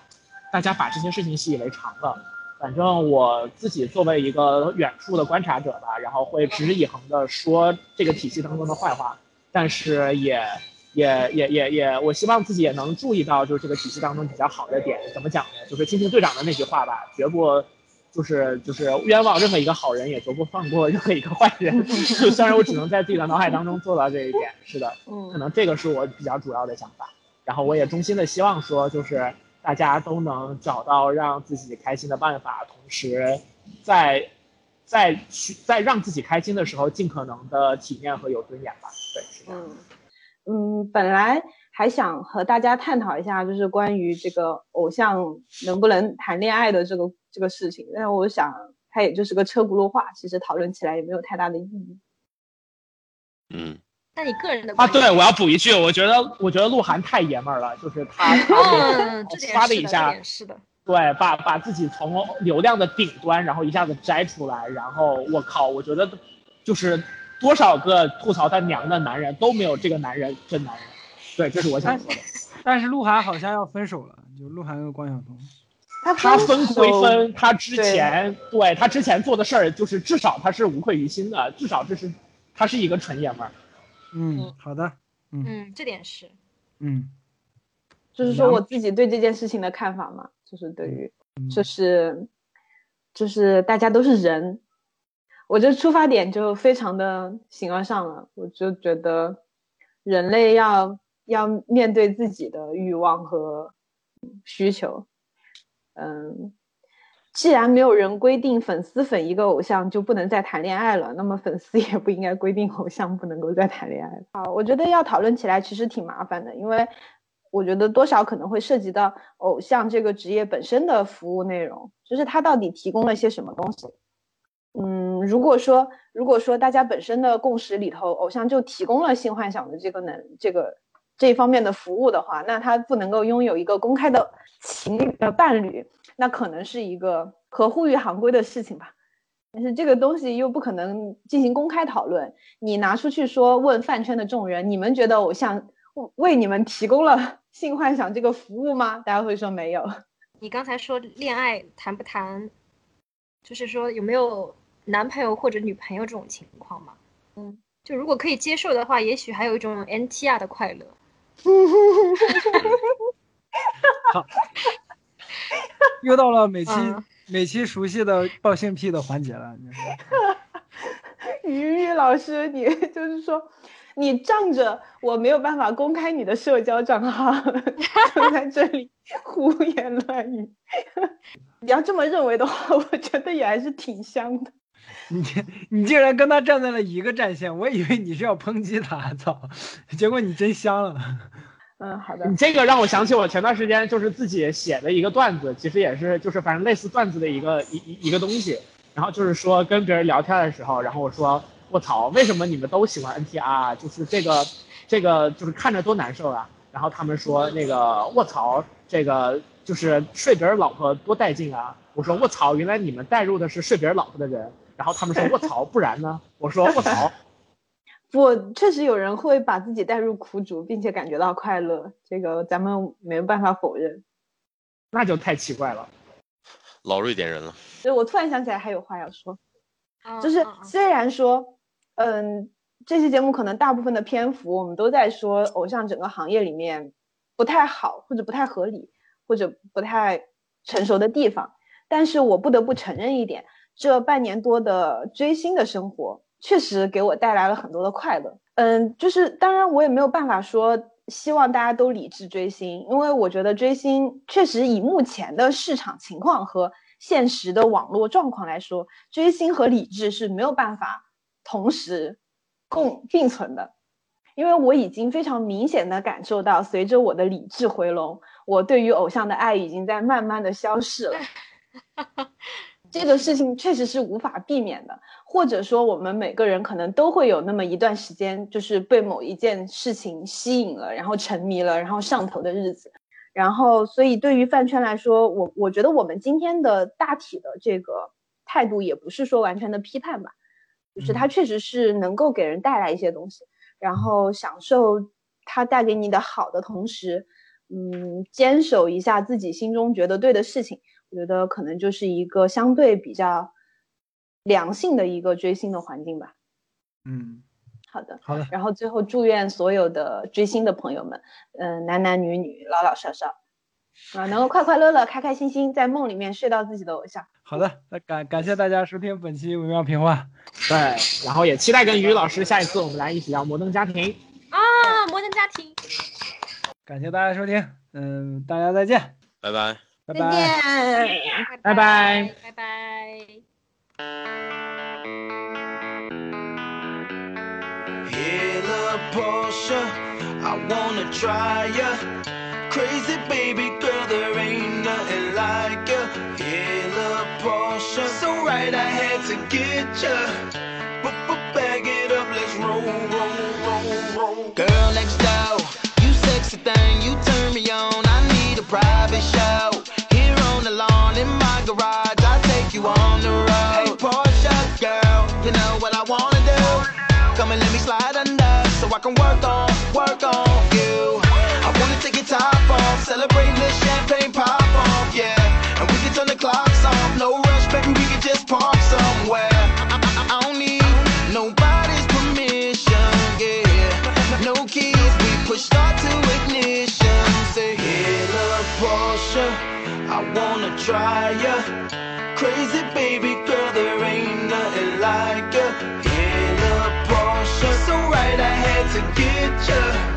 大家把这些事情习以为常了。反正我自己作为一个远处的观察者吧，然后会持之以恒的说这个体系当中的坏话，但是也也也也也，我希望自己也能注意到，就是这个体系当中比较好的点。怎么讲呢？就是蜻蜓队长的那句话吧，绝不就是就是冤枉任何一个好人，也绝不放过任何一个坏人。[laughs] 就虽然我只能在自己的脑海当中做到这一点，是的，可嗯能这个是我比较主要的想法。然后我也衷心的希望说，就是大家都能找到让自己开心的办法，同时在在去在让自己开心的时候，尽可能的体面和有尊严吧。对，是这样。嗯嗯，本来还想和大家探讨一下，就是关于这个偶像能不能谈恋爱的这个这个事情，但是我想它也就是个车轱辘话，其实讨论起来也没有太大的意义。嗯，那你个人的啊，对，我要补一句，我觉得我觉得鹿晗太爷们儿了，就是他他嗯，这点是的，这刷的一下，是的。对，把把自己从流量的顶端，然后一下子摘出来，然后我靠，我觉得就是多少个吐槽他娘的男人都没有这个男人真男人。对，这是我想说的。但是鹿晗好像要分手了，就鹿晗跟关晓彤。他他分归分，他之前对他之前做的事儿，就是至少他是无愧于心的，至少这是他是一个纯爷们儿。嗯，好的，嗯嗯，这点是。嗯就是说我自己对这件事情的看法嘛，就是对于，就是就是大家都是人，我这出发点就非常的形而上了，我就觉得人类要要面对自己的欲望和需求，嗯。既然没有人规定粉丝粉一个偶像就不能再谈恋爱了，那么粉丝也不应该规定偶像不能够再谈恋爱。好，我觉得要讨论起来其实挺麻烦的，因为我觉得多少可能会涉及到偶像这个职业本身的服务内容，就是他到底提供了些什么东西。嗯，如果说如果说大家本身的共识里头，偶像就提供了性幻想的这个能这个这方面的服务的话，那他不能够拥有一个公开的情侣的伴侣，那可能是一个合乎于行规的事情吧。但是这个东西又不可能进行公开讨论，你拿出去说问饭圈的众人，你们觉得偶像为你们提供了性幻想这个服务吗？大家会说没有。你刚才说恋爱谈不谈，就是说有没有男朋友或者女朋友这种情况嘛？嗯，就如果可以接受的话，也许还有一种 NTR 的快乐。[laughs] 又到了每期、嗯每期熟悉的报性癖的环节了，就是于于老师，你就是说，你仗着我没有办法公开你的社交账号，就在这里胡言乱语。你要这么认为的话，我觉得也还是挺香的。你你竟然跟他站在了一个战线，我以为你是要抨击他，操！结果你真香了。[laughs] 嗯，好的你。这个让我想起我前段时间就是自己写的一个段子，其实也是就是反正类似段子的一个一一一个东西。然后就是说跟别人聊天的时候，然后我说我操，为什么你们都喜欢 NTR？就是这个这个就是看着多难受啊。然后他们说那个卧槽，这个就是睡别人老婆多带劲啊。我说卧槽，原来你们带入的是睡别人老婆的人。然后他们说卧槽，不然呢？我说卧槽，不，确实有人会把自己带入苦主，并且感觉到快乐，这个咱们没有办法否认。那就太奇怪了。老瑞典人了，所以我突然想起来还有话要说，嗯就是虽然说，嗯，这期节目可能大部分的篇幅我们都在说偶像整个行业里面不太好，或者不太合理，或者不太成熟的地方，但是我不得不承认一点，这半年多的追星的生活确实给我带来了很多的快乐。嗯，就是当然我也没有办法说希望大家都理智追星，因为我觉得追星确实以目前的市场情况和现实的网络状况来说，追星和理智是没有办法同时共并存的。因为我已经非常明显的感受到，随着我的理智回笼，我对于偶像的爱已经在慢慢的消逝了。[laughs] 这个事情确实是无法避免的，或者说我们每个人可能都会有那么一段时间，就是被某一件事情吸引了，然后沉迷了，然后上头的日子。然后，所以对于饭圈来说，我我觉得我们今天的大体的这个态度，也不是说完全的批判吧，就是它确实是能够给人带来一些东西，然后享受它带给你的好的同时，嗯，坚守一下自己心中觉得对的事情。我觉得可能就是一个相对比较良性的一个追星的环境吧。嗯，好的，好的，然后最后祝愿所有的追星的朋友们，嗯、男男女女、老老少少，啊、能够快快乐乐、开开心心，在梦里面睡到自己的偶像。好的，那感感谢大家收听本期微妙评话，对，然后也期待跟于老师下一次我们来一起聊《摩登家庭》。啊，摩登家庭，[laughs] 感谢大家收听，嗯，大家再见，拜拜。再拜拜。拜。拜拜拜拜。Crazy baby girl, there ain't nothing like ya. Hella Porsche, so right I had to get ya. But bag it up, let's roll, roll, roll, roll. Girl next door, you sexy thing, you turn me on. I need a private show. Here on the lawn in my garage, I take you on the road. Hey Porsche girl, you know what I wanna do. Come and let me slide under so I can work on, work on celebrate this champagne pop off, yeah. And we can turn the clocks off, no rush, baby, we can just park somewhere. I, I, I don't need nobody's permission, yeah. No keys, we push start to ignition. Say, hey, love Porsche, I wanna try ya. Crazy baby girl, there ain't nothing like ya. Hey, love Porsche, so right I had to get ya.